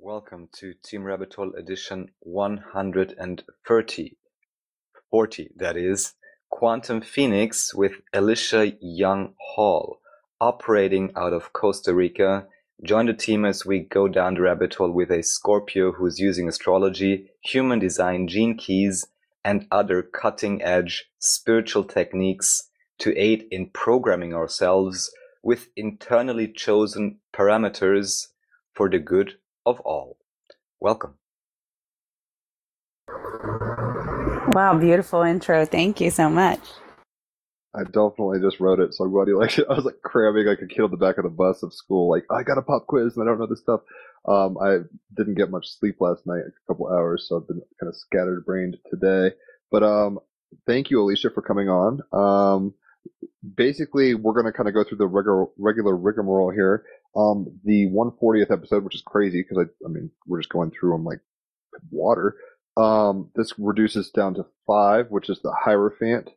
Welcome to Team Rabbit Hole edition 130. 40, that is, Quantum Phoenix with Alicia Young Hall, operating out of Costa Rica. Join the team as we go down the rabbit hole with a Scorpio who's using astrology, human design, gene keys, and other cutting edge spiritual techniques to aid in programming ourselves with internally chosen parameters for the good of all. Welcome. Wow, beautiful intro. Thank you so much. I definitely just wrote it, so I'm glad you liked it. I was like cramming like a kid on the back of the bus of school, like I got a pop quiz and I don't know this stuff. Um, I didn't get much sleep last night, a couple hours, so I've been kind of scattered brained today. But um, thank you, Alicia, for coming on. Um, basically, we're going to kind of go through the regular regular rigmarole here. Um, the 140th episode, which is crazy because I, I mean, we're just going through them like water. Um, this reduces down to five, which is the Hierophant.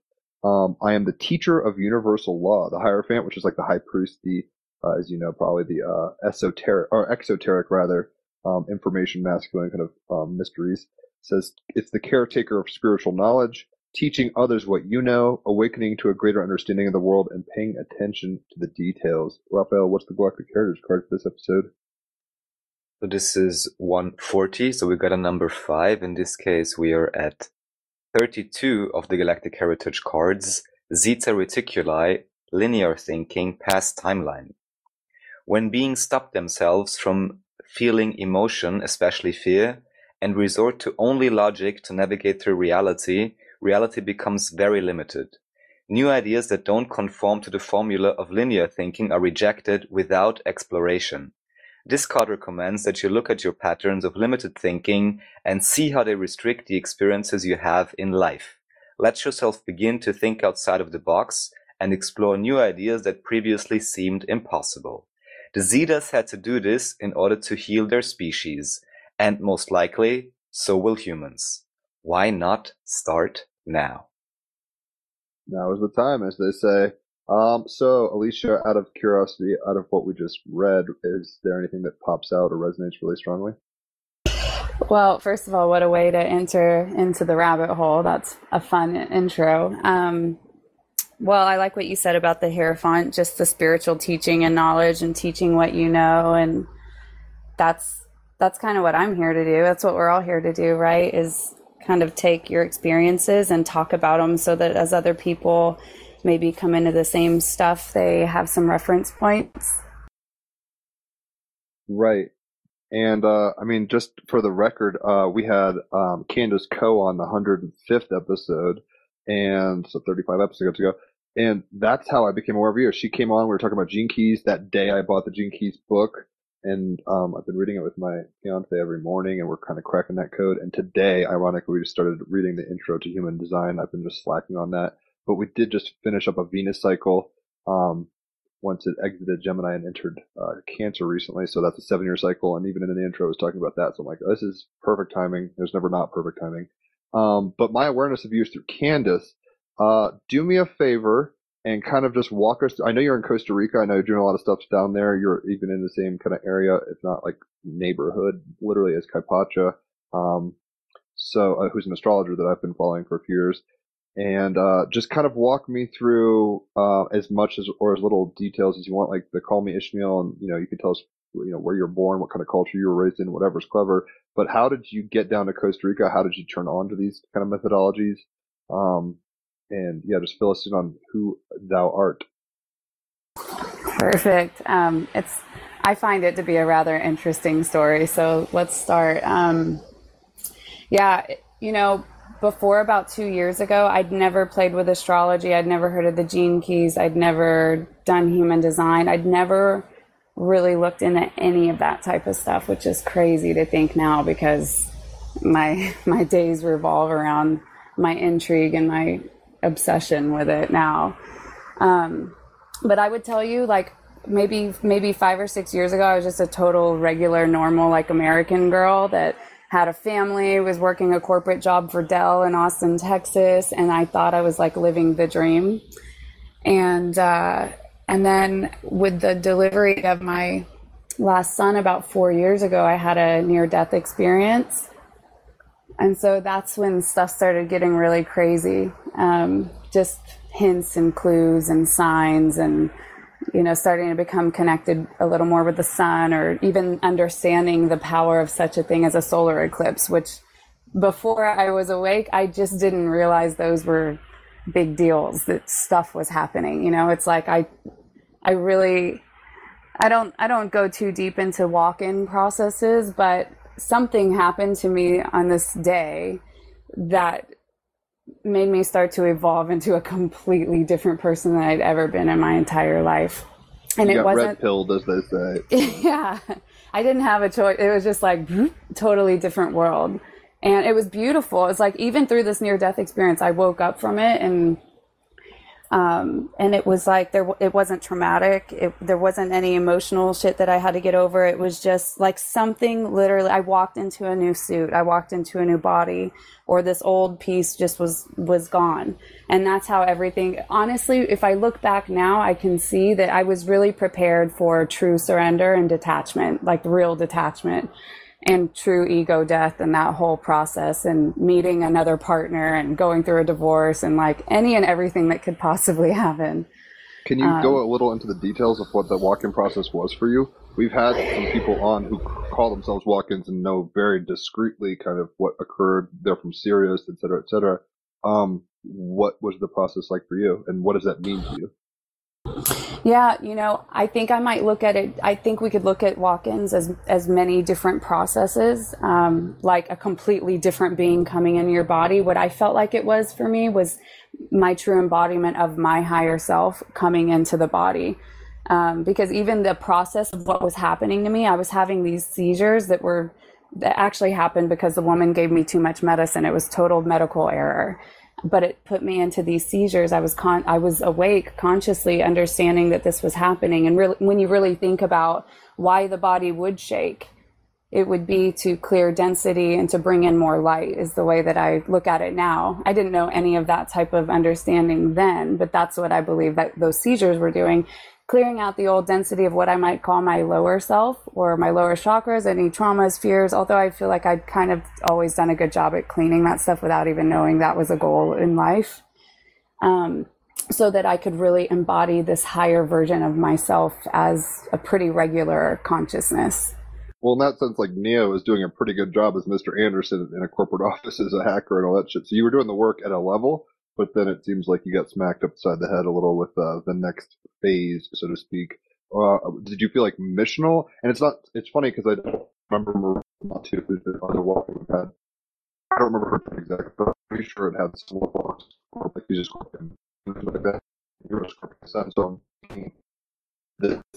Um, I am the teacher of universal law, the Hierophant, which is like the high priest, the, uh, as you know, probably the, uh, esoteric, or exoteric rather, um, information masculine kind of, um, mysteries. says it's the caretaker of spiritual knowledge, teaching others what you know, awakening to a greater understanding of the world, and paying attention to the details. Raphael, what's the Galactic Heritage card for this episode? So this is 140, so we got a number 5. In this case, we are at 32 of the Galactic Heritage cards, Zeta Reticuli, Linear Thinking, Past Timeline. When beings stop themselves from feeling emotion, especially fear, and resort to only logic to navigate through reality, reality becomes very limited. New ideas that don't conform to the formula of linear thinking are rejected without exploration. This card recommends that you look at your patterns of limited thinking and see how they restrict the experiences you have in life. Let yourself begin to think outside of the box and explore new ideas that previously seemed impossible. The Zetas had to do this in order to heal their species, and most likely, so will humans. Why not start now? Now is the time, as they say. Um, so, Alicia, out of curiosity, out of what we just read, is there anything that pops out or resonates really strongly? Well, first of all, what a way to enter into the rabbit hole. That's a fun intro. Um, well, I like what you said about the Hierophant, just the spiritual teaching and knowledge and teaching what you know. And that's, that's kind of what I'm here to do. That's what we're all here to do, right? Is kind of take your experiences and talk about them so that as other people maybe come into the same stuff, they have some reference points. Right. And uh, I mean, just for the record, uh, we had um, Candace Coe on the 105th episode, and so 35 episodes ago. And that's how I became aware of you. She came on. We were talking about Gene Keys that day. I bought the Gene Keys book, and um, I've been reading it with my fiance every morning, and we're kind of cracking that code. And today, ironically, we just started reading the Intro to Human Design. I've been just slacking on that, but we did just finish up a Venus cycle. Um, once it exited Gemini and entered uh, Cancer recently, so that's a seven-year cycle. And even in the intro, I was talking about that. So I'm like, this is perfect timing. There's never not perfect timing. Um, but my awareness of you is through Candace. Uh, do me a favor and kind of just walk us. Through, I know you're in Costa Rica. I know you're doing a lot of stuff down there. You're even in the same kind of area, if not like neighborhood, literally as Kaypacha. Um, so uh, who's an astrologer that I've been following for a few years and uh, just kind of walk me through uh, as much as or as little details as you want. Like the call me Ishmael, and you know you can tell us you know where you're born, what kind of culture you were raised in, whatever's clever. But how did you get down to Costa Rica? How did you turn on to these kind of methodologies? Um, and yeah, just fill us in on who thou art. Perfect. Um, it's I find it to be a rather interesting story. So let's start. Um, yeah, you know, before about two years ago, I'd never played with astrology. I'd never heard of the gene keys. I'd never done human design. I'd never really looked into any of that type of stuff, which is crazy to think now because my my days revolve around my intrigue and my obsession with it now. Um, but I would tell you, like maybe maybe five or six years ago, I was just a total regular, normal, like American girl that had a family, was working a corporate job for Dell in Austin, Texas, and I thought I was like living the dream. And uh, and then with the delivery of my last son about four years ago, I had a near death experience. And so that's when stuff started getting really crazy. Um, just hints and clues and signs and you know starting to become connected a little more with the sun or even understanding the power of such a thing as a solar eclipse which before i was awake i just didn't realize those were big deals that stuff was happening you know? It's like i i really i don't i don't go too deep into walk-in processes but something happened to me on this day that made me start to evolve into a completely different person than I'd ever been in my entire life. And you it wasn't red pilled, as they say. yeah, I didn't have a choice. It was just like totally different world, and it was beautiful. It's like even through this near death experience, I woke up from it and um, and it was like there, it wasn't traumatic. It, there wasn't any emotional shit that I had to get over. It was just like something literally, I walked into a new suit. I walked into a new body or this old piece just was, was gone. And that's how everything, honestly, if I look back now, I can see that I was really prepared for true surrender and detachment, like real detachment and true ego death and that whole process and meeting another partner and going through a divorce and like any and everything that could possibly happen. Can you um, go a little into the details of what the walk-in process was for you? We've had some people on who call themselves walk-ins and know very discreetly kind of what occurred. They're from Sirius, et cetera, et cetera. Um, what was the process like for you, and what does that mean to you? Yeah, you know, I think I might look at it. I think we could look at walk-ins as as many different processes, um, like a completely different being coming into your body. What I felt like it was for me was my true embodiment of my higher self coming into the body. Um, because even the process of what was happening to me, I was having these seizures that were that actually happened because the woman gave me too much medicine. It was total medical error but it put me into these seizures. I was con- I was awake, consciously understanding that this was happening. And really, when you really think about why the body would shake, it would be to clear density and to bring in more light is the way that I look at it now. I didn't know any of that type of understanding then, but that's what I believe that those seizures were doing clearing out the old density of what I might call my lower self or my lower chakras, any traumas, fears, although I feel like I'd kind of always done a good job at cleaning that stuff without even knowing that was a goal in life. Um, so that I could really embody this higher version of myself as a pretty regular consciousness. Well, in that sense, like Neo is doing a pretty good job as Mr. Anderson in a corporate office as a hacker and all that shit. So you were doing the work at a level, but then it seems like you got smacked upside the head a little with uh, the next phase, so to speak. Uh, did you feel like missional? And it's not. It's funny because I don't remember we've had. I don't remember her exactly, but I'm pretty sure it had some walks or like he's just like that. You're so.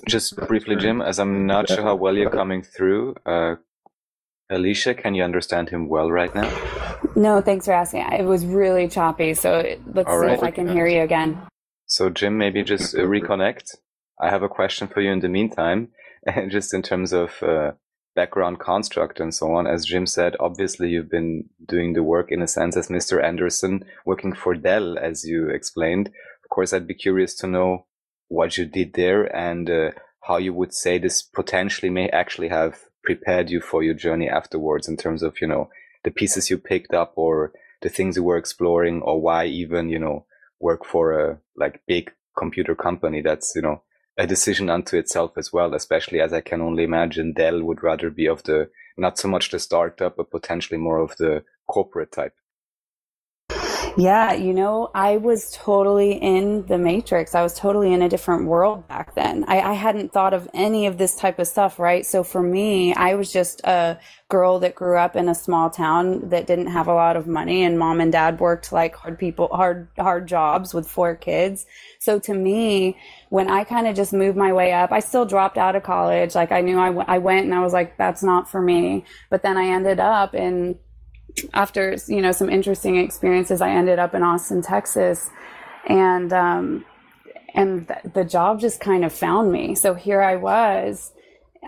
Just briefly, Jim, as I'm not sure how well you're coming through, uh, Alicia, can you understand him well right now? No, thanks for asking. It was really choppy, so let's All see right. if I can hear you again. So, Jim, maybe just uh, reconnect. I have a question for you in the meantime, just in terms of uh, background construct and so on. As Jim said, obviously you've been doing the work in a sense as Mr. Anderson, working for Dell, as you explained. Of course, I'd be curious to know what you did there and uh, how you would say this potentially may actually have prepared you for your journey afterwards in terms of, you know, the pieces you picked up or the things you were exploring or why even, you know, work for a like big computer company that's, you know, a decision unto itself as well, especially as I can only imagine Dell would rather be of the, not so much the startup, but potentially more of the corporate type. Yeah, you know, I was totally in the matrix. I was totally in a different world back then. I, I, hadn't thought of any of this type of stuff, right? So for me, I was just a girl that grew up in a small town that didn't have a lot of money and mom and dad worked like hard people, hard, hard jobs with four kids. So to me, when I kind of just moved my way up, I still dropped out of college. Like I knew I, w- I went and I was like, that's not for me. But then I ended up in after you know some interesting experiences, I ended up in Austin, Texas, and um, and th- the job just kind of found me. So here I was,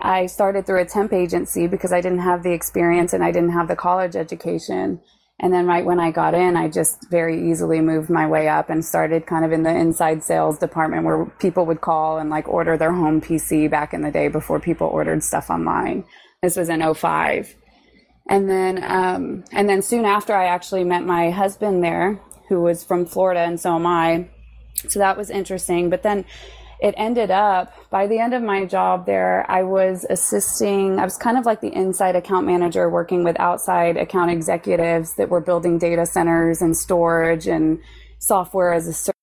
I started through a temp agency because I didn't have the experience and I didn't have the college education. And then right when I got in, I just very easily moved my way up and started kind of in the inside sales department where people would call and like order their home PC back in the day before people ordered stuff online. This was in 05. And then, um, and then soon after I actually met my husband there, who was from Florida and so am I. So that was interesting. But then it ended up by the end of my job there, I was assisting, I was kind of like the inside account manager working with outside account executives that were building data centers and storage and software as a service.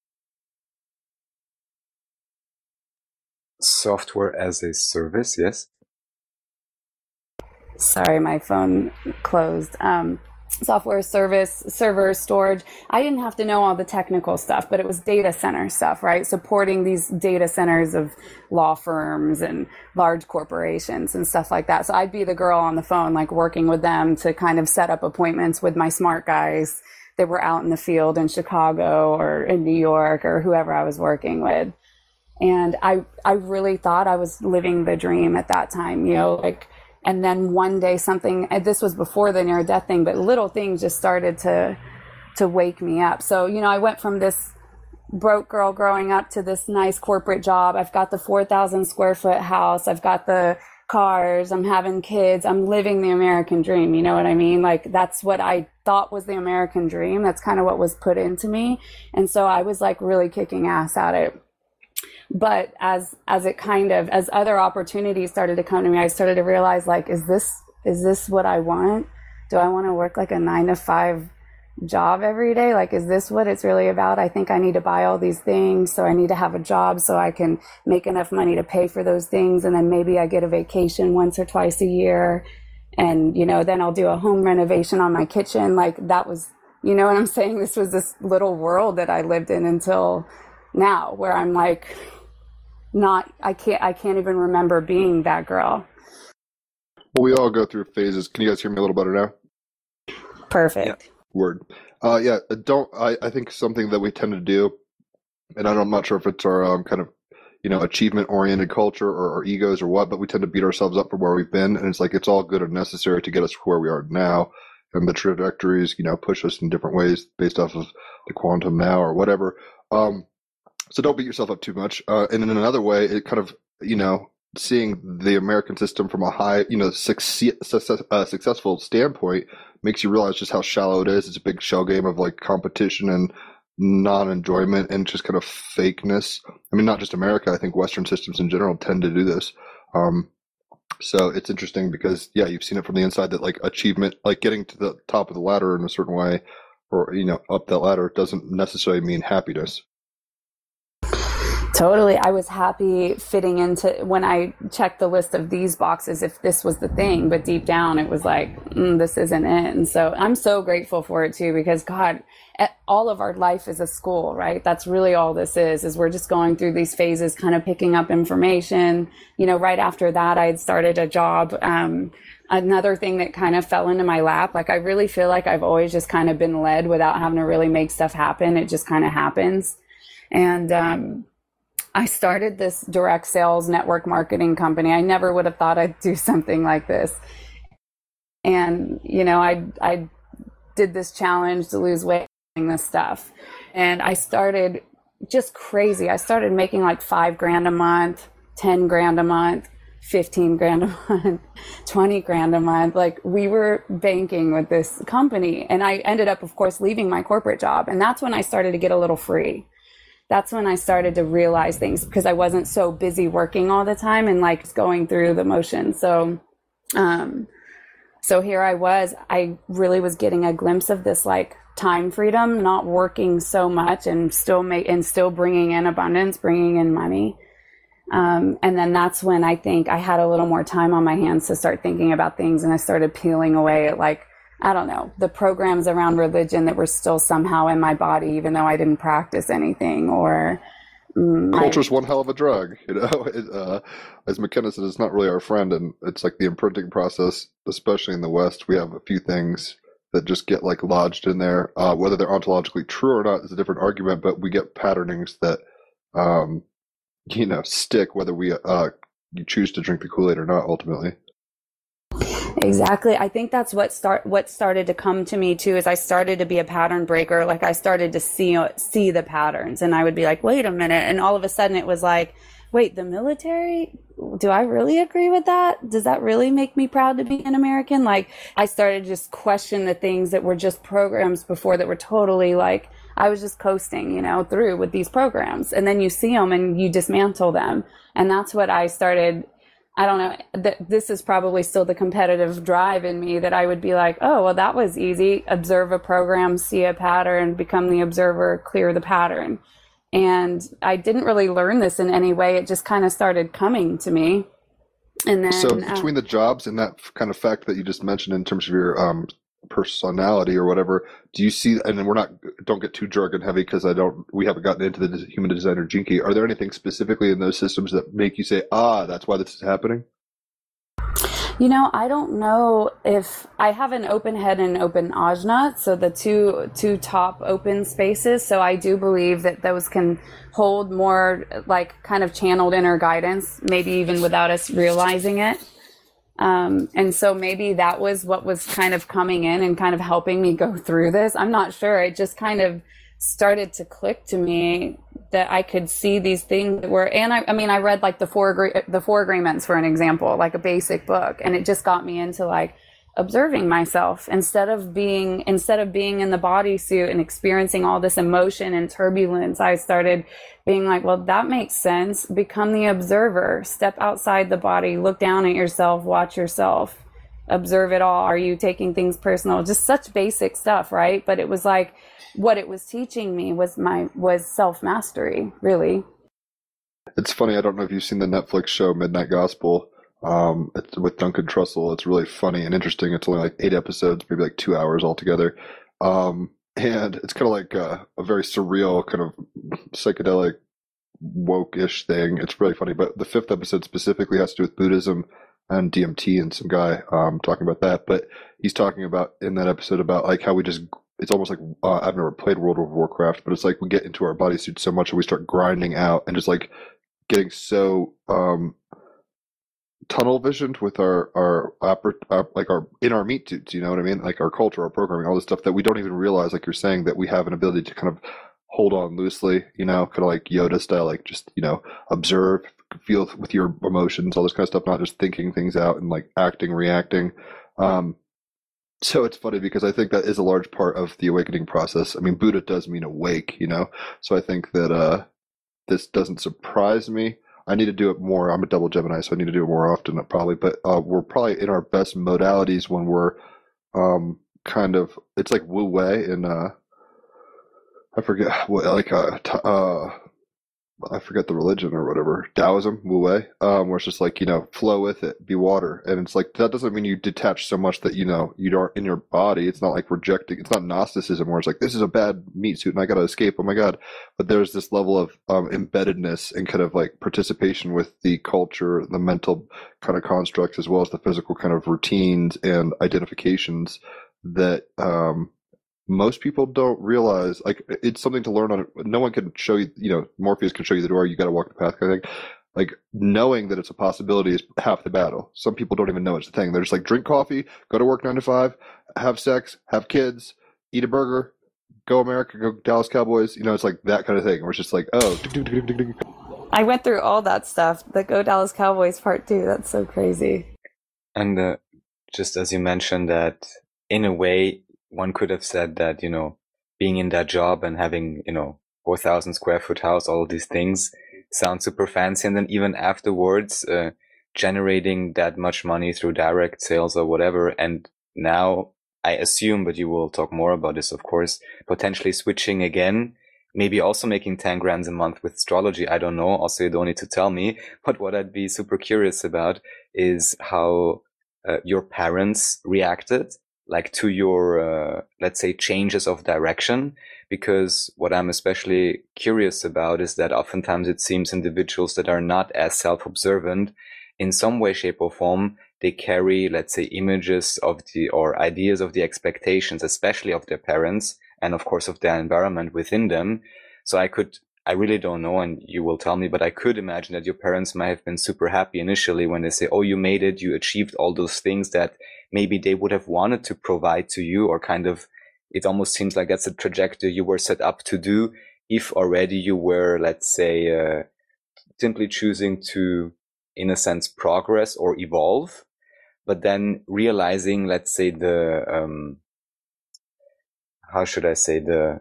Software as a service, yes. Sorry, my phone closed. Um, software service, server storage. I didn't have to know all the technical stuff, but it was data center stuff, right? Supporting these data centers of law firms and large corporations and stuff like that. So I'd be the girl on the phone, like working with them to kind of set up appointments with my smart guys that were out in the field in Chicago or in New York or whoever I was working with. And I, I really thought I was living the dream at that time, you know, like, and then one day something this was before the near death thing but little things just started to to wake me up. So you know i went from this broke girl growing up to this nice corporate job. I've got the 4000 square foot house. I've got the cars. I'm having kids. I'm living the american dream. You know what i mean? Like that's what i thought was the american dream. That's kind of what was put into me. And so i was like really kicking ass at it but as as it kind of as other opportunities started to come to me i started to realize like is this is this what i want? Do i want to work like a nine to five job every day? Like is this what it's really about? I think i need to buy all these things so i need to have a job so i can make enough money to pay for those things and then maybe i get a vacation once or twice a year and you know then i'll do a home renovation on my kitchen. Like that was you know what i'm saying? This was this little world that i lived in until now where i'm like not I can't I can't even remember being that girl. Well, we all go through phases. Can you guys hear me a little better now? Perfect. Word. Uh, yeah. Don't. I. I think something that we tend to do, and I'm not sure if it's our um, kind of you know achievement oriented culture or our egos or what, but we tend to beat ourselves up for where we've been, and it's like it's all good and necessary to get us where we are now. And the trajectories, you know, push us in different ways based off of the quantum now or whatever. Um, so don't beat yourself up too much. Uh, and in another way, it kind of, you know, seeing the American system from a high, you know, success, uh, successful standpoint makes you realize just how shallow it is. It's a big shell game of like competition and non-enjoyment and just kind of fakeness. I mean, not just America. I think Western systems in general tend to do this. Um, so it's interesting because yeah, you've seen it from the inside that like achievement, like getting to the top of the ladder in a certain way, or you know, up that ladder doesn't necessarily mean happiness. Totally. I was happy fitting into when I checked the list of these boxes if this was the thing, but deep down it was like, mm, this isn't it. And so I'm so grateful for it too, because God, all of our life is a school, right? That's really all this is, is we're just going through these phases, kind of picking up information. You know, right after that, I had started a job. Um, another thing that kind of fell into my lap, like I really feel like I've always just kind of been led without having to really make stuff happen. It just kind of happens. And, um, I started this direct sales network marketing company. I never would have thought I'd do something like this. And, you know, I, I did this challenge to lose weight, this stuff. And I started just crazy. I started making like five grand a month, 10 grand a month, 15 grand a month, 20 grand a month. Like we were banking with this company. And I ended up, of course, leaving my corporate job. And that's when I started to get a little free that's when I started to realize things because I wasn't so busy working all the time and like going through the motions. So, um, so here I was, I really was getting a glimpse of this like time freedom, not working so much and still make, and still bringing in abundance, bringing in money. Um, and then that's when I think I had a little more time on my hands to start thinking about things and I started peeling away at like I don't know, the programs around religion that were still somehow in my body, even though I didn't practice anything or. Mm, Culture's one hell of a drug, you know. It, uh, as McKenna said, it's not really our friend, and it's like the imprinting process, especially in the West. We have a few things that just get like lodged in there. Uh, whether they're ontologically true or not is a different argument, but we get patternings that, um, you know, stick. Whether we uh, you choose to drink the Kool Aid or not. Ultimately, Exactly. I think that's what start what started to come to me too is I started to be a pattern breaker. Like I started to see see the patterns and I would be like, "Wait a minute." And all of a sudden it was like, "Wait, the military? Do I really agree with that? Does that really make me proud to be an American?" Like I started to just question the things that were just programs before that were totally like I was just coasting, you know, through with these programs. And then you see them and you dismantle them. And that's what I started I don't know that this is probably still the competitive drive in me that I would be like, oh, well, that was easy. Observe a program, see a pattern, become the observer, clear the pattern. And I didn't really learn this in any way. It just kind of started coming to me. And then, so uh, between the jobs and that kind of fact that you just mentioned in terms of your um, personality or whatever, do you see? And we're not don't get too jargon heavy because I don't. We haven't gotten into the human designer Gene Keys. Are there anything specifically in those systems that make you say, ah, that's why this is happening? You know, I don't know if I have an open head and open ajna, so the two two top open spaces. So I do believe that those can hold more like kind of channeled inner guidance, maybe even without us realizing it. Um, and so maybe that was what was kind of coming in and kind of helping me go through this. I'm not sure. It just kind of started to click to me that I could see these things that were, and I, I mean, I read like the four, agree- the four agreements for an example, like a basic book, and it just got me into like observing myself instead of being, instead of being in the bodysuit and experiencing all this emotion and turbulence. I started being like, well, that makes sense. Become the observer, step outside the body, look down at yourself, watch yourself, observe it all. Are you taking things personal? Just such basic stuff, right? But it was like, what it was teaching me was my was self mastery really It's funny. I don't know if you've seen the Netflix show Midnight Gospel. Um, with Duncan Trussell. It's really funny and interesting. It's only like eight episodes, maybe like two hours altogether. Um, and it's kind of like a, a very surreal, kind of psychedelic, woke-ish thing. It's really funny. But the fifth episode specifically has to do with Buddhism and DMT and some guy um, talking about that. But he's talking about in that episode about like how we just it's almost like uh, I've never played World of Warcraft, but it's like we get into our bodysuit so much and we start grinding out and just like getting so um, tunnel visioned with our our, our like our in our meat suits. You know what I mean? Like our culture, our programming, all this stuff that we don't even realize. Like you're saying that we have an ability to kind of hold on loosely. You know, kind of like Yoda style, like just you know observe, feel with your emotions, all this kind of stuff, not just thinking things out and like acting, reacting. Um, so it's funny because I think that is a large part of the awakening process. I mean, Buddha does mean awake, you know. So I think that uh, this doesn't surprise me. I need to do it more. I'm a double Gemini, so I need to do it more often, probably. But uh, we're probably in our best modalities when we're um, kind of. It's like Wu Wei and uh, I forget what like uh, t- uh I forget the religion or whatever, Taoism, Wu Wei, um, where it's just like, you know, flow with it, be water. And it's like, that doesn't mean you detach so much that, you know, you aren't in your body. It's not like rejecting, it's not Gnosticism where it's like, this is a bad meat suit and I got to escape. Oh my God. But there's this level of um, embeddedness and kind of like participation with the culture, the mental kind of constructs, as well as the physical kind of routines and identifications that, um, most people don't realize like it's something to learn on no one can show you you know morpheus can show you the door you got to walk the path kind of thing. Like knowing that it's a possibility is half the battle. Some people don't even know it's a thing. They're just like drink coffee go to work nine to five have sex have kids eat a burger go america go dallas cowboys you know it's like that kind of thing. Where it's just like oh. I went through all that stuff the go dallas cowboys part two that's so crazy. And uh, just as you mentioned that in a way, one could have said that, you know, being in that job and having, you know, 4,000 square foot house, all these things sound super fancy. And then even afterwards, uh, generating that much money through direct sales or whatever. And now I assume, but you will talk more about this, of course, potentially switching again. Maybe also making 10 grand a month with astrology. I don't know. Also, you don't need to tell me. But what I'd be super curious about is how uh, your parents reacted like to your uh, let's say changes of direction because what i'm especially curious about is that oftentimes it seems individuals that are not as self-observant in some way shape or form they carry let's say images of the or ideas of the expectations especially of their parents and of course of their environment within them. So i could I really don't know, and you will tell me, but I could imagine that your parents might have been super happy initially when they say, Oh, you made it, you achieved all those things that maybe they would have wanted to provide to you, or kind of, it almost seems like that's a trajectory you were set up to do if already you were, let's say, uh, simply choosing to, in a sense, progress or evolve, but then realizing, let's say, the, um, how should I say, the,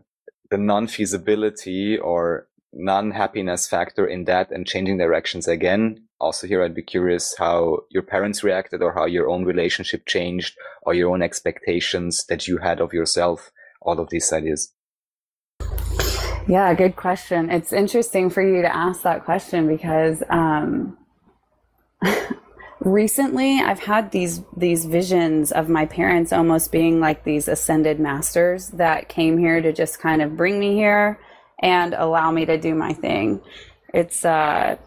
the non-feasibility or non-happiness factor in that and changing directions again. Also here, I'd be curious how your parents reacted or how your own relationship changed or your own expectations that you had of yourself, all of these ideas. Yeah, good question. It's interesting for you to ask that question because um, recently I've had these these visions of my parents almost being like these ascended masters that came here to just kind of bring me here and allow me to do my thing. It's uh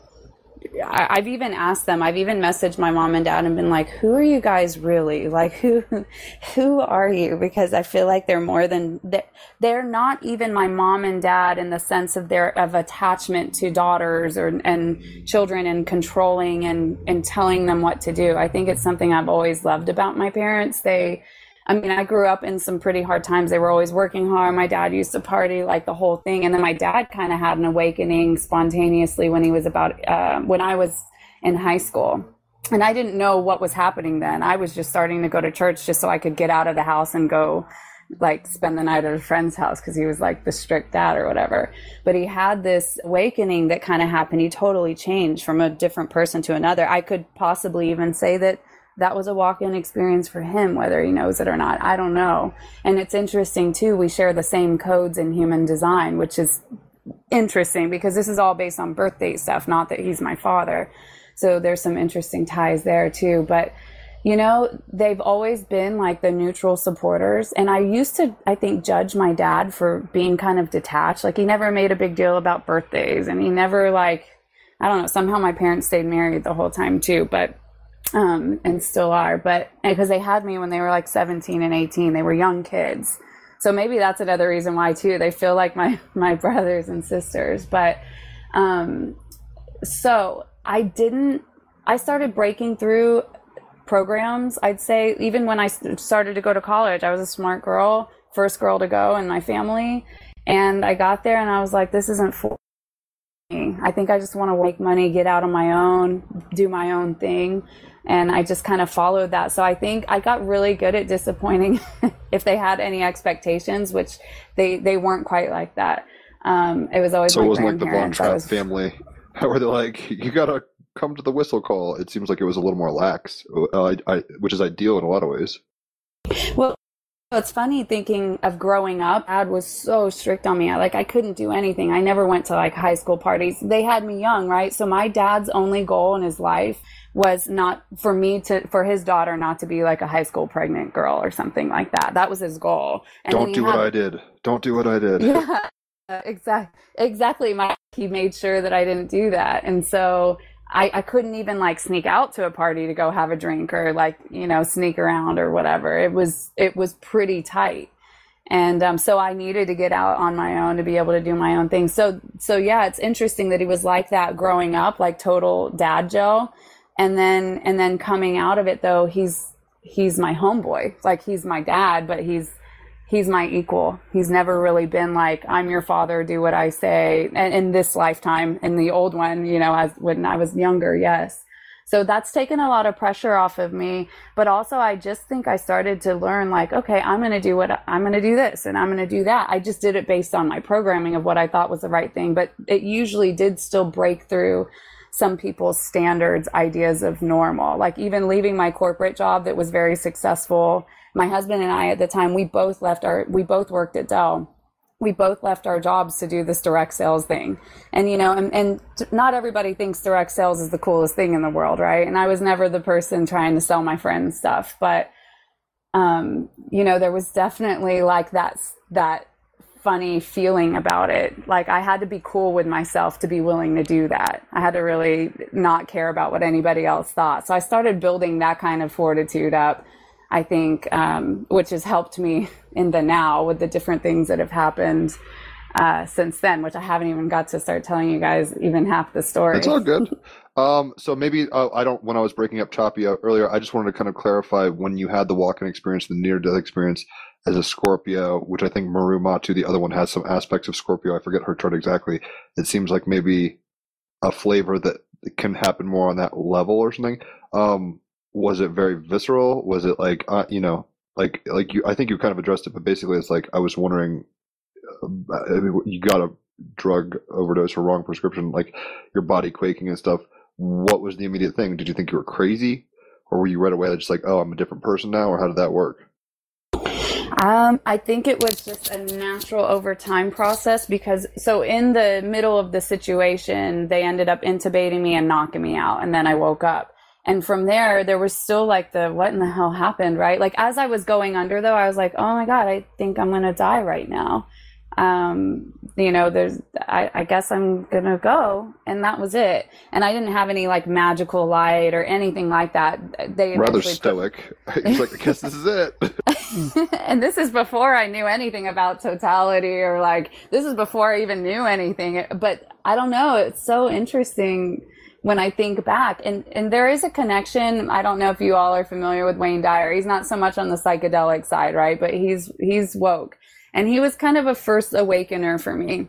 I, have even asked them. I've even messaged my mom and dad and been like, "Who are you guys really? Like, who, who are you?" Because I feel like they're more than they're, they're not even my mom and dad in the sense of their of attachment to daughters or and children and controlling and and telling them what to do. I think it's something I've always loved about my parents. They I mean, I grew up in some pretty hard times. They were always working hard. My dad used to party, like the whole thing. And then my dad kind of had an awakening spontaneously when he was about, uh, when I was in high school. And I didn't know what was happening then. I was just starting to go to church just so I could get out of the house and go like spend the night at a friend's house because he was like the strict dad or whatever. But he had this awakening that kind of happened. He totally changed from a different person to another. I could possibly even say that that was a walk-in experience for him whether he knows it or not i don't know. And it's interesting too we share the same codes in human design which is interesting because this is all based on birth date stuff not that he's my father. So there's some interesting ties there too. But you know they've always been like the neutral supporters. And i used to i think judge my dad for being kind of detached. Like he never made a big deal about birthdays. And he never like i don't know somehow my parents stayed married the whole time too. But um, and still are. But because they had me when they were like 17 and 18, they were young kids. So maybe that's another reason why too. They feel like my my brothers and sisters. But um, so I didn't. I started breaking through programs. I'd say even when I started to go to college, I was a smart girl, first girl to go in my family, and I got there and I was like, this isn't for me. I think I just want to make money, get out on my own, do my own thing and I just kind of followed that. So I think I got really good at disappointing if they had any expectations, which they they weren't quite like that. Um, it was always so it wasn't like the Von Trapp was... family, where they're like, you gotta come to the whistle call. It seems like it was a little more lax, uh, I, which is ideal in a lot of ways. Well, it's funny thinking of growing up. Dad was so strict on me. Like I couldn't do anything. I never went to like high school parties. They had me young, right? So my dad's only goal in his life was not for me to for his daughter not to be like a high school pregnant girl or something like that. That was his goal. And Don't do what I did. Don't do what I did. Yeah, exactly. Exactly. My he made sure that I didn't do that, and so I, I couldn't even like sneak out to a party to go have a drink or like you know sneak around or whatever. It was it was pretty tight and um, so I needed to get out on my own to be able to do my own thing. So so yeah, it's interesting that he was like that growing up, like total dad Joe and then and then coming out of it though he's he's my homeboy. Like he's my dad but he's he's my equal. He's never really been like i'm your father do what i say and in this lifetime in the old one you know as when i was younger yes. So that's taken a lot of pressure off of me. But also i just think i started to learn like okay i'm going to do what i'm going to do this and i'm going to do that. I just did it based on my programming of what i thought was the right thing but it usually did still break through some people's standards ideas of normal. Like even leaving my corporate job that was very successful. My husband and i at the time we both left our we both worked at dell. We both left our jobs to do this direct sales thing. And you know and, and not everybody thinks direct sales is the coolest thing in the world right? And i was never the person trying to sell my friends stuff. But um you know there was definitely like that that funny feeling about it. Like I had to be cool with myself to be willing to do that. I had to really not care about what anybody else thought. So I started building that kind of fortitude up. I think, um, which has helped me in the now with the different things that have happened. uh, since then, which I haven't even got to start telling you guys even half the story. It's all good. Um, so maybe uh, I don't. When I was breaking up Choppy earlier, I just wanted to kind of clarify when you had the walk-in experience, the near-death experience as a Scorpio, which I think Maru Matu, the other one, has some aspects of Scorpio. I forget her chart exactly. It seems like maybe a flavor that can happen more on that level or something. Um, was it very visceral? Was it like uh, you know, like like you? I think you kind of addressed it, but basically, it's like I was wondering. Uh, you got a drug overdose or wrong prescription, like your body quaking and stuff. What was the immediate thing? Did you think you were crazy, or were you right away just like, oh, I'm a different person now, or how did that work? Um, I think it was just a natural over time process because so in the middle of the situation, they ended up intubating me and knocking me out, and then I woke up. And from there, there was still like the what in the hell happened, right? Like as I was going under, though, I was like, oh my god, I think I'm gonna die right now. Um, you know, there's, I, I guess I'm gonna go, and that was it. And I didn't have any like magical light or anything like that. They Rather eventually put- stoic. He's like, I guess this is it. and this is before I knew anything about totality or like this is before I even knew anything. But I don't know. It's so interesting when I think back. And and there is a connection. I don't know if you all are familiar with Wayne Dyer. He's not so much on the psychedelic side, right? But he's he's woke. And he was kind of a first awakener for me.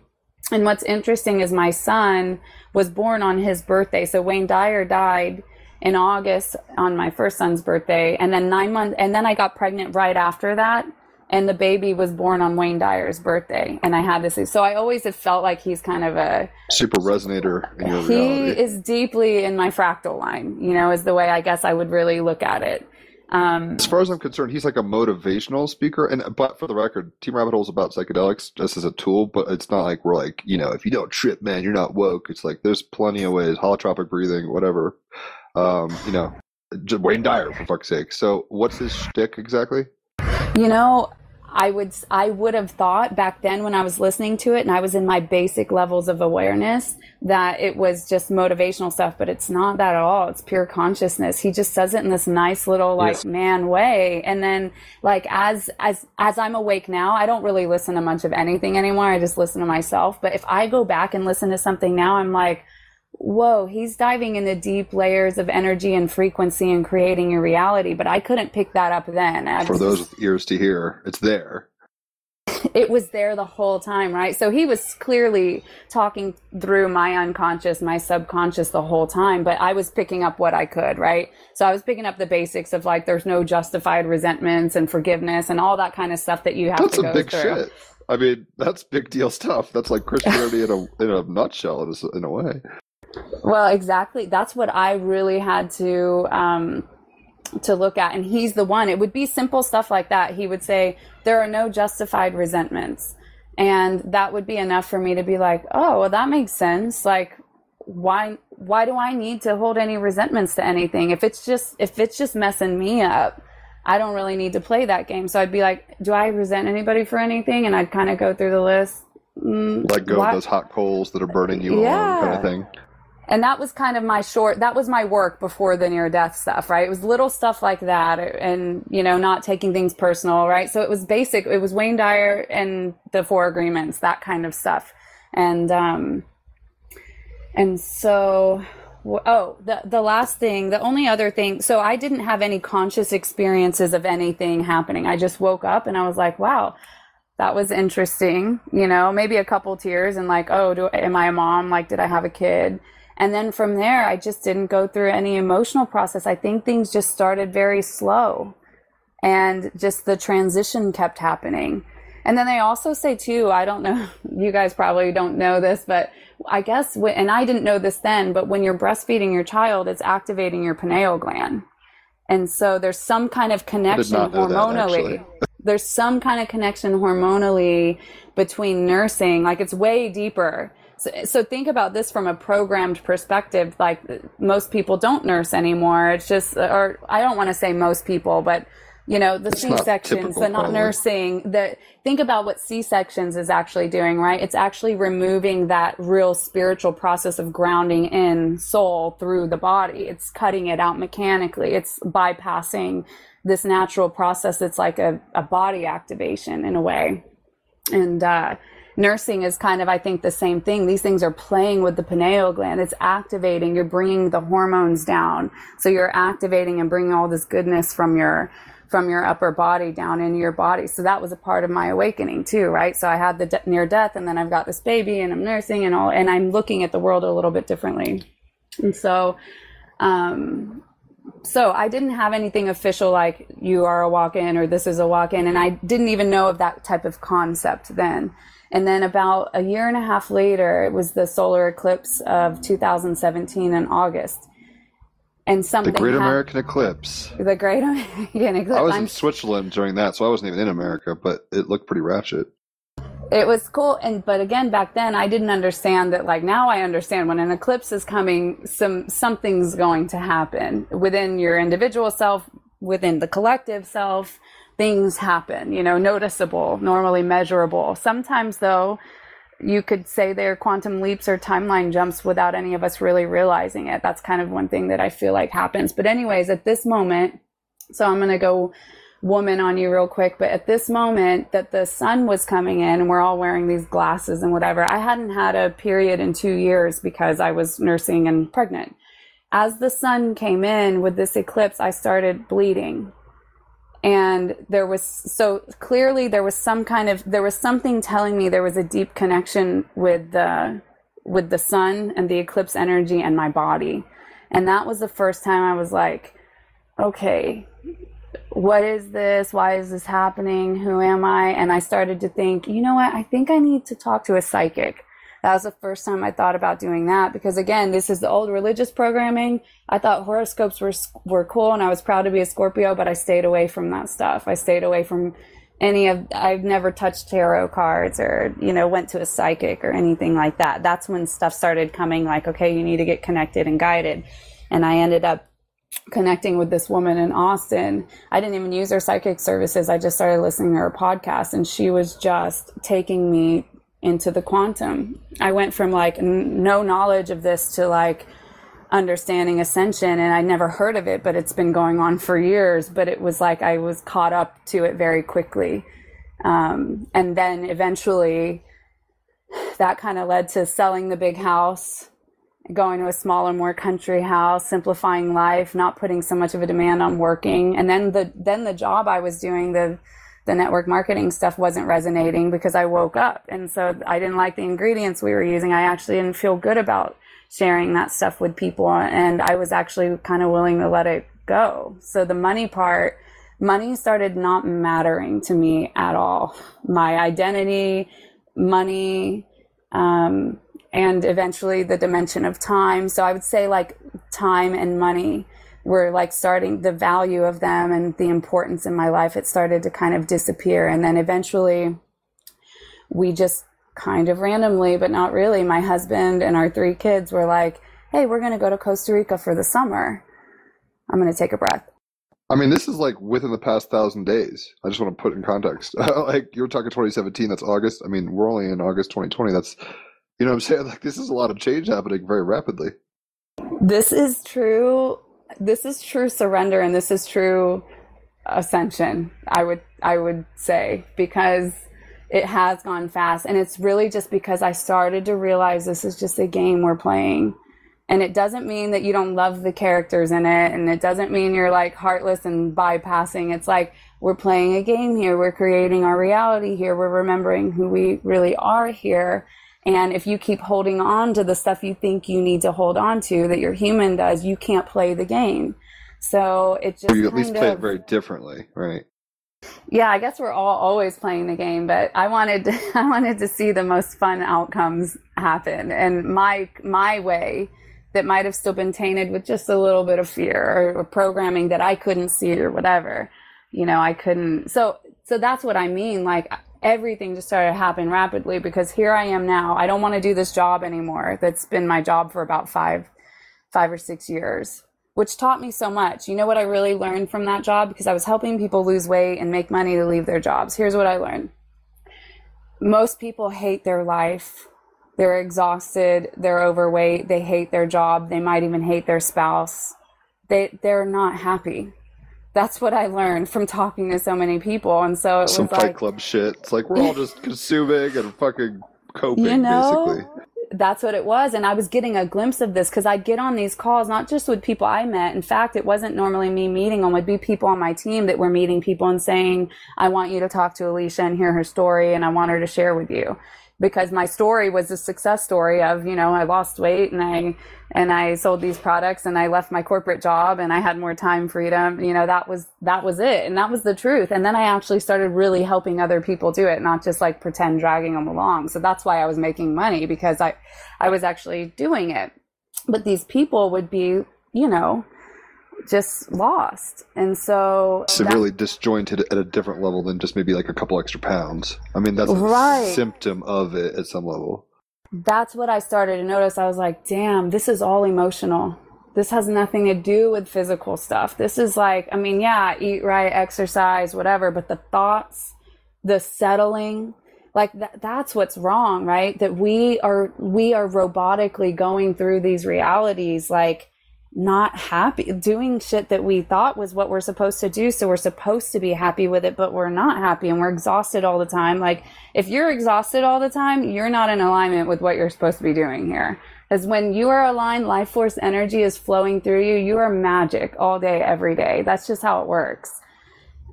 And what's interesting is my son was born on his birthday. So Wayne Dyer died in August on my first son's birthday. And then nine months, and then I got pregnant right after that. And the baby was born on Wayne Dyer's birthday. And I had this. So I always have felt like he's kind of a, Super resonator in your he reality. is deeply in my fractal line, you know, is the way I guess I would really look at it. Um, As far as I'm concerned, he's like a motivational speaker. And but for the record, Team Rabbit Hole is about psychedelics just as a tool, but it's not like we're like, you know, if you don't trip, man, you're not woke. It's like there's plenty of ways, holotropic breathing, whatever. Um, you know, Wayne Dyer for fuck's sake. So what's his shtick exactly? You know, I would I would have thought back then when I was listening to it and I was in my basic levels of awareness that it was just motivational stuff, but it's not that at all. It's pure consciousness. He just says it in this nice little like Yes. man way. And then like as as as I'm awake now, I don't really listen to much of anything anymore. I just listen to myself. But if I go back and listen to something now, I'm like, whoa, he's diving into deep layers of energy and frequency and creating your reality. But I couldn't pick that up then. I For was those with ears to hear, it's there. it was there the whole time, right? So he was clearly talking through my unconscious, my subconscious the whole time, but I was picking up what I could, right? So I was picking up the basics of like there's no justified resentments and forgiveness and all that kind of stuff that you have That's to go big through. shit. I mean, that's big deal stuff. That's like Christianity in a in a nutshell, in a, in a way. Well, exactly. That's what I really had to um, to look at, and he's the one. It would be simple stuff like that. He would say there are no justified resentments, and that would be enough for me to be like, oh, well, that makes sense. Like, why why do I need to hold any resentments to anything if it's just if it's just messing me up? I don't really need to play that game. So I'd be like, do I resent anybody for anything? And I'd kind of go through the list. Mm, Let go why- of those hot coals that are burning you on, Yeah. kind of thing. And that was kind of my short that was my work before the near death stuff right? It was little stuff like that and you know not taking things personal right? So it was basic it was wayne dyer and the four agreements that kind of stuff. And um and so oh the the last thing the only other thing so i didn't have any conscious experiences of anything happening. I just woke up and i was like wow that was interesting you know? Maybe a couple tears and like oh do am i a mom? Like did i have a kid and then from there i just didn't go through any emotional process. I think things just started very slow and just the transition kept happening. And then they also say too i don't know you guys probably don't know this but i guess when, and i didn't know this then but when you're breastfeeding your child it's activating your pineal gland. And so there's some kind of connection know that, hormonally. there's some kind of connection hormonally between nursing like it's way deeper so, so think about this from a programmed perspective. Like most people don't nurse anymore. It's just or i don't want to say most people but you know the c-sections typical, the not probably. nursing. The think about what c-sections is actually doing right? It's actually removing that real spiritual process of grounding in soul through the body. It's cutting it out mechanically. It's bypassing this natural process. It's like a, a body activation in a way. And uh nursing is kind of, I think, the same thing. These things are playing with the pineal gland. It's activating. You're bringing the hormones down. So you're activating and bringing all this goodness from your, from your upper body down into your body. So that was a part of my awakening too, right? So I had the de- near death and then I've got this baby and I'm nursing and all, and I'm looking at the world a little bit differently. And so, um, so I didn't have anything official like you are a walk in or this is a walk in. And I didn't even know of that type of concept then. And then about a year and a half later, it was the solar eclipse of 2017 in August. And something The Great hap- American Eclipse. the Great American Eclipse. I was I'm in Switzerland during that, so I wasn't even in America, but it looked pretty ratchet. it was cool and but again back then i didn't understand that like now i understand when an eclipse is coming some something's going to happen within your individual self within the collective self things happen you know noticeable normally measurable sometimes though you could say they're quantum leaps or timeline jumps without any of us really realizing it that's kind of one thing that i feel like happens but anyways at this moment so i'm going to go woman on you real quick, but at this moment that the sun was coming in and we're all wearing these glasses and whatever, I hadn't had a period in two years because I was nursing and pregnant. As the sun came in with this eclipse, I started bleeding. And there was, so clearly there was some kind of, there was something telling me there was a deep connection with the, with the sun and the eclipse energy and my body. And that was the first time I was like, okay, what is this? Why is this happening? Who am I? And I started to think, you know what? I think I need to talk to a psychic. That was the first time I thought about doing that because again, this is the old religious programming. I thought horoscopes were were cool and I was proud to be a Scorpio, but I stayed away from that stuff. I stayed away from any of I've never touched tarot cards or, you know, went to a psychic or anything like that. That's when stuff started coming like, okay, you need to get connected and guided. And I ended up connecting with this woman in Austin. I didn't even use her psychic services. I just started listening to her podcast and she was just taking me into the quantum. I went from like n- no knowledge of this to like understanding ascension and I'd never heard of it, but it's been going on for years, but it was like I was caught up to it very quickly. Um, and then eventually that kind of led to selling the big house going to a smaller more country house simplifying life not putting so much of a demand on working and then the then the job i was doing the the network marketing stuff wasn't resonating because i woke up. And so i didn't like the ingredients we were using. I actually didn't feel good about sharing that stuff with people. And i was actually kind of willing to let it go. So the money part money started not mattering to me at all. My identity money um, and eventually the dimension of time. So I would say like time and money were like starting the value of them and the importance in my life. It started to kind of disappear. And then eventually we just kind of randomly, but not really, my husband and our three kids were like, Hey, we're going to go to Costa Rica for the summer. I'm going to take a breath. I mean, this is like within the past thousand days. I just want to put in context. like you're talking 2017, that's August. I mean, we're only in August 2020. That's, you know what I'm saying? Like this is a lot of change happening very rapidly. This is true. This is true surrender and this is true ascension. I would I would say because it has gone fast and it's really just because I started to realize this is just a game we're playing. And it doesn't mean that you don't love the characters in it and it doesn't mean you're like heartless and bypassing. It's like we're playing a game here. We're creating our reality here. We're remembering who we really are here. And if you keep holding on to the stuff you think you need to hold on to that your human does, you can't play the game. So it just Or you at least kind play of- it very differently, right? yeah, I guess we're all always playing the game, but I wanted to, I wanted to see the most fun outcomes happen, and my my way that might have still been tainted with just a little bit of fear or, or programming that I couldn't see or whatever. You know, I couldn't. So so that's what I mean. Like everything just started happening rapidly because here I am now. I don't want to do this job anymore. That's been my job for about five five or six years which taught me so much. You know what I really learned from that job? Because I was helping people lose weight and make money to leave their jobs. Here's what I learned most people hate their life. They're exhausted, they're overweight, they hate their job, they might even hate their spouse. They they're not happy. That's what I learned from talking to so many people. And so it Some was Fight like, Club shit. It's like we're all just consuming and fucking coping, you know basically. that's what it was and i was getting a glimpse of this because i'd get on these calls not just with people i met in fact it wasn't normally me meeting them would be people on my team that were meeting people and saying i want you to talk to alicia and hear her story and i want her to share with you because my story was a success story of you know i lost weight and i and i sold these products and i left my corporate job and i had more time freedom. You know that was that was it. And that was the truth. And then i actually started really helping other people do it not just like pretend dragging them along. So that's why i was making money because i i was actually doing it. But these people would be you know just lost and so that- Severely disjointed at a different level than just maybe like a couple extra pounds. I mean, that's a Right. symptom of it at some level. that's what I started to notice. I was like, damn, this is all emotional. This has nothing to do with physical stuff. This is like, I mean, yeah, eat right, exercise, whatever, but the thoughts, the settling, like that, that's what's wrong, right? That we are, we are robotically going through these realities, like not happy, doing shit that we thought was what we're supposed to do. So we're supposed to be happy with it, but we're not happy and we're exhausted all the time. Like if you're exhausted all the time, you're not in alignment with what you're supposed to be doing here. Because when you are aligned, life force energy is flowing through you. You are magic all day, every day. That's just how it works.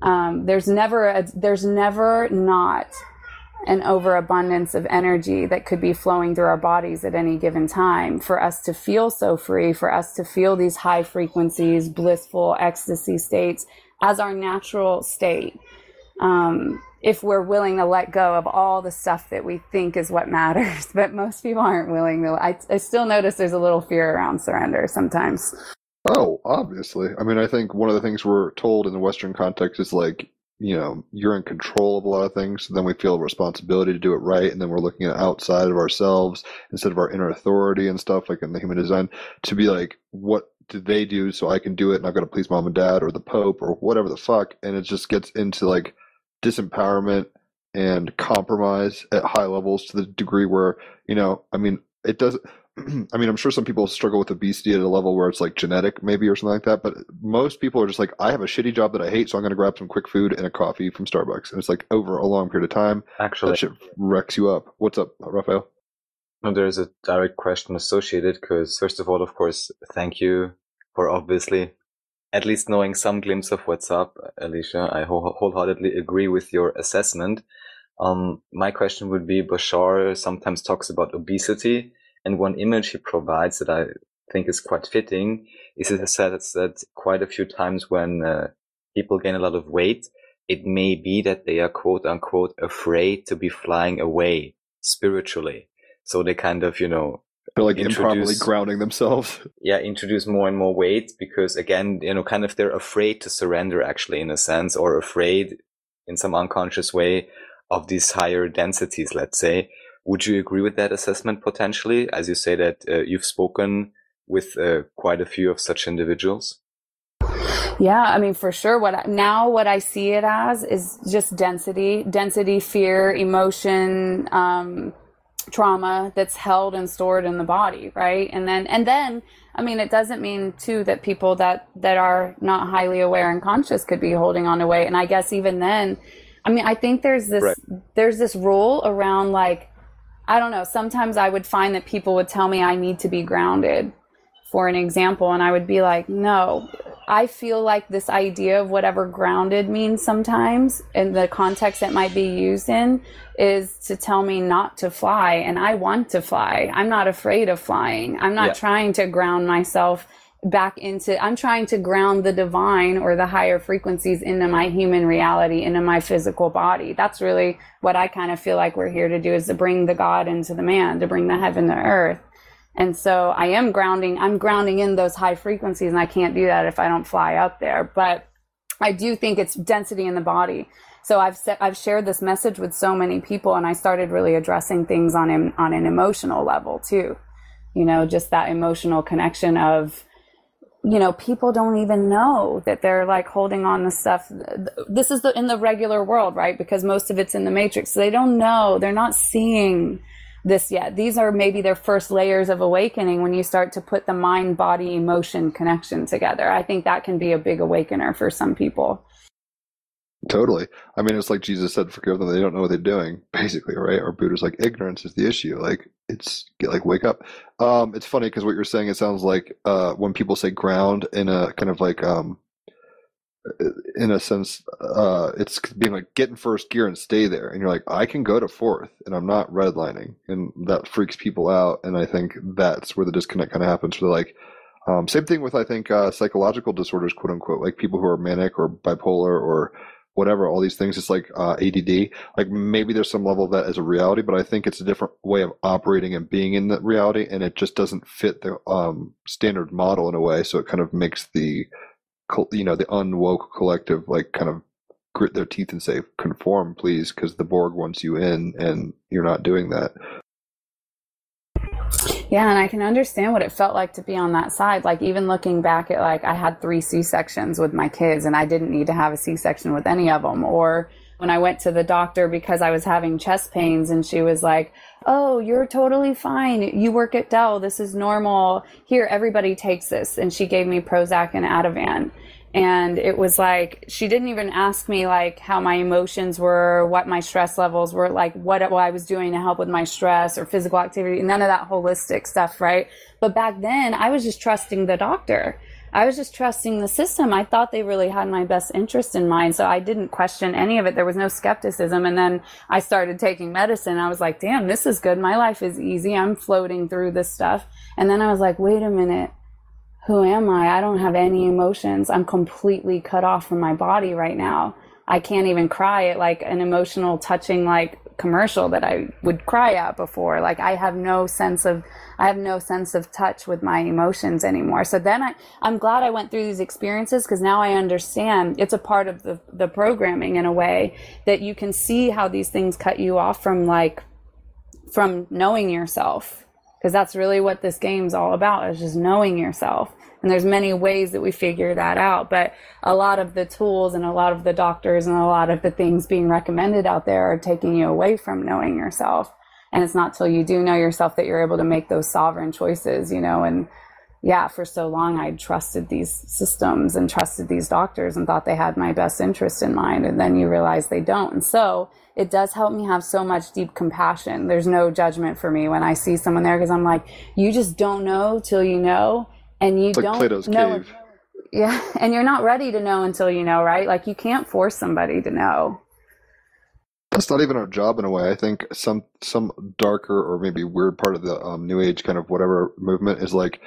Um, there's never a, there's never not an overabundance of energy that could be flowing through our bodies at any given time for us to feel so free, for us to feel these high frequencies, blissful ecstasy states as our natural state. Um, if we're willing to let go of all the stuff that we think is what matters, but most people aren't willing to. I, I still notice there's a little fear around surrender sometimes. Oh, obviously. I mean, I think one of the things we're told in the Western context is like, you know, you're in control of a lot of things. then we feel a responsibility to do it right. And then we're looking at outside of ourselves instead of our inner authority and stuff like in the human design to be like, what do they do so I can do it and I've got to please mom and dad or the Pope or whatever the fuck. And it just gets into like disempowerment and compromise at high levels to the degree where, you know, I mean, it doesn't. I mean, I'm sure some people struggle with obesity at a level where it's like genetic, maybe, or something like that. But most people are just like, I have a shitty job that I hate, so I'm going to grab some quick food and a coffee from Starbucks. And it's like over a long period of time, Actually, that shit wrecks you up. What's up, Raphael? No, there's a direct question associated because, first of all, of course, thank you for obviously at least knowing some glimpse of what's up, Alicia. I wholeheartedly agree with your assessment. Um, my question would be Bashar sometimes talks about obesity, and one image he provides that I think is quite fitting is it says that quite a few times when uh, people gain a lot of weight, it may be that they are quote unquote afraid to be flying away spiritually. So they kind of, you know, They're like improperly grounding themselves. yeah, introduce more and more weight because again, you know, kind of they're afraid to surrender actually in a sense or afraid in some unconscious way of these higher densities, let's say. Would you agree with that assessment potentially? As you say that uh, you've spoken with uh, quite a few of such individuals. Yeah, I mean, for sure. What I, now what I see it as is just density, density, fear, emotion, um, trauma that's held and stored in the body, right? And then, and then, I mean, it doesn't mean too that people that that are not highly aware and conscious could be holding on to weight. And I guess even then, I mean, I think there's this Right. there's this rule around like, I don't know. Sometimes I would find that people would tell me I need to be grounded, for an example, and I would be like, no, I feel like this idea of whatever grounded means sometimes in the context it might be used in is to tell me not to fly. And I want to fly. I'm not afraid of flying. I'm not Yeah. trying to ground myself back into, I'm trying to ground the divine or the higher frequencies into my human reality, into my physical body. That's really what I kind of feel like we're here to do is to bring the God into the man, to bring the heaven to earth. And so I am grounding, I'm grounding in those high frequencies, and I can't do that if I don't fly up there. But I do think it's density in the body. So I've set, I've shared this message with so many people, and I started really addressing things on an, on an emotional level too. You know, just that emotional connection of, you know, people don't even know that they're like holding on to stuff. This is the in the regular world, right? Because most of it's in the matrix. So they don't know. They're not seeing this yet. These are maybe their first layers of awakening when you start to put the mind, body, emotion connection together. I think that can be a big awakener for some people. Totally. I mean, it's like Jesus said, "Forgive them; they don't know what they're doing." Basically, right? Or Buddha's like, "Ignorance is the issue." Like, it's like wake up. Um, it's funny because what you're saying, it sounds like uh, when people say ground in a kind of like um, in a sense, uh, it's being like get in first gear and stay there, and you're like, I can go to fourth, and I'm not redlining, and that freaks people out, and I think that's where the disconnect kind of happens. For like, um, same thing with I think uh, psychological disorders, quote unquote, like people who are manic or bipolar or whatever, all these things. It's like uh, ADD. Like maybe there's some level of that as a reality, but I think it's a different way of operating and being in that reality, and it just doesn't fit the um, standard model in a way. So it kind of makes the you know the unwoke collective like kind of grit their teeth and say conform please because the borg wants you in and you're not doing that yeah and i can understand what it felt like to be on that side like even looking back at like i had three c-sections with my kids and i didn't need to have a c-section with any of them or when i went to the doctor because i was having chest pains and she was like oh you're totally fine. You work at dell. This is normal. Here everybody takes this. And she gave me prozac and ativan and it was like she didn't even ask me like how my emotions were what my stress levels were like what, what i was doing to help with my stress or physical activity none of that holistic stuff right? But back then i was just trusting the doctor. I was just trusting the system. I thought they really had my best interest in mind so i didn't question any of it. There was no skepticism. And then i started taking medicine. I was like damn this is good. My life is easy. I'm floating through this stuff. And then i was like wait a minute who am I? I don't have any emotions. I'm completely cut off from my body right now. I can't even cry at like an emotional, touching like commercial that I would cry at before. Like I have no sense of, I have no sense of touch with my emotions anymore. So then I, I'm glad I went through these experiences because now I understand it's a part of the, the programming in a way that you can see how these things cut you off from like, from knowing yourself because that's really what this game's all about is just knowing yourself. And there's many ways that we figure that out but a lot of the tools and a lot of the doctors and a lot of the things being recommended out there are taking you away from knowing yourself. And it's not till you do know yourself that you're able to make those sovereign choices you know and yeah for so long i trusted these systems and trusted these doctors and thought they had my best interest in mind and then you realize they don't and so it does help me have so much deep compassion. There's no judgment for me when I see someone there because I'm like, you just don't know till you know, and you like don't Plato's know. cave. Yeah, and you're not ready to know until you know, right? Like you can't force somebody to know. That's not even our job in a way. I think some some darker or maybe weird part of the um, new age kind of whatever movement is like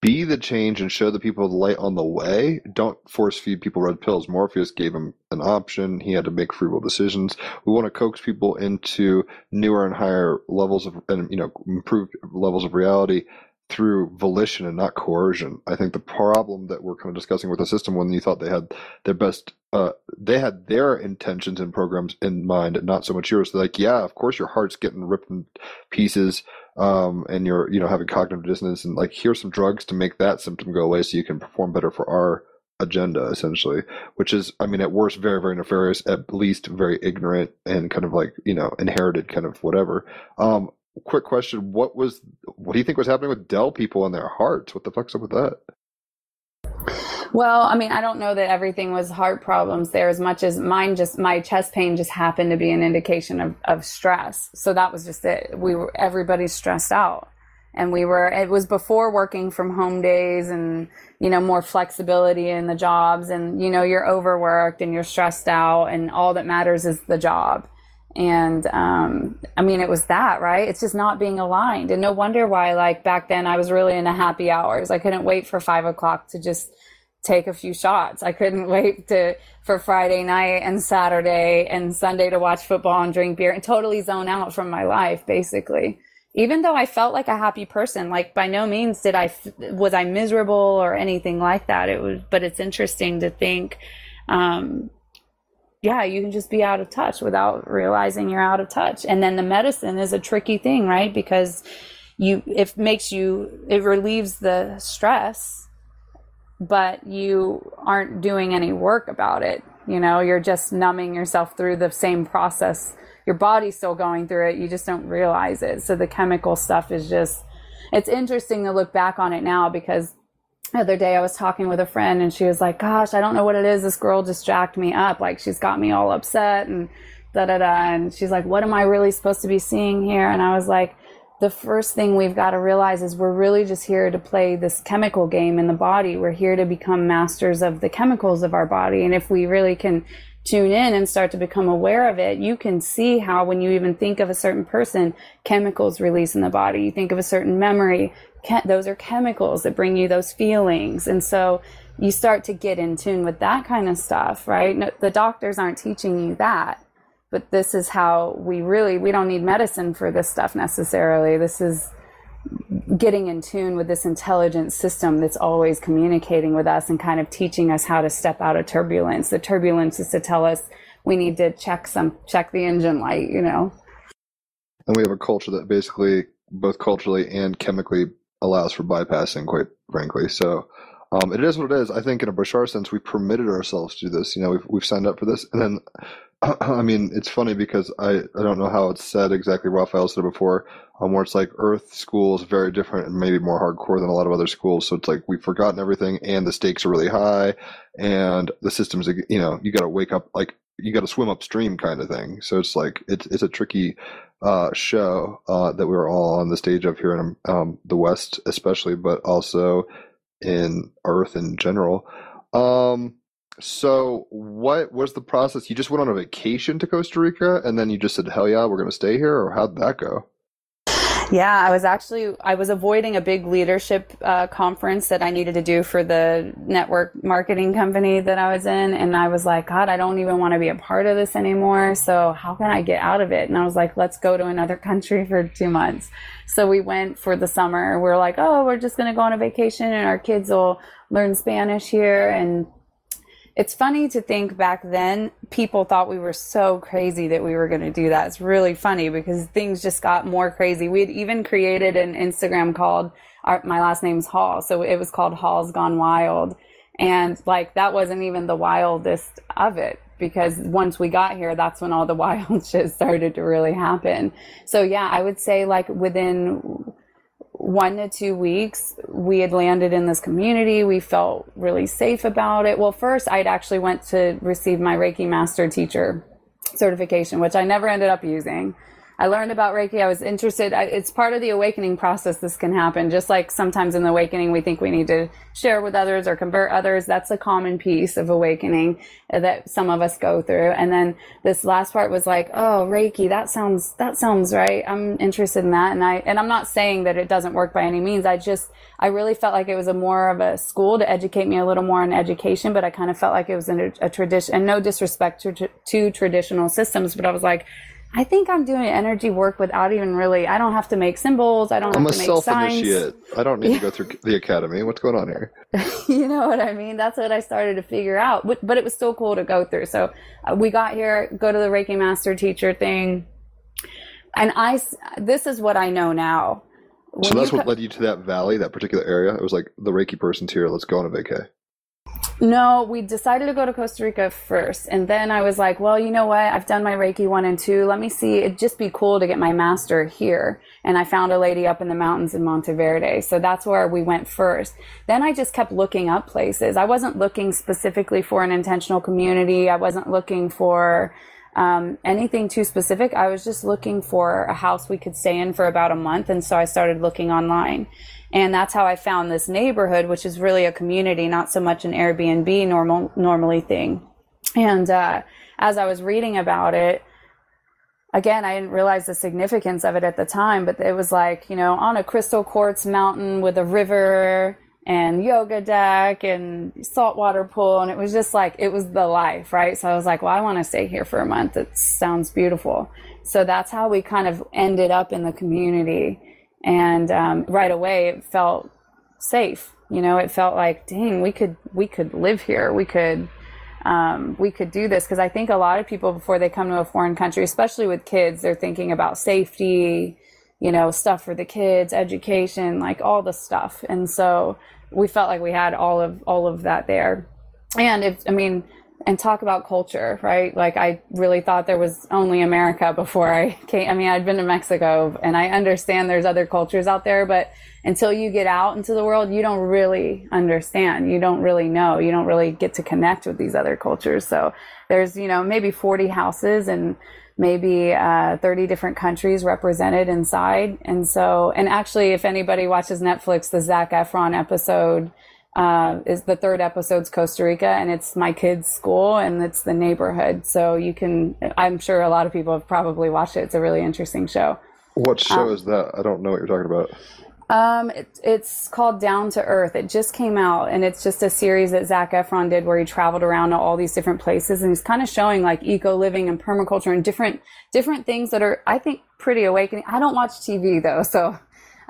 be the change and show the people the light on the way. Don't force feed people red pills. Morpheus gave him an option. He had to make free will decisions. We want to coax people into newer and higher levels of, and you know, improved levels of reality through volition and not coercion. I think the problem that we're kind of discussing with the system when you thought they had their best, uh, they had their intentions and programs in mind, and not so much yours. They're like, yeah, of course your heart's getting ripped in pieces um, and you're you know having cognitive dissonance and like here's some drugs to make that symptom go away so you can perform better for our agenda essentially which is i mean at worst very very nefarious at least very ignorant and kind of like you know inherited kind of whatever. Um quick question what was what do you think was happening with dell people and their hearts? What the fuck's up with that well, I mean, I don't know that everything was heart problems there as much as mine just my chest pain just happened to be an indication of, of stress. So that was just it. We were everybody's stressed out. And we were it was before working from home days and, you know, more flexibility in the jobs and, you know, you're overworked and you're stressed out and all that matters is the job. And um, I mean, it was that, right? It's just not being aligned. And no wonder why, like, back then I was really in into happy hours. I couldn't wait for five o'clock to just take a few shots. I couldn't wait to for Friday night and Saturday and Sunday to watch football and drink beer and totally zone out from my life basically. Even though I felt like a happy person, like by no means did I was I miserable or anything like that. It was but it's interesting to think um yeah, you can just be out of touch without realizing you're out of touch. And then the medicine is a tricky thing, right? Because you it makes you it relieves the stress but you aren't doing any work about it. You know, you're just numbing yourself through the same process. Your body's still going through it. You just don't realize it. So the chemical stuff is just, it's interesting to look back on it now because the other day I was talking with a friend and she was like, gosh, I don't know what it is. This girl just jacked me up. Like she's got me all upset and da da da. And she's like, what am I really supposed to be seeing here? And I was like, the first thing we've got to realize is we're really just here to play this chemical game in the body. We're here to become masters of the chemicals of our body. And if we really can tune in and start to become aware of it, you can see how when you even think of a certain person, chemicals release in the body. You think of a certain memory, those are chemicals that bring you those feelings. And so you start to get in tune with that kind of stuff, right? No, the doctors aren't teaching you that but this is how we really we don't need medicine for this stuff necessarily this is getting in tune with this intelligent system that's always communicating with us and kind of teaching us how to step out of turbulence the turbulence is to tell us we need to check some check the engine light you know and we have a culture that basically both culturally and chemically allows for bypassing quite frankly so um, it is what it is. I think in a Bashar sense, we permitted ourselves to do this. You know, we've, we've signed up for this. And then, I mean, it's funny because I, I don't know how it's said exactly. Raphael said it before, um, where it's like Earth school is very different and maybe more hardcore than a lot of other schools. So it's like we've forgotten everything and the stakes are really high and the systems, you know, you got to wake up, like, you got to swim upstream kind of thing. So it's like, it's, it's a tricky, uh, show, uh, that we were all on the stage of here in, um, the West, especially, but also, in Earth in general. Um, so what was the process? You just went on a vacation to Costa Rica and then you just said, hell yeah, we're going to stay here or how'd that go? Yeah, I was actually I was avoiding a big leadership uh, conference that I needed to do for the network marketing company that I was in, and I was like, God, I don't even want to be a part of this anymore. So how can I get out of it? And I was like, let's go to another country for two months. So we went for the summer. We are like, oh, we're just gonna go on a vacation, and our kids will learn Spanish here and it's funny to think back then people thought we were so crazy that we were going to do that. It's really funny because things just got more crazy. We had even created an Instagram called our, my last name's Hall, so it was called Hall's Gone Wild, and like that wasn't even the wildest of it because once we got here, that's when all the wild shit started to really happen. So yeah, I would say like within one to two weeks we had landed in this community. We felt really safe about it. Well first i'd actually went to receive my reiki master teacher certification which i never ended up using I learned about Reiki. I was interested. I, it's part of the awakening process. This can happen. Just like sometimes in the awakening, we think we need to share with others or convert others. That's a common piece of awakening that some of us go through. And then this last part was like, oh, Reiki, that sounds, that sounds right. I'm interested in that. And I, and I'm not saying that it doesn't work by any means. I just, I really felt like it was a more of a school to educate me a little more on education, but I kind of felt like it was a, a tradition and no disrespect to, to traditional systems, but I was like, I think I'm doing energy work without even really. I don't have to make symbols. I don't I'm have to make signs. I'm a self-initiate. I don't need to go through the academy. What's going on here? you know what I mean? That's what I started to figure out. But, but it was still cool to go through. So uh, we got here, go to the Reiki master teacher thing, and I. This is what I know now. When so that's what led you to that valley, that particular area. It was like the Reiki person's here. Let's go on a vacay. No, we decided to go to Costa Rica first. And then I was like, well, you know what? I've done my Reiki one and two. Let me see. It'd just be cool to get my master here. And I found a lady up in the mountains in Monteverde. So that's where we went first. Then I just kept looking up places. I wasn't looking specifically for an intentional community. I wasn't looking for um, anything too specific. I was just looking for a house we could stay in for about a month. And so I started looking online. And that's how I found this neighborhood, which is really a community, not so much an Airbnb normal, normally thing. And, uh, as I was reading about it, again, I didn't realize the significance of it at the time, but it was like, you know, on a crystal quartz mountain with a river and yoga deck and saltwater pool. And it was just like, it was the life, right? So I was like, well, I want to stay here for a month. It sounds beautiful. So that's how we kind of ended up in the community and um, right away it felt safe you know it felt like dang we could we could live here. We could um, we could do this. Because i think a lot of people before they come to a foreign country especially with kids they're thinking about safety you know stuff for the kids education like all the stuff. And so we felt like we had all of all of that there. And if i mean and talk about culture, right? Like I really thought there was only America before I came. I mean, I'd been to Mexico and I understand there's other cultures out there, but until you get out into the world, you don't really understand. You don't really know. You don't really get to connect with these other cultures. So there's, you know, maybe 40 houses and maybe uh, 30 different countries represented inside. And so, and actually, if anybody watches Netflix, the Zac Efron episode, uh, is the third episode's Costa Rica, and it's my kids' school and it's the neighborhood. So you can, I'm sure a lot of people have probably watched it. It's a really interesting show. What show Um, is that? I don't know what you're talking about. Um, it, it's called Down to Earth. It just came out, and it's just a series that Zac Efron did where he traveled around to all these different places, and he's kind of showing like eco living and permaculture and different different things that are, I think, pretty awakening. I don't watch TV though, so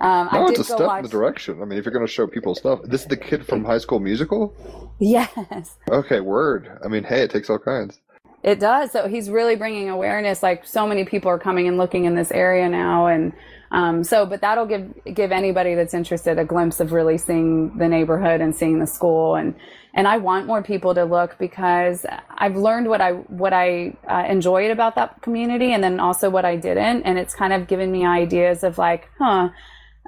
um, No, I it's a go step watch. in the direction. I mean, if you're going to show people stuff, this is the kid from High School Musical. Yes. Okay, word. I mean, hey, it takes all kinds. It does. So he's really bringing awareness. Like so many people are coming and looking in this area now, and um, so. But that'll give give anybody that's interested a glimpse of really seeing the neighborhood and seeing the school, and and I want more people to look because I've learned what I what I uh, enjoyed about that community, and then also what I didn't, and it's kind of given me ideas of like, huh.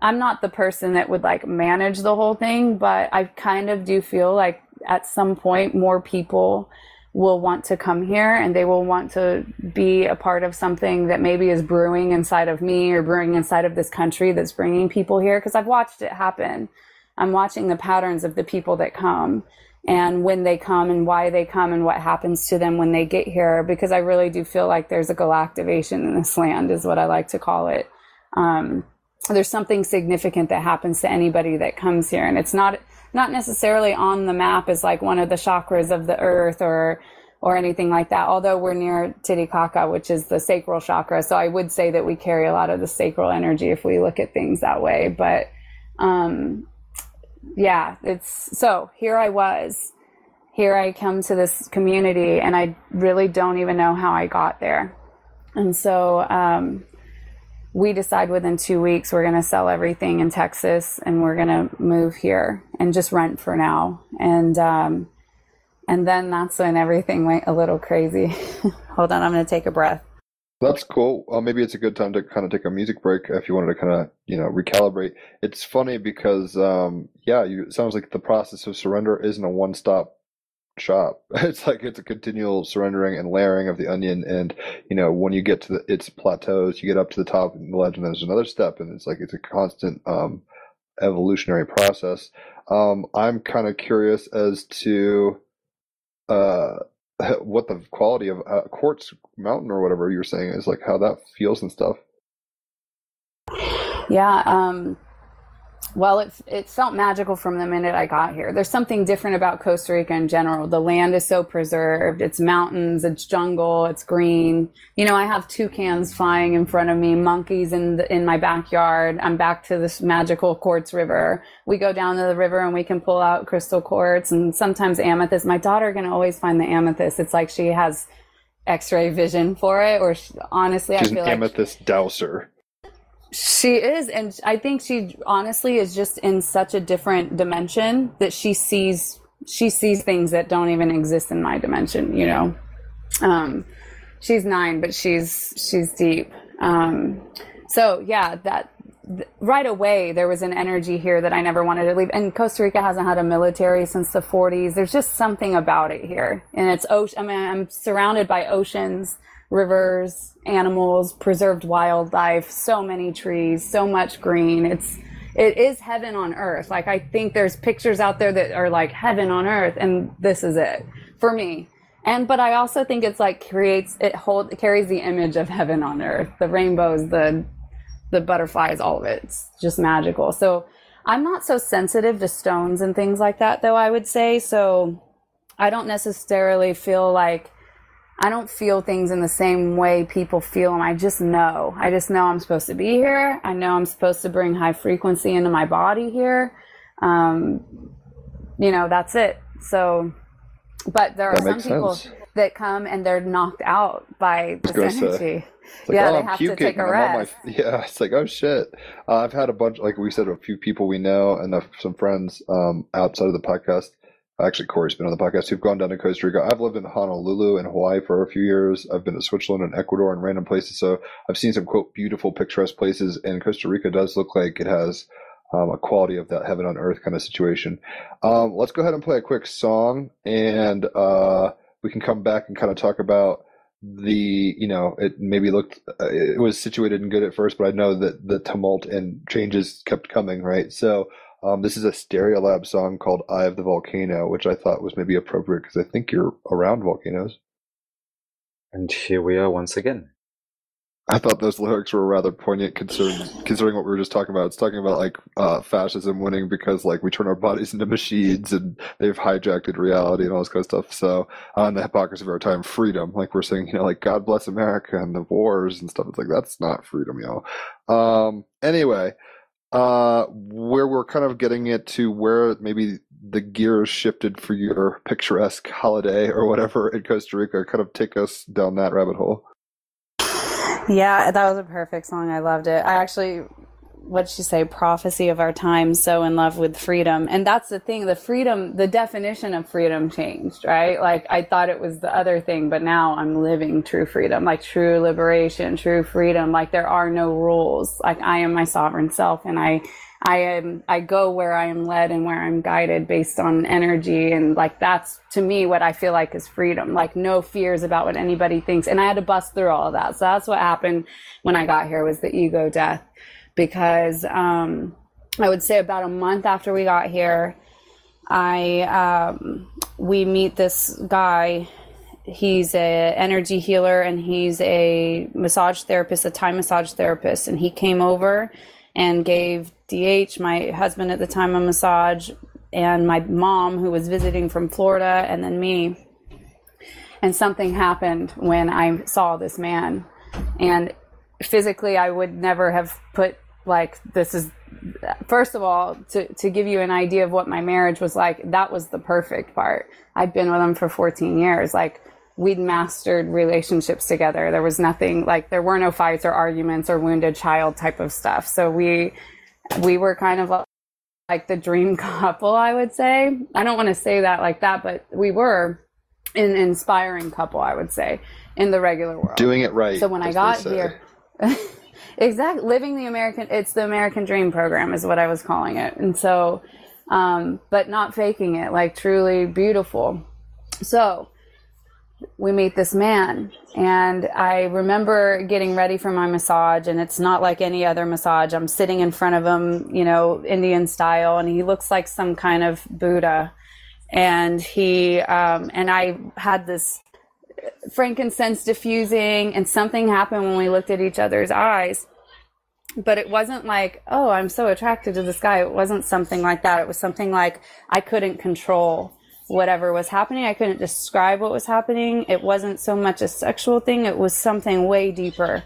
I'm not the person that would like manage the whole thing, but I kind of do feel like at some point more people will want to come here and they will want to be a part of something that maybe is brewing inside of me or brewing inside of this country that's bringing people here because I've watched it happen. I'm watching the patterns of the people that come and when they come and why they come and what happens to them when they get here because I really do feel like there's a galactivation in this land is what I like to call it. Um, there's something significant that happens to anybody that comes here. And it's not not necessarily on the map as like one of the chakras of the earth or or anything like that although we're near titicaca which is the sacral chakra. So i would say that we carry a lot of the sacral energy if we look at things that way. But um yeah it's so here i was. Here i come to this community and i really don't even know how i got there. And so um we decide within two weeks we're going to sell everything in Texas and we're going to move here and just rent for now. And, um, and then that's when everything went a little crazy. Hold on, I'm going to take a breath. That's cool. Uh, maybe it's a good time to kind of take a music break if you wanted to kind of, you know, recalibrate. It's funny because, um, yeah, you, it sounds like the process of surrender isn't a one-stop shop. It's like it's a continual surrendering and layering of the onion. And, you know, when you get to the, its plateaus, you get up to the top and the legend, there's another step. And it's like it's a constant um, evolutionary process. Um, I'm kind of curious as to uh, what the quality of uh, Quartz Mountain or whatever you're saying is, like how that feels and stuff. Yeah. Um, well, it, it felt magical from the minute I got here. There's something different about Costa Rica in general. The land is so preserved. It's mountains, it's jungle, it's green. You know, I have toucans flying in front of me, monkeys in the, in my backyard. I'm back to this magical quartz river. We go down to the river and we can pull out crystal quartz and sometimes amethyst. My daughter can always find the amethyst. It's like she has X-ray vision for it, or she, honestly, She's I an feel like amethyst dowser. She is, and I think she honestly is just in such a different dimension that she sees she sees things that don't even exist in my dimension. You know, um, she's nine, but she's she's deep. Um, so yeah, that th- right away there was an energy here that I never wanted to leave. And Costa Rica hasn't had a military since the 40s. There's just something about it here, and it's ocean. I mean, I'm surrounded by oceans rivers, animals, preserved wildlife, so many trees, so much green. It's it is heaven on earth. Like I think there's pictures out there that are like heaven on earth and this is it for me. And but I also think it's like creates it hold it carries the image of heaven on earth. The rainbows, the the butterflies, all of it. It's just magical. So I'm not so sensitive to stones and things like that though, I would say. So I don't necessarily feel like I don't feel things in the same way people feel them. I just know. I just know I'm supposed to be here. I know I'm supposed to bring high frequency into my body here. Um, you know, that's it. So, but there are That some people sense. that come and they're knocked out by this gonna energy. It's like, Yeah, oh, they I'm have to puking. take a on my- yeah, it's like, oh shit. Uh, I've had a bunch, like we said, a few people we know and uh, some friends um, outside of the podcast actually Corey's been on the podcast, who've gone down to Costa Rica. I've lived in Honolulu and Hawaii for a few years. I've been to Switzerland and Ecuador and random places. So I've seen some quote beautiful, picturesque places, and Costa Rica does look like it has um, a quality of that heaven on earth kind of situation. Um, let's go ahead and play a quick song, and uh, we can come back and kind of talk about the you know it maybe looked uh, it was situated and good at first but i know that the tumult and changes kept coming right so um, this is a stereolab song called eye of the volcano which i thought was maybe appropriate because i think you're around volcanoes. And here we are once again. i thought those lyrics were rather poignant considering considering what we were just talking about. It's talking about like uh, fascism winning because like we turn our bodies into machines and they've hijacked reality and all this kind of stuff. So uh, the hypocrisy of our time freedom. Like we're saying you know like god bless america and the wars and stuff. It's like that's not freedom yo um anyway uh where we're kind of getting it to where maybe the gears shifted for your picturesque holiday or whatever in costa rica kind of take us down that rabbit hole Yeah, that was a perfect song. I loved it. I actually, what'd she say? Prophecy of our time. So in love with freedom. And that's the thing. The freedom, the definition of freedom changed, right? Like I thought it was the other thing, but now I'm living true freedom, like true liberation, true freedom. Like there are no rules. Like I am my sovereign self and I, I am, I go where I am led and where I'm guided based on energy. And like, that's to me what I feel like is freedom. Like no fears about what anybody thinks. And I had to bust through all of that. So that's what happened when I got here was the ego death because, um, I would say about a month after we got here, I, um, we meet this guy. He's a energy healer and he's a massage therapist a thai massage therapist. And he came over and gave dh my husband at the time a massage and my mom who was visiting from florida and then me. And something happened when i saw this man. And physically i would never have put like this is first of all to, to give you an idea of what my marriage was like that was the perfect part. I'd been with him for 14 years. Like we'd mastered relationships together. There was nothing like there were no fights or arguments or wounded child type of stuff. So we we were kind of like, like the dream couple i would say. I don't want to say that like that but we were an inspiring couple i would say in the regular world. Doing it right so when I got here, exactly, living the American, it's the American Dream program is what I was calling it, and so, um, but not faking it, like truly beautiful. So we meet this man, and I remember getting ready for my massage, and it's not like any other massage. I'm sitting in front of him, you know, Indian style, and he looks like some kind of Buddha, and he, um, and I had this frankincense diffusing and something happened when we looked at each other's eyes. But it wasn't like oh i'm so attracted to this guy. It wasn't something like that. It was something like i couldn't control whatever was happening. I couldn't describe what was happening. It wasn't so much a sexual thing. It was something way deeper.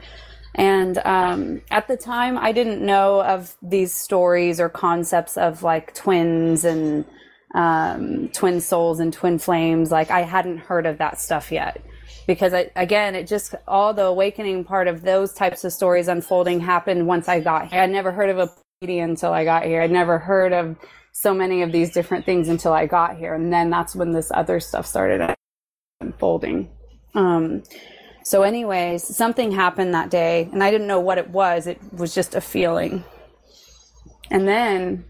And um, at the time i didn't know of these stories or concepts of like twins and um, twin souls and twin flames. Like I hadn't heard of that stuff yet because I, again, it just all the awakening part of those types of stories unfolding happened once I got here. I'd never heard of a Pleiadian until I got here. I'd never heard of so many of these different things until I got here, and then that's when this other stuff started unfolding. Um, so, anyways, something happened that day, and I didn't know what it was. It was just a feeling, and then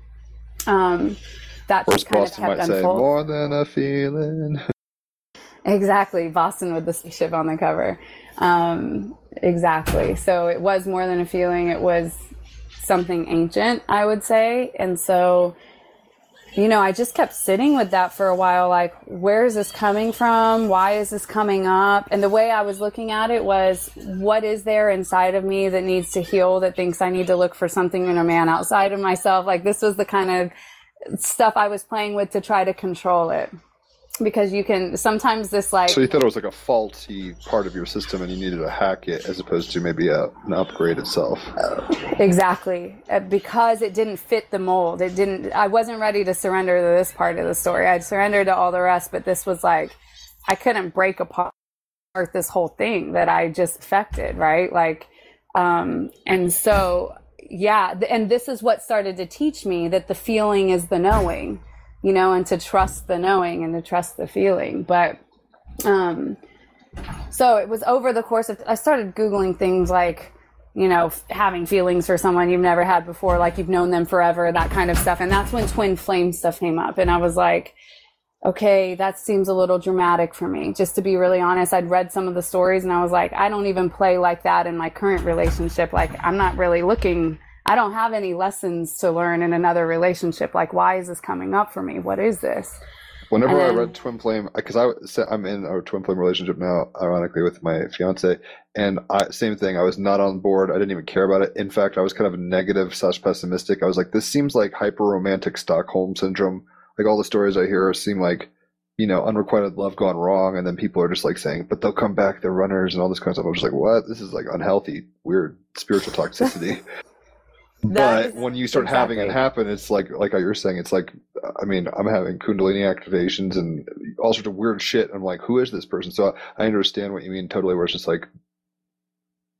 um, that just kind of Boston kept might say, more than a feeling. Exactly, Boston with the spaceship on the cover. Um, exactly. So it was more than a feeling; it was something ancient, I would say. And so, you know, I just kept sitting with that for a while. Like, where is this coming from? Why is this coming up? And the way I was looking at it was, what is there inside of me that needs to heal? That thinks I need to look for something in a man outside of myself? Like, this was the kind of stuff I was playing with to try to control it. Because you can sometimes this like So you thought it was like a faulty part of your system, and you needed to hack it, as opposed to maybe a, an upgrade itself. Exactly. Uh, Because it didn't fit the mold. It didn't, I wasn't ready to surrender to this part of the story. I'd surrendered to all the rest, but this was like, I couldn't break apart this whole thing that I just affected, right? Like, um, and so, yeah, and this is what started to teach me that the feeling is the knowing. you know, and to trust the knowing and to trust the feeling. But, um, so it was over the course of, I started Googling things like, you know, having feelings for someone you've never had before, like you've known them forever, that kind of stuff. And that's when twin flame stuff came up. And I was like, okay, that seems a little dramatic for me. Just to be really honest, I'd read some of the stories and I was like, I don't even play like that in my current relationship. Like, I'm not really looking, I don't have any lessons to learn in another relationship. Like, why is this coming up for me? What is this? Whenever And I read Twin Flame, because I I'm in a twin flame relationship now, ironically with my fiance, and I same thing. I was not on board. I didn't even care about it. In fact, I was kind of negative slash pessimistic. I was like, this seems like hyper romantic Stockholm syndrome. Like all the stories I hear seem like, you know, unrequited love gone wrong, and then people are just like saying, but they'll come back. They're runners and all this kind of stuff. I'm just like, what? This is like unhealthy, weird spiritual toxicity. But is- when you start having it happen, it's like like how you're saying, it's like I mean, I'm having Kundalini activations and all sorts of weird shit. I'm like, who is this person? So I understand what you mean totally. Where it's just like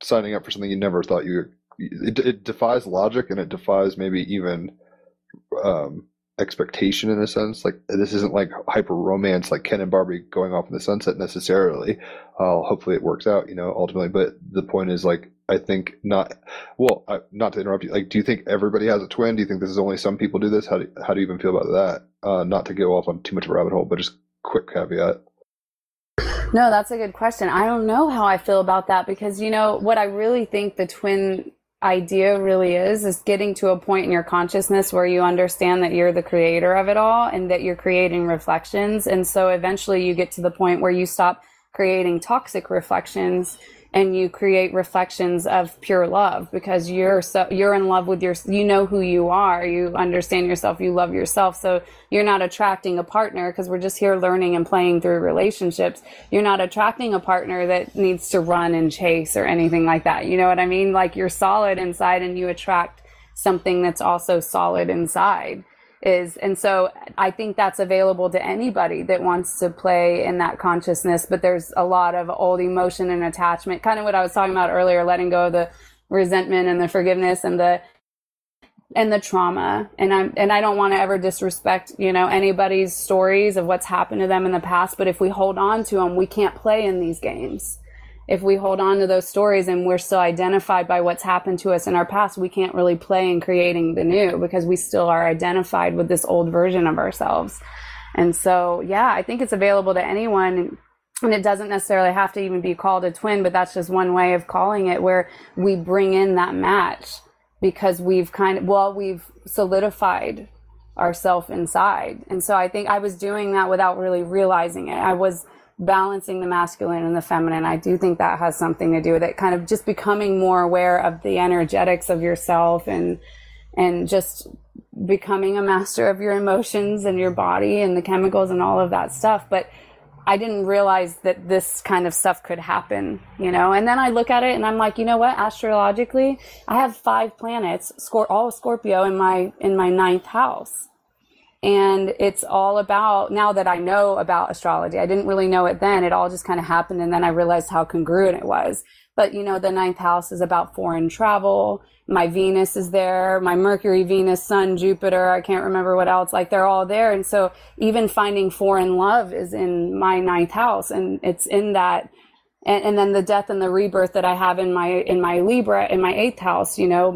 signing up for something you never thought you. It, it defies logic and it defies maybe even um, expectation in a sense. Like this isn't like hyper romance, like Ken and Barbie going off in the sunset necessarily. Uh, hopefully it works out, you know, ultimately. But the point is, like, I think not. Well, I, not to interrupt you. Like, do you think everybody has a twin? Do you think this is only some people do this? How do how do you even feel about that? Uh, not to go off on too much of a rabbit hole, but just quick caveat. No, that's a good question. I don't know how I feel about that because, you know, what I really think the twin idea really is is getting to a point in your consciousness where you understand that you're the creator of it all and that you're creating reflections. And so eventually you get to the point where you stop creating toxic reflections and you create reflections of pure love because you're so you're in love with your you know who you are. You understand yourself. You love yourself. So you're not attracting a partner because we're just here learning and playing through relationships. You're not attracting a partner that needs to run and chase or anything like that. You know what i mean? Like you're solid inside and you attract something that's also solid inside is and so i think that's available to anybody that wants to play in that consciousness but there's a lot of old emotion and attachment kind of what i was talking about earlier letting go of the resentment and the forgiveness and the and the trauma. And i'm and i don't want to ever disrespect you know anybody's stories of what's happened to them in the past but if we hold on to them we can't play in these games if we hold on to those stories and we're still identified by what's happened to us in our past, we can't really play in creating the new because we still are identified with this old version of ourselves. And so, yeah, I think it's available to anyone. And it doesn't necessarily have to even be called a twin, but that's just one way of calling it where we bring in that match because we've kind of, well, we've solidified ourself inside. And so I think I was doing that without really realizing it. I was balancing the masculine and the feminine. I do think that has something to do with it. Kind of just becoming more aware of the energetics of yourself and and just becoming a master of your emotions and your body and the chemicals and all of that stuff. But I didn't realize that this kind of stuff could happen, you know. And then I look at it and I'm like, you know what? Astrologically, I have five planets, all Scorpio in my in my ninth house and it's all about now that I know about astrology. I didn't really know it then. It all just kind of happened, and then I realized how congruent it was. But you know, the ninth house is about foreign travel. My Venus is there. My Mercury, Venus, Sun, Jupiter. I can't remember what else. Like they're all there, and so even finding foreign love is in my ninth house, and it's in that. And, and then the death and the rebirth that I have in my in my Libra in my eighth house. You know,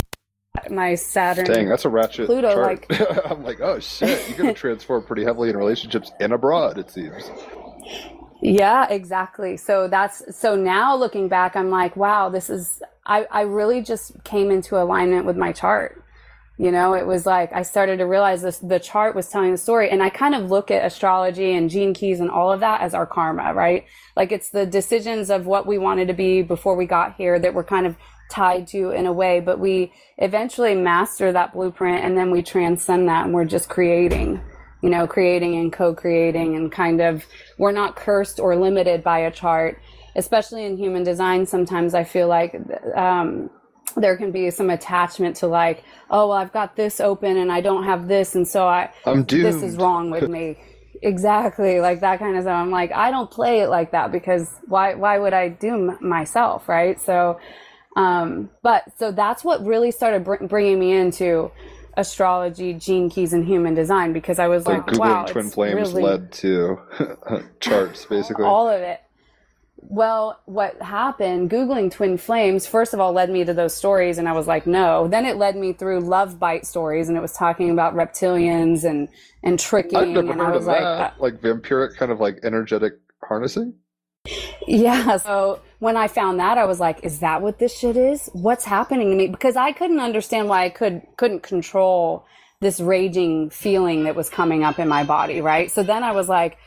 my Saturn. Dang, that's a ratchet Pluto, chart. I'm like, oh shit, you're gonna transform pretty heavily in relationships and abroad. It seems. Yeah, exactly. So that's so now looking back, I'm like, wow, this is I, I really just came into alignment with my chart. You know, it was like I started to realize this the chart was telling the story. And I kind of look at astrology and gene keys and all of that as our karma, right? Like it's the decisions of what we wanted to be before we got here that we're kind of tied to in a way, but we eventually master that blueprint and then we transcend that and we're just creating you know, creating and co-creating and kind of, we're not cursed or limited by a chart, especially in human design. Sometimes I feel like, um, there can be some attachment to like, oh, well, I've got this open and I don't have this. And so I, I'm doomed. this is wrong with me. exactly. Like that kind of stuff. I'm like, I don't play it like that because why, why would I doom myself? Right. So, um, but so that's what really started br- bringing me into astrology, gene keys, and human design because I was So like, Googling wow, twin it's flames really led to charts, basically. all of it. Well, what happened, Googling twin flames, first of all, led me to those stories, and I was like, no. Then it led me through love bite stories, and it was talking about reptilians and, and tricking. I've never and heard I was of like, that. uh, like vampiric kind of like energetic harnessing. Yeah. So when I found that, I was like, is that what this shit is? What's happening to me? Because I couldn't understand why I could, couldn't control this raging feeling that was coming up in my body. Right. So then I was like,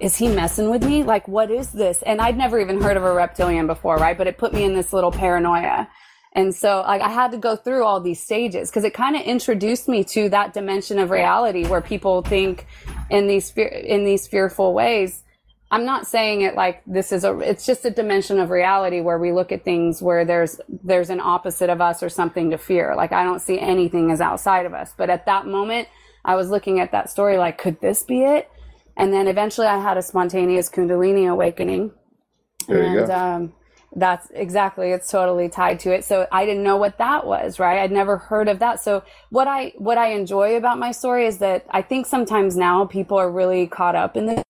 is he messing with me? Like, what is this? And I'd never even heard of a reptilian before. Right. But it put me in this little paranoia. And so like I had to go through all these stages because it kind of introduced me to that dimension of reality where people think in these fear, in these fearful ways. I'm not saying it like this is a it's just a dimension of reality where we look at things where there's there's an opposite of us or something to fear. Like I don't see anything as outside of us. But at that moment, I was looking at that story like could this be it? And then eventually I had a spontaneous kundalini awakening. There you and go. um that's exactly it's totally tied to it so i didn't know what that was right i'd never heard of that so what i what i enjoy about my story is that i think sometimes now people are really caught up in the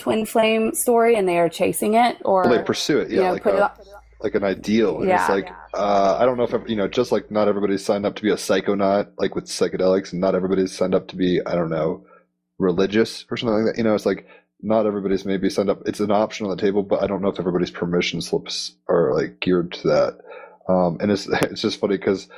twin flame story and they are chasing it or Well, they pursue it, yeah, you know, like put it a, up- like an ideal. And Yeah. it's like uh, I don't know if you know, just like not everybody's signed up to be a psychonaut, like with psychedelics, and not everybody's signed up to be I don't know religious or something like that. You know, it's like not everybody's maybe signed up. It's an option on the table, but I don't know if everybody's permission slips are like geared to that. Um, and it's it's just funny because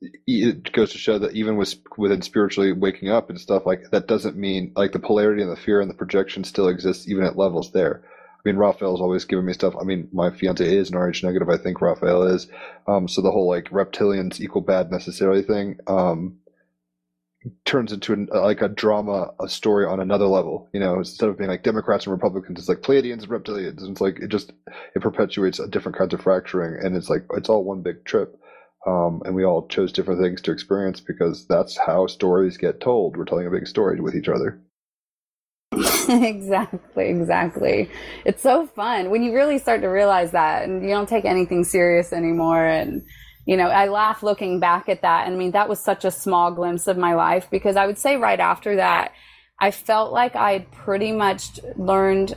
it goes to show that even with within spiritually waking up and stuff like that doesn't mean like the polarity and the fear and the projection still exists even at levels there. I mean, Raphael's always giving me stuff. I mean, my fiance is an RH negative. I think Raphael is. Um, so the whole like reptilians equal bad necessarily thing um, turns into an, like a drama, a story on another level. You know, instead of being like Democrats and Republicans, it's like Pleiadians and reptilians. And it's like it just it perpetuates a different kinds of fracturing, and it's like it's all one big trip. Um, and we all chose different things to experience because that's how stories get told. We're telling a big story with each other. exactly, exactly. It's so fun when you really start to realize that and you don't take anything serious anymore. And, you know, I laugh looking back at that. I mean, that was such a small glimpse of my life because I would say right after that, I felt like I'd pretty much learned.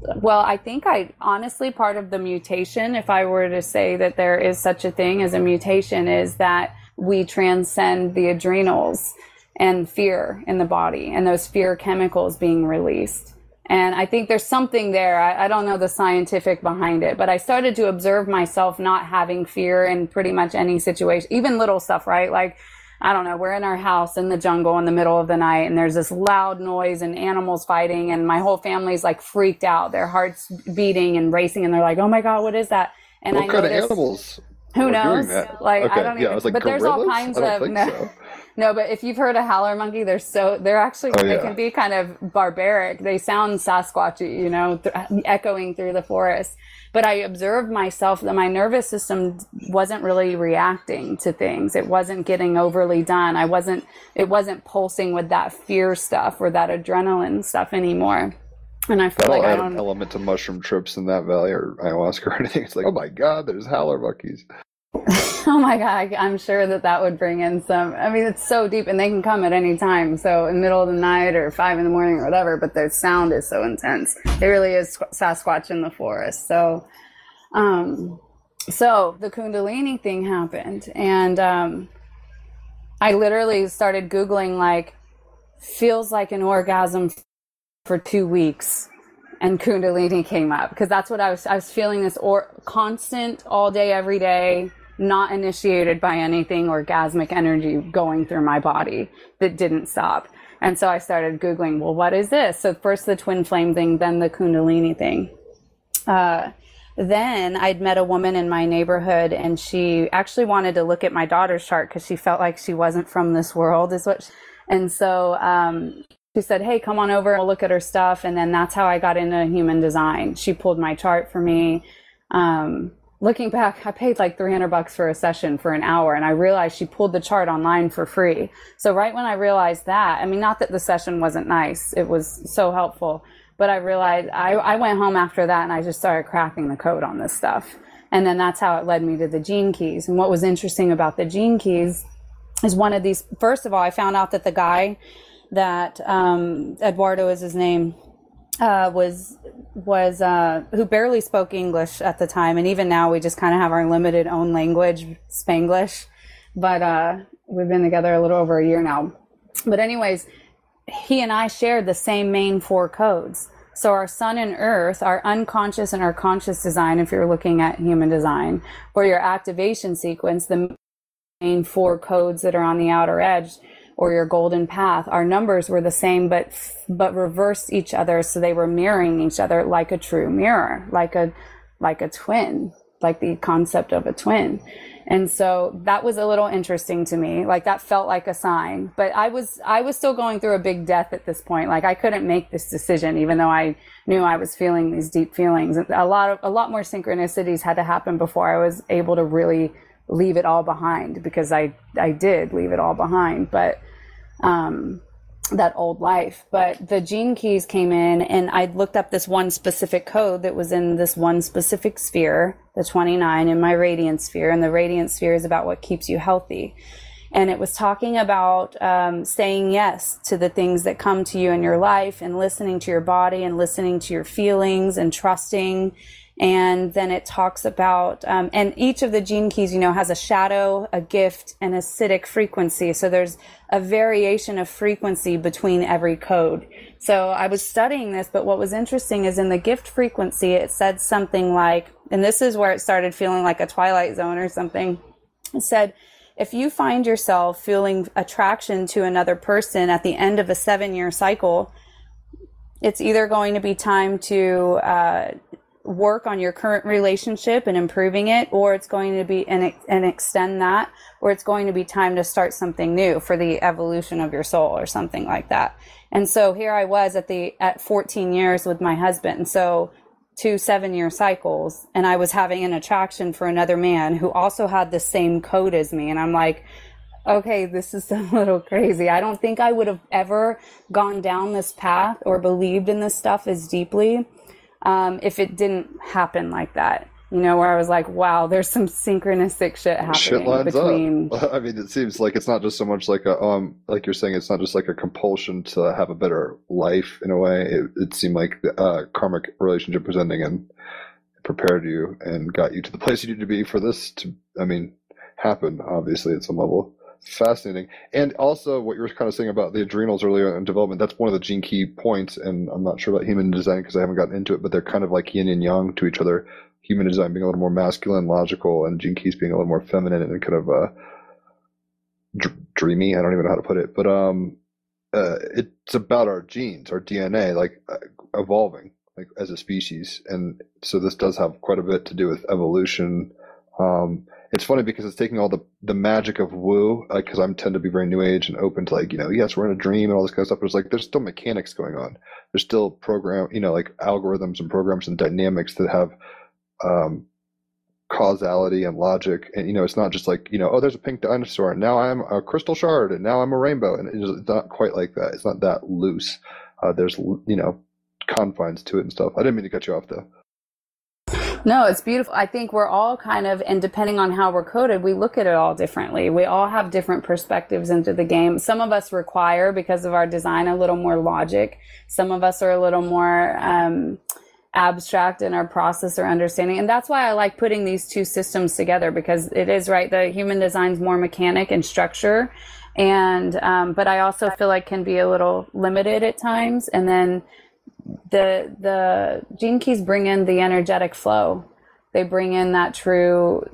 Well, I think I honestly, part of the mutation, if I were to say that there is such a thing as a mutation, is that we transcend the adrenals and fear in the body and those fear chemicals being released. And I think there's something there. I, I, don't know the scientific behind it, but I started to observe myself not having fear in pretty much any situation, even little stuff, right? Like, I don't know, we're in our house in the jungle in the middle of the night and there's this loud noise and animals fighting and my whole family's like freaked out. Their hearts beating and racing and they're like, oh my God, what is that? And what I kind of animals? Who knows? Like okay. I don't yeah, even. I was like, but there's all kinds of no, so. no. But if you've heard a howler monkey, they're so they're actually Oh, they can be kind of barbaric. They sound Sasquatchy, you know, th- echoing through the forest. But I observed myself that my nervous system wasn't really reacting to things. It wasn't getting overly done. I wasn't. It wasn't pulsing with that fear stuff or that adrenaline stuff anymore. And I feel That'll like I add don't. an element to mushroom trips in that valley or ayahuasca or anything. It's like, oh my god, there's howler monkeys. Oh my god, I'm sure that that would bring in some. I mean, it's so deep, and they can come at any time. So in the middle of the night or five in the morning or whatever. But the sound is so intense. It really is Sasquatch in the forest. So, um, so the Kundalini thing happened, and um, I literally started googling like feels like an orgasm for two weeks and kundalini came up because that's what i was i was feeling this or constant all day every day not initiated by anything orgasmic energy going through my body that didn't stop and so i started googling well what is this so first the twin flame thing then the kundalini thing uh, then I'd met a woman in my neighborhood and she actually wanted to look at my daughter's chart because she felt like she wasn't from this world is what she, and so um, she said, Hey, come on over. We'll look at her stuff. And then that's how I got into human design. She pulled my chart for me. Um, looking back, I paid like 300 bucks for a session for an hour. And I realized she pulled the chart online for free. So right when I realized that, I mean, not that the session wasn't nice. It was so helpful, but I realized I, I went home after that and I just started cracking the code on this stuff. And then that's how it led me to the gene keys. And what was interesting about the gene keys is one of these. First of all, I found out that the guy that um, Eduardo is his name uh, was was uh, who barely spoke English at the time, and even now we just kind of have our limited own language, Spanglish. But uh, we've been together a little over a year now. But anyways, he and I shared the same main four codes. So our sun and earth, our unconscious and our conscious design, if you're looking at human design, or your activation sequence, the main four codes that are on the outer edge, or your golden path, our numbers were the same, but but reversed each other, so they were mirroring each other like a true mirror, like a like a twin, like the concept of a twin. And so that was a little interesting to me. Like that felt like a sign, but I was, I was still going through a big death at this point. Like I couldn't make this decision, even though I knew I was feeling these deep feelings. A lot of, a lot more synchronicities had to happen before I was able to really leave it all behind because I, I did leave it all behind. But, um, that old life. But the gene keys came in and I looked up this one specific code that was in this one specific sphere, the 29 in my radiant sphere. And the radiant sphere is about what keeps you healthy. And it was talking about um, saying yes to the things that come to you in your life and listening to your body and listening to your feelings and trusting and then it talks about um, and each of the gene keys you know has a shadow a gift and a siddhic frequency. So there's a variation of frequency between every code. So i was studying this but what was interesting is in the gift frequency it said something like and this is where it started feeling like a twilight zone or something. It said if you find yourself feeling attraction to another person at the end of a seven year cycle it's either going to be time to uh, work on your current relationship and improving it, or it's going to be and, and extend that, or it's going to be time to start something new for the evolution of your soul or something like that. And so here I was at the at 14 years with my husband. So two seven year cycles and I was having an attraction for another man who also had the same code as me. And I'm like, okay, this is a little crazy. I don't think I would have ever gone down this path or believed in this stuff as deeply um, if it didn't happen like that. You know, where I was like, wow, there's some synchronistic shit happening Shit lines between. up. I mean, it seems like it's not just so much like a um, like you're saying, it's not just like a compulsion to have a better life in a way. It, it seemed like the uh, karmic relationship was ending and prepared you and got you to the place you need to be for this to, I mean, happen. Obviously, at some level fascinating. And also, what you were kind of saying about the adrenals earlier in development, that's one of the gene key points. And I'm not sure about human design because I haven't gotten into it, but they're kind of like yin and yang to each other. Human design being a little more masculine, logical, and gene keys being a little more feminine and kind of uh, dr- dreamy. I don't even know how to put it, but um, uh, it's about our genes, our DNA, like uh, evolving, like as a species. And so this does have quite a bit to do with evolution. Um, it's funny because it's taking all the the magic of woo because like, I'm tend to be very new age and open to like you know yes we're in a dream and all this kind of stuff. But it's like there's still mechanics going on. There's still program you know like algorithms and programs and dynamics that have um, causality and logic. And you know it's not just like you know oh there's a pink dinosaur and now I'm a crystal shard and now I'm a rainbow and it's not quite like that. It's not that loose. Uh, there's you know confines to it and stuff. I didn't mean to cut you off though. No, it's beautiful. I think we're all kind of, and depending on how we're coded, we look at it all differently. We all have different perspectives into the game. Some of us require, because of our design, a little more logic. Some of us are a little more um, abstract in our process or understanding. And that's why I like putting these two systems together because it is right. The human design is more mechanic and structure. And, um, but I also feel like can be a little limited at times. And then, the the gene keys bring in the energetic flow. They bring in that true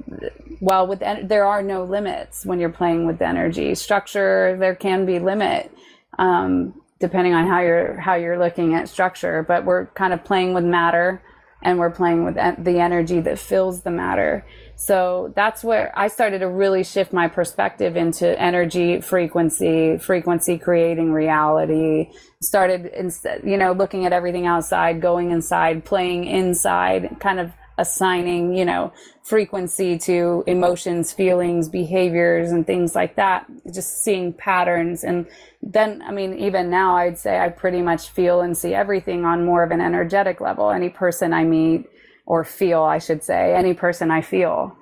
well with there are no limits when you're playing with the energy structure. There can be limit um, depending on how you're how you're looking at structure but we're kind of playing with matter and we're playing with the energy that fills the matter so that's where I started to really shift my perspective into energy, frequency, frequency creating reality. Started instead, you know, looking at everything outside, going inside, playing inside, kind of assigning, you know, frequency to emotions, feelings, behaviors, and things like that. Just seeing patterns. And then, I mean, even now, I'd say I pretty much feel and see everything on more of an energetic level. Any person I meet, or feel, I should say, any person I feel.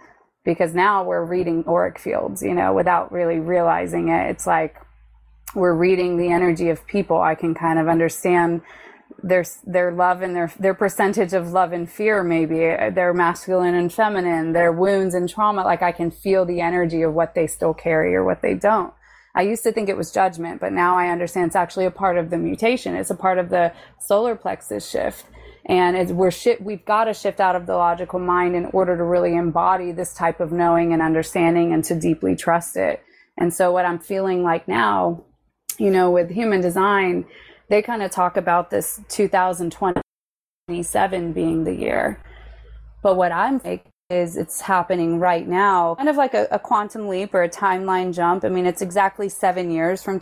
because now we're reading auric fields, you know, without really realizing it. It's like we're reading the energy of people. I can kind of understand their their love and their their percentage of love and fear maybe their masculine and feminine their wounds and trauma like i can feel the energy of what they still carry or what they don't i used to think it was judgment but now i understand it's actually a part of the mutation it's a part of the solar plexus shift and we're we've got to shift out of the logical mind in order to really embody this type of knowing and understanding and to deeply trust it and so what i'm feeling like now you know with human design they kind of talk about this 2027 being the year. But what I'm thinking is it's happening right now, kind of like a, a, quantum leap or a timeline jump. I mean, it's exactly seven years from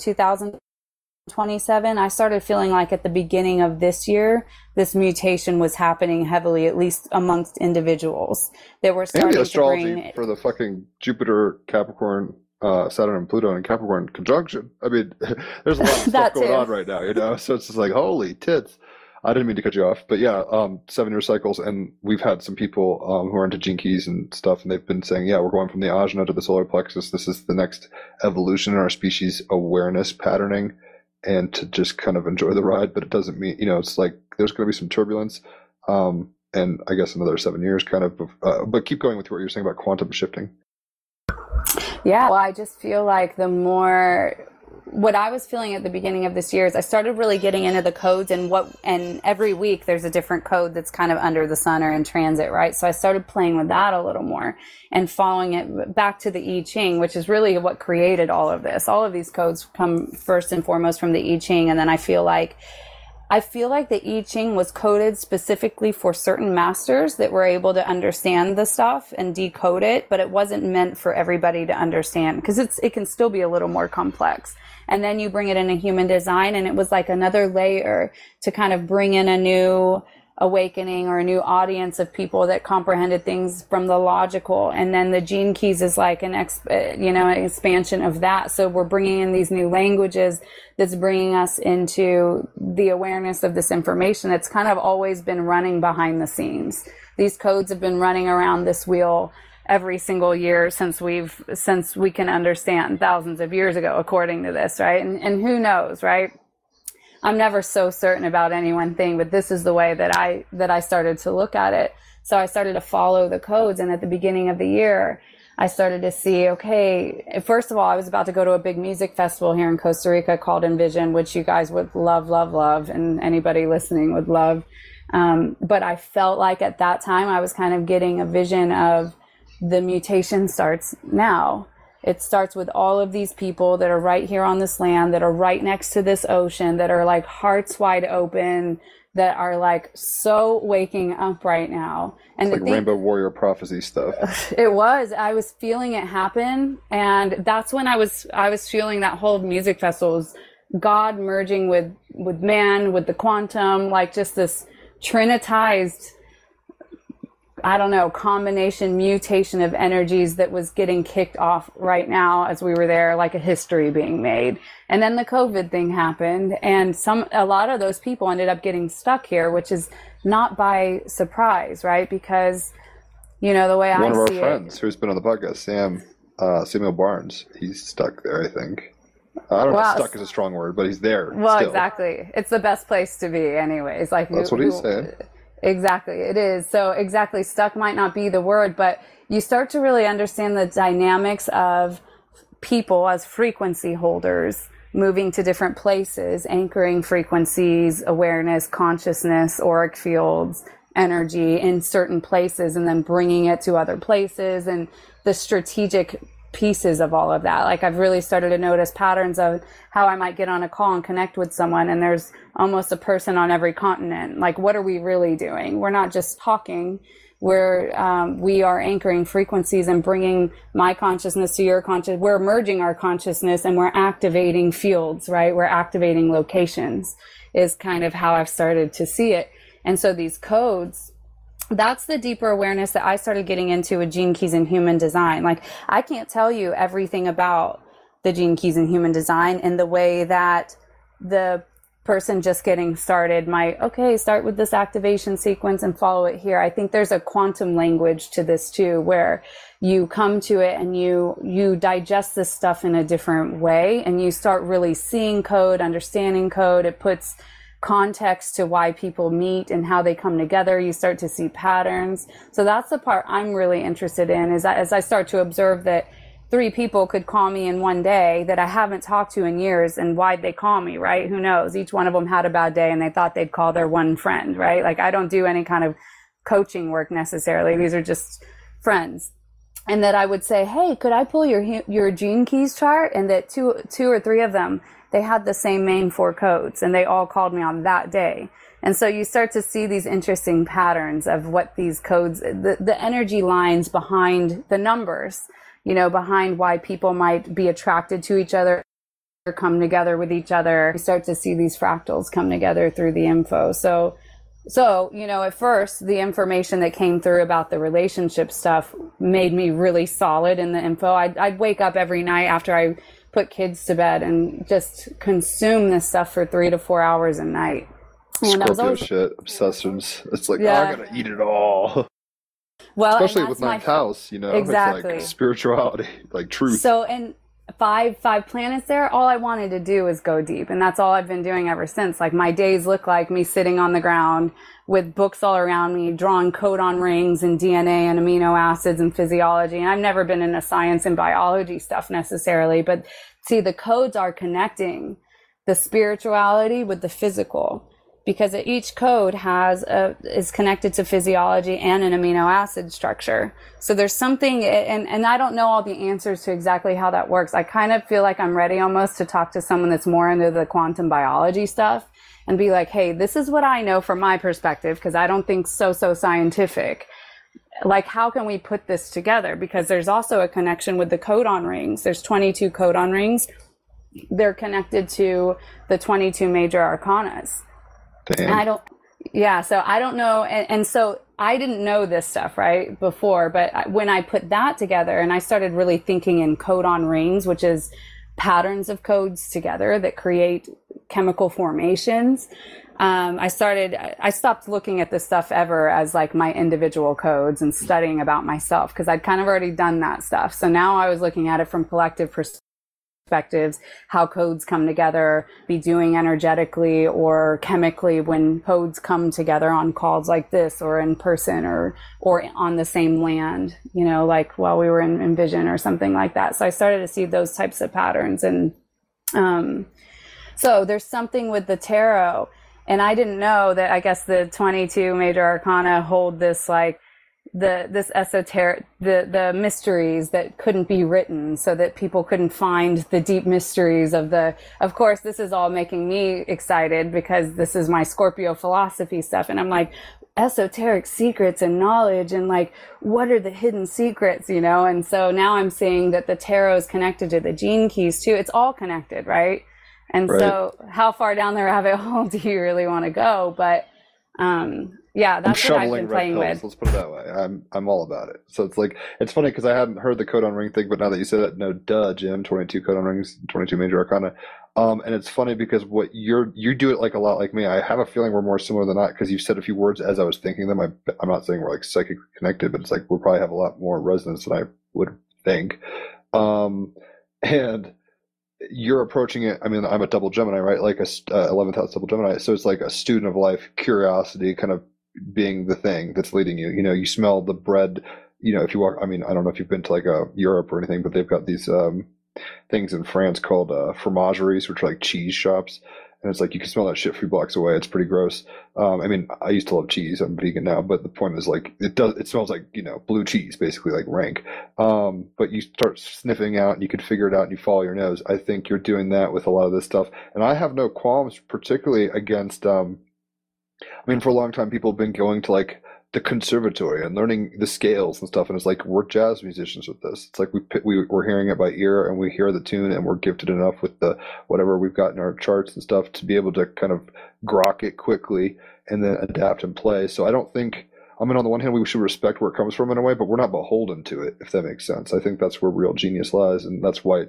2027. I started feeling like at the beginning of this year, this mutation was happening heavily, at least amongst individuals that were starting and the astrology bring for the fucking Jupiter Capricorn uh, Saturn and Pluto and Capricorn conjunction. I mean, there's a lot of stuff going too. on right now, you know. So it's just like holy tits. I didn't mean to cut you off, but yeah, um, seven year cycles, and we've had some people um, who are into Gene Keys and stuff, and they've been saying, yeah, we're going from the ajna to the solar plexus. This is the next evolution in our species awareness patterning, and to just kind of enjoy the ride. But it doesn't mean, you know, it's like there's going to be some turbulence, um, and I guess another seven years, kind of. Uh, but keep going with what you're saying about quantum shifting. Yeah. Well, I just feel like the more what I was feeling at the beginning of this year is I started really getting into the codes and what, and every week there's a different code that's kind of under the sun or in transit, right? So I started playing with that a little more and following it back to the I Ching, which is really what created all of this. All of these codes come first and foremost from the I Ching. And then I feel like I feel like the I Ching was coded specifically for certain masters that were able to understand the stuff and decode it, but it wasn't meant for everybody to understand because it's it can still be a little more complex. And then you bring it in a human design and it was like another layer to kind of bring in a new awakening or a new audience of people that comprehended things from the logical. And then the gene keys is like an ex, you know an expansion of that. So we're bringing in these new languages that's bringing us into the awareness of this information that's kind of always been running behind the scenes. These codes have been running around this wheel every single year since we've since we can understand thousands of years ago according to this right? And, and who knows right I'm never so certain about any one thing, but this is the way that I that I started to look at it. So I started to follow the codes, and at the beginning of the year, I started to see, okay, first of all, I was about to go to a big music festival here in Costa Rica called Envision, which you guys would love, love, love, and anybody listening would love. Um, but I felt like at that time I was kind of getting a vision of the mutation starts now. It starts with all of these people that are right here on this land, that are right next to this ocean, that are like hearts wide open, that are like so waking up right now. And like Rainbow Warrior prophecy stuff. It was. I was feeling it happen, and that's when I was I was feeling that whole music festival was God merging with with man, with the quantum, like just this trinitized I don't know, combination mutation of energies that was getting kicked off right now as we were there, like a history being made. And then the COVID thing happened and some, a lot of those people ended up getting stuck here, which is not by surprise, right? Because, you know, the way One I of our friends it. who's been on the podcast, Sam, uh, Samuel Barnes, he's stuck there, I think. I don't know Wow. stuck is a strong word, but he's there. Well, still. exactly. It's the best place to be anyways. Like That's who- what he's who- saying. Exactly, it is. So exactly, stuck might not be the word, but you start to really understand the dynamics of people as frequency holders moving to different places, anchoring frequencies, awareness, consciousness, auric fields, energy in certain places, and then bringing it to other places and the strategic pieces of all of that. Like I've really started to notice patterns of how I might get on a call and connect with someone and there's almost a person on every continent. Like what are we really doing? We're not just talking. We're, um, we are anchoring frequencies and bringing my consciousness to your conscious. We're merging our consciousness and we're activating fields, right? We're activating locations is kind of how I've started to see it. And so these codes, that's the deeper awareness that I started getting into with gene keys and human design. Like I can't tell you everything about the gene keys and human design in the way that the person just getting started might, okay, start with this activation sequence and follow it here. I think there's a quantum language to this too, where you come to it and you, you digest this stuff in a different way and you start really seeing code, understanding code. It puts context to why people meet and how they come together. You start to see patterns. So that's the part I'm really interested in is that as I start to observe that three people could call me in one day that I haven't talked to in years and why'd they call me, right? Who knows? Each one of them had a bad day and they thought they'd call their one friend, right? Like I don't do any kind of coaching work necessarily. These are just friends. And that I would say, "Hey, could I pull your your gene keys chart?" And that two two or three of them, they had the same main four codes and they all called me on that day. And so you start to see these interesting patterns of what these codes, the, the energy lines behind the numbers you know, behind why people might be attracted to each other or come together with each other. You start to see these fractals come together through the info. So, so, you know, at first, the information that came through about the relationship stuff made me really solid in the info. I'd, I'd wake up every night after I put kids to bed and just consume this stuff for three to four hours a night. And Scorpio always, shit, obsessions. It's like, yeah. oh, I gotta eat it all. Well, especially with my house, you know, exactly like spirituality, like truth. So, and five five planets there, all I wanted to do was go deep, and that's all I've been doing ever since. Like my days look like me sitting on the ground with books all around me, drawing codon rings and DNA and amino acids and physiology. And I've never been in into science and biology stuff necessarily, but see, the codes are connecting the spirituality with the physical because each code has a, is connected to physiology and an amino acid structure. So there's something, and, and I don't know all the answers to exactly how that works. I kind of feel like I'm ready almost to talk to someone that's more into the quantum biology stuff and be like, hey, this is what I know from my perspective, because I don't think so, so scientific. Like, how can we put this together? Because there's also a connection with the codon rings. There's 22 codon rings. They're connected to the 22 major arcanas. Damn. I don't, yeah, so I don't know. And, and, so I didn't know this stuff, right, before. But when I put that together and I started really thinking in codon rings, which is patterns of codes together that create chemical formations. Um, I started, I stopped looking at this stuff ever as like my individual codes and studying about myself because I'd kind of already done that stuff. So now I was looking at it from collective perspective perspectives, how codes come together, be doing energetically or chemically when codes come together on calls like this or in person or, or on the same land, you know, like while we were in Envision or something like that. So I started to see those types of patterns. And, um, so there's something with the tarot. And I didn't know that I guess the 22 major arcana hold this like, the this esoteric the the mysteries that couldn't be written so that people couldn't find the deep mysteries of the of course this is all making me excited because this is my scorpio philosophy stuff. And i'm like esoteric secrets and knowledge and like what are the hidden secrets you know? And so now i'm seeing that the tarot is connected to the gene keys too. It's all connected right? And right. so how far down the rabbit hole do you really want to go? But um yeah, that's what I've been playing pills, with. Let's put it that way. I'm I'm all about it. So it's like it's funny because I hadn't heard the codon ring thing, but now that you said it, no, duh, Jim. Twenty two codon rings, twenty two major arcana. Um, and it's funny because what you're you do it like a lot like me. I have a feeling we're more similar than not because you said a few words as I was thinking them. I, I'm not saying we're like psychically connected, but it's like we'll probably have a lot more resonance than I would think. Um, and you're approaching it. I mean, I'm a double Gemini, right? Like a uh, 11th house double Gemini. So it's like a student of life, curiosity, kind of being the thing that's leading you. You know, you smell the bread. You know, if you walk, I mean, I don't know if you've been to like a Europe or anything, but they've got these um, things in France called uh, fromageries, which are like cheese shops. And it's like you can smell that shit a few blocks away. It's pretty gross. Um, I mean, I used to love cheese. I'm vegan now, but the point is like it does. It smells like you know blue cheese, basically like rank. Um, but you start sniffing out, and you can figure it out, and you follow your nose. I think you're doing that with a lot of this stuff, and I have no qualms, particularly against um, I mean, for a long time, people have been going to like the conservatory and learning the scales and stuff. And it's like we're jazz musicians with this. It's like we, we we're hearing it by ear and we hear the tune and we're gifted enough with the whatever we've got in our charts and stuff to be able to kind of grok it quickly and then adapt and play. So I don't think. I mean, on the one hand, we should respect where it comes from in a way, but we're not beholden to it, if that makes sense. I think that's where real genius lies, and that's why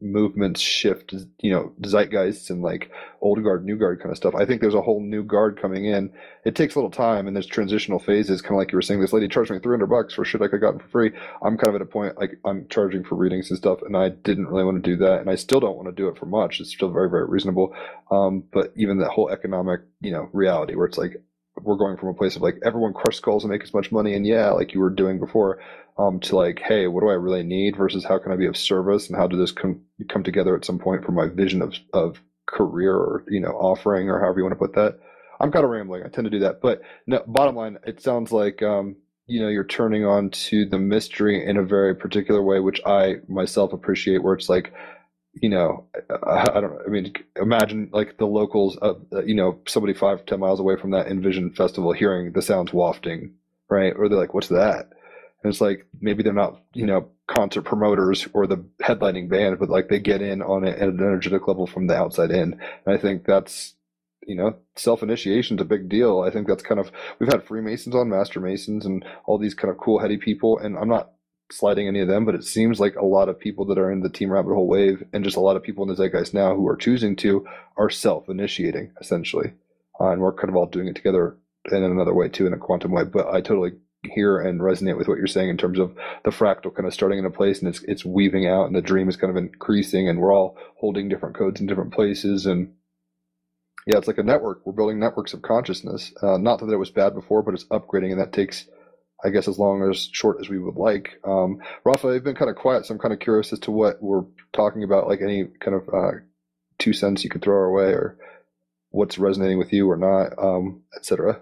movements shift, you know, zeitgeists and like old guard, new guard kind of stuff. I think there's a whole new guard coming in. It takes a little time and there's transitional phases, kind of like you were saying. This lady charged me 300 bucks for shit I could have gotten for free. I'm kind of at a point like I'm charging for readings and stuff, and I didn't really want to do that, and I still don't want to do it for much. It's still very, very reasonable. Um, but even that whole economic, you know, reality where it's like we're going from a place of like everyone crush skulls and make as much money, and yeah, like you were doing before um, to like, hey, what do I really need versus how can I be of service and how do this come come together at some point for my vision of of career or you know offering or however you want to put that. I'm kind of rambling. I tend to do that, but no, bottom line, it sounds like um, you know you're turning on to the mystery in a very particular way, which I myself appreciate. Where it's like you know, I, I, don't know. I mean, imagine like the locals of, uh, you know, somebody five, ten miles away from that Envision festival hearing the sounds wafting, right? Or they're like, what's that? And it's like maybe they're not, you know, concert promoters or the headlining band, but like they get in on it at an energetic level from the outside in. And I think that's, you know, self initiation is a big deal. I think that's kind of we've had Freemasons on, Master Masons, and all these kind of cool heady people. And I'm not sliding any of them, but it seems like a lot of people that are in the Team Rabbit Hole wave, and just a lot of people in the zeitgeist now who are choosing to, are self initiating essentially, uh, and we're kind of all doing it together in another way too, in a quantum way. But I totally hear and resonate with what you're saying in terms of the fractal kind of starting in a place and it's it's weaving out and the dream is kind of increasing and we're all holding different codes in different places. And yeah it's like a network. We're building networks of consciousness. Uh, not that it was bad before but it's upgrading and that takes I guess as long as short as we would like. Um, Rafa, you've been kind of quiet, so I'm kind of curious as to what we're talking about. Like any kind of uh, two cents you could throw our way, or what's resonating with you or not, um, etc.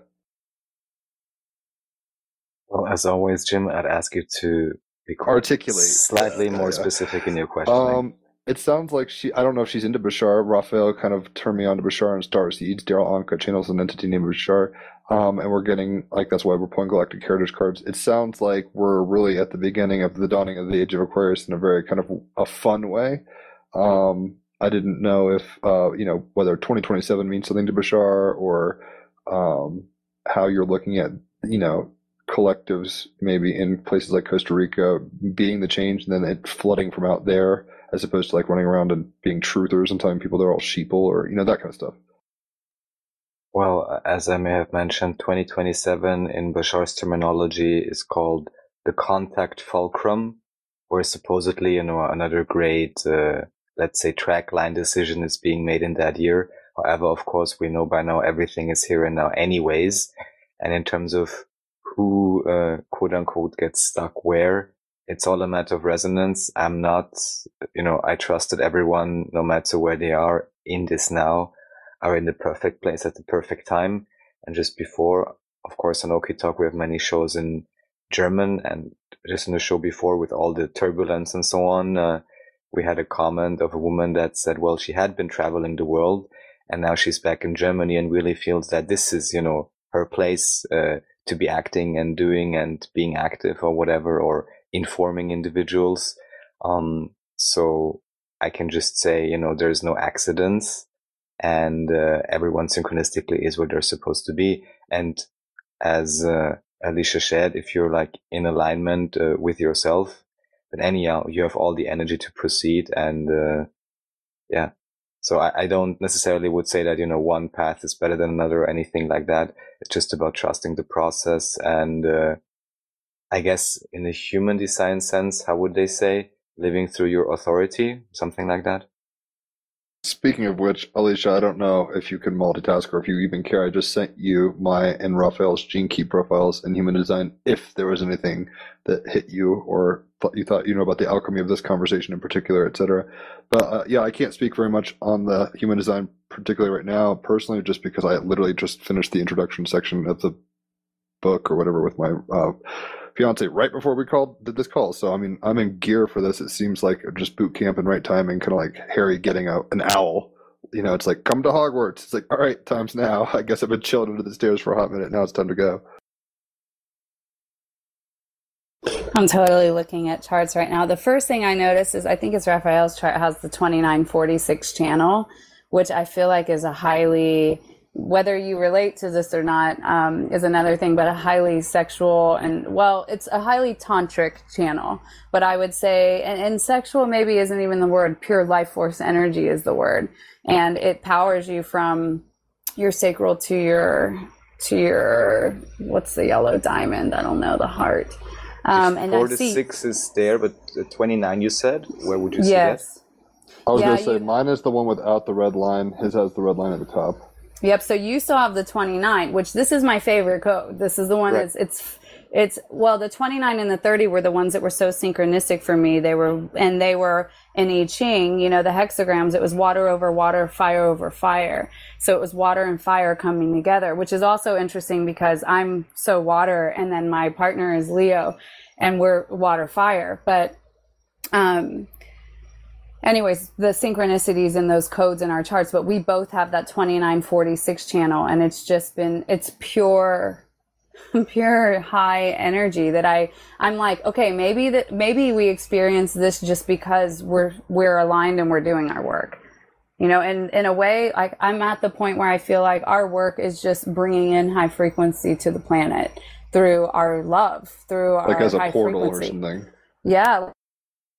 Well, as always, Jim, I'd ask you to be articulate slightly more yeah. specific in your question. Um, it sounds like she. I don't know if she's into Bashar. Raphael kind of turned me on to Bashar and Star Seeds. Darryl Anka channels an entity named Bashar, um, and we're getting like that's why we're pulling Galactic Heritage cards. It sounds like we're really at the beginning of the dawning of the Age of Aquarius in a very kind of a fun way. Um, I didn't know if uh, you know whether 2027 means something to Bashar or um, how you're looking at you know collectives maybe in places like Costa Rica being the change and then it flooding from out there as opposed to like running around and being truthers and telling people they're all sheeple or you know that kind of stuff. Well, as I may have mentioned, 2027 in Bashar's terminology is called the contact fulcrum, where supposedly, you know, another great, uh, let's say, track line decision is being made in that year. However, of course, we know by now everything is here and now anyways. And in terms of who, uh, quote unquote, gets stuck where, it's all a matter of resonance. I'm not, you know, I trusted everyone, no matter where they are in this now, are in the perfect place at the perfect time. And just before, of course, on Okie Talk, we have many shows in German and just in the show before with all the turbulence and so on, uh, we had a comment of a woman that said, well, she had been traveling the world and now she's back in Germany and really feels that this is, you know, her place, uh, to be acting and doing and being active or whatever, or informing individuals. Um, so I can just say, you know, there's no accidents and uh, everyone synchronistically is where they're supposed to be. And as uh, Alicia shared, if you're like in alignment uh, with yourself, then anyhow, you have all the energy to proceed. And uh, yeah, so I, I don't necessarily would say that, you know, one path is better than another or anything like that. It's just about trusting the process and uh, I guess in a human design sense, how would they say? Living through your authority, something like that. Speaking of which, Alicia, I don't know if you can multitask or if you even care. I just sent you my and Raphael's gene key profiles in human design. If there was anything that hit you or thought you thought you know about the alchemy of this conversation in particular, etc. But uh, yeah, I can't speak very much on the human design particularly right now, personally, just because I literally just finished the introduction section of the book or whatever with my uh, fiance right before we called did this call. So I mean, I'm in gear for this. It seems like just boot camp and right timing, kind of like Harry getting a, an owl. You know, it's like come to Hogwarts. It's like all right, time's now. I guess I've been chilling under the stairs for a hot minute. Now it's time to go. I'm totally looking at charts right now. The first thing I notice is I think it's Raphael's chart has the 2946 channel, which I feel like is a highly whether you relate to this or not um, is another thing, but a highly sexual and well, it's a highly tantric channel. But I would say, and, and sexual maybe isn't even the word. Pure life force energy is the word, and it powers you from your sacral to your to your what's the yellow diamond? I don't know the heart. Um, and Four I to see, six is there, but uh, 29 you said? Where would you see yes. I was Yeah, gonna say you- mine is the one without the red line. His has the red line at the top. Yep. So you still have the 29, which this is my favorite code. This is the one Right. that's it's it's well the 29 and the 30 were the ones that were so synchronistic for me. They were and they were in I Ching, you know, the hexagrams. It was water over water, fire over fire. So it was water and fire coming together, which is also interesting because I'm so water, and then my partner is Leo, and we're water fire. But um anyways, the synchronicities in those codes in our charts, but we both have that 2946 channel and it's just been, it's pure, pure high energy that I, I'm like, okay, maybe that, maybe we experience this just because we're, we're aligned and we're doing our work. You know, and in a way, like I'm at the point where I feel like our work is just bringing in high frequency to the planet through our love, through Like our as a high portal or frequency. something. Yeah.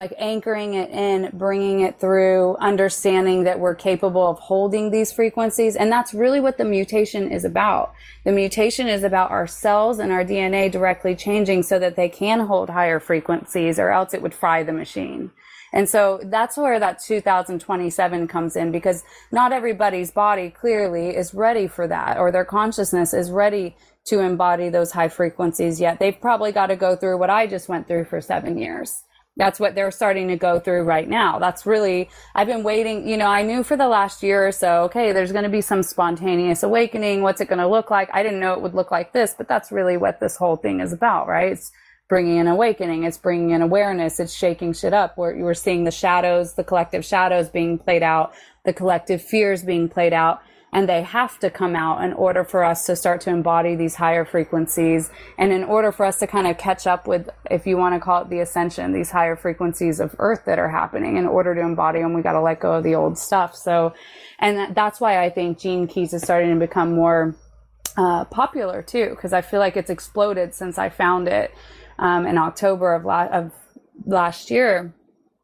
Like anchoring it in, bringing it through, understanding that we're capable of holding these frequencies. And that's really what the mutation is about. The mutation is about our cells and our DNA directly changing so that they can hold higher frequencies or else it would fry the machine. And so that's where that 2027 comes in because not everybody's body clearly is ready for that or their consciousness is ready to embody those high frequencies yet. They've probably got to go through what I just went through for seven years. That's what they're starting to go through right now. That's really, I've been waiting, you know, I knew for the last year or so, okay, there's going to be some spontaneous awakening. What's it going to look like? I didn't know it would look like this, but that's really what this whole thing is about, right? It's bringing an awakening. It's bringing in awareness. It's shaking shit up where you were seeing the shadows, the collective shadows being played out, the collective fears being played out. And they have to come out in order for us to start to embody these higher frequencies. And in order for us to kind of catch up with, if you want to call it the ascension, these higher frequencies of earth that are happening, in order to embody them, we got to let go of the old stuff. So, and that's why I think Gene Keys is starting to become more uh, popular too, because I feel like it's exploded since I found it um, in October of, la- of last year.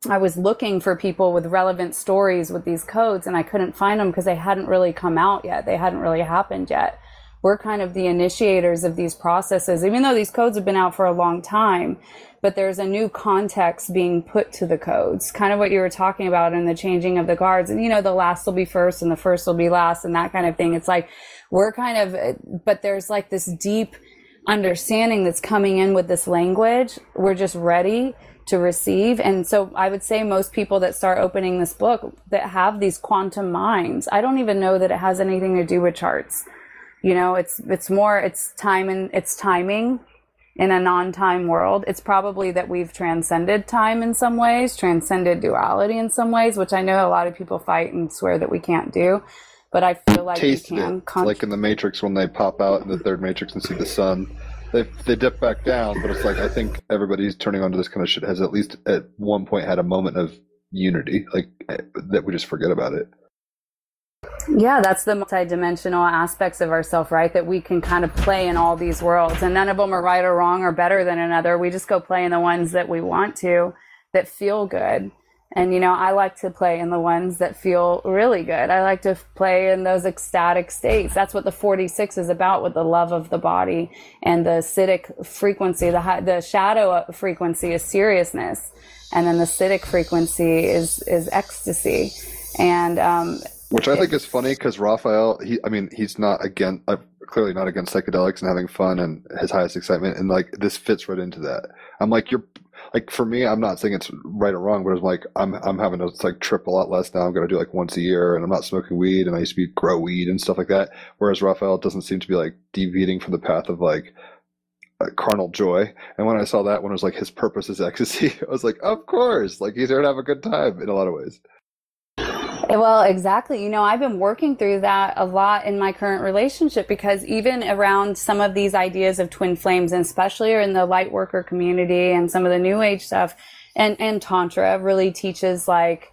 I was looking for people with relevant stories with these codes, and I couldn't find them because they hadn't really come out yet. They hadn't really happened yet. We're kind of the initiators of these processes, even though these codes have been out for a long time. But there's a new context being put to the codes, kind of what you were talking about in the changing of the guards. And you know, the last will be first, and the first will be last, and that kind of thing. It's like we're kind of, but there's like this deep understanding that's coming in with this language. We're just ready to receive. And so I would say most people that start opening this book that have these quantum minds, I don't even know that it has anything to do with charts. You know, it's it's more it's time and it's timing in a non-time world. It's probably that we've transcended time in some ways, transcended duality in some ways, which I know a lot of people fight and swear that we can't do. But I feel like Tasted we can. it. Con- like in the Matrix when they pop out in the third Matrix and see the sun. They, they dip back down, but it's like I think everybody's turning onto this kind of shit has at least at one point had a moment of unity, like that we just forget about it. Yeah, that's the multidimensional aspects of ourself, right? That we can kind of play in all these worlds, and none of them are right or wrong or better than another. We just go play in the ones that we want to, that feel good. And you know, I like to play in the ones that feel really good. I like to play in those ecstatic states. That's what the 46 is about with the love of the body and the siddhic frequency. The high, the shadow frequency is seriousness, and then the siddhic frequency is is ecstasy. And um, Which I think is funny because Raphael, he, I mean, he's not against, uh, clearly not against psychedelics and having fun and his highest excitement. And like, this fits right into that. I'm like, you're, like, for me, I'm not saying it's right or wrong, but it's like, I'm, I'm having to like trip a lot less now. I'm to do like once a year and I'm not smoking weed and I used to be grow weed and stuff like that. Whereas Raphael doesn't seem to be like deviating from the path of like, carnal joy. And when I saw that one, it was like his purpose is ecstasy. I was like, of course, like he's here to have a good time in a lot of ways. Well, exactly. You know, I've been working through that a lot in my current relationship because even around some of these ideas of twin flames, and especially in the light worker community and some of the new age stuff, and, and Tantra really teaches like,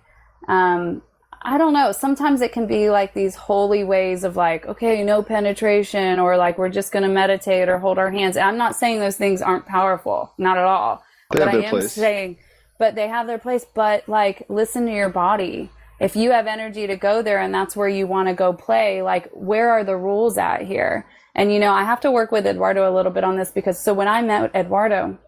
um, I don't know. Sometimes it can be like these holy ways of like, okay, no penetration, or like we're just going to meditate or hold our hands. I'm not saying those things aren't powerful, not at all. They but have I am place. saying, but they have their place. But like, listen to your body. If you have energy to go there and that's where you want to go play, like, where are the rules at here? And you know, I have to work with Eduardo a little bit on this because so when I met Eduardo,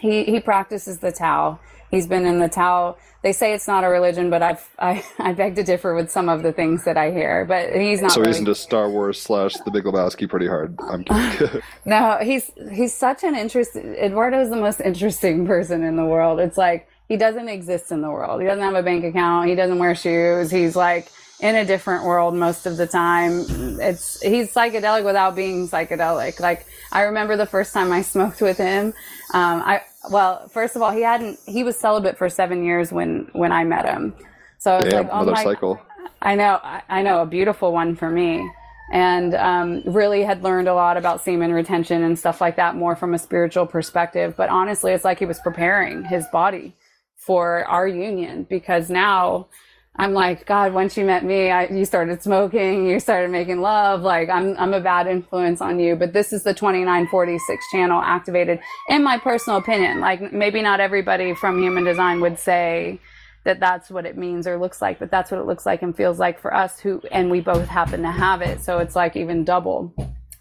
he he practices the Tao. He's been in the Tao. They say it's not a religion, but I've, I I beg to differ with some of the things that I hear. But he's not. So really, he's into Star Wars slash The Big Lebowski pretty hard. I'm kidding. no, he's he's such an interest. Eduardo is the most interesting person in the world. It's like he doesn't exist in the world. He doesn't have a bank account. He doesn't wear shoes. He's like in a different world most of the time. It's he's psychedelic without being psychedelic. Like I remember the first time I smoked with him. Um, I well, first of all, he hadn't. He was celibate for seven years when when I met him. So Damn, like, oh my, cycle. I know, I, I know, a beautiful one for me. And um, really had learned a lot about semen retention and stuff like that more from a spiritual perspective. But honestly, it's like he was preparing his body for our union because now I'm like, God, once you met me, I, you started smoking, you started making love. Like I'm, I'm a bad influence on you, but this is the 2946 channel activated in my personal opinion. Like maybe not everybody from human design would say that that's what it means or looks like, but that's what it looks like and feels like for us who, and we both happen to have it. So it's like even double,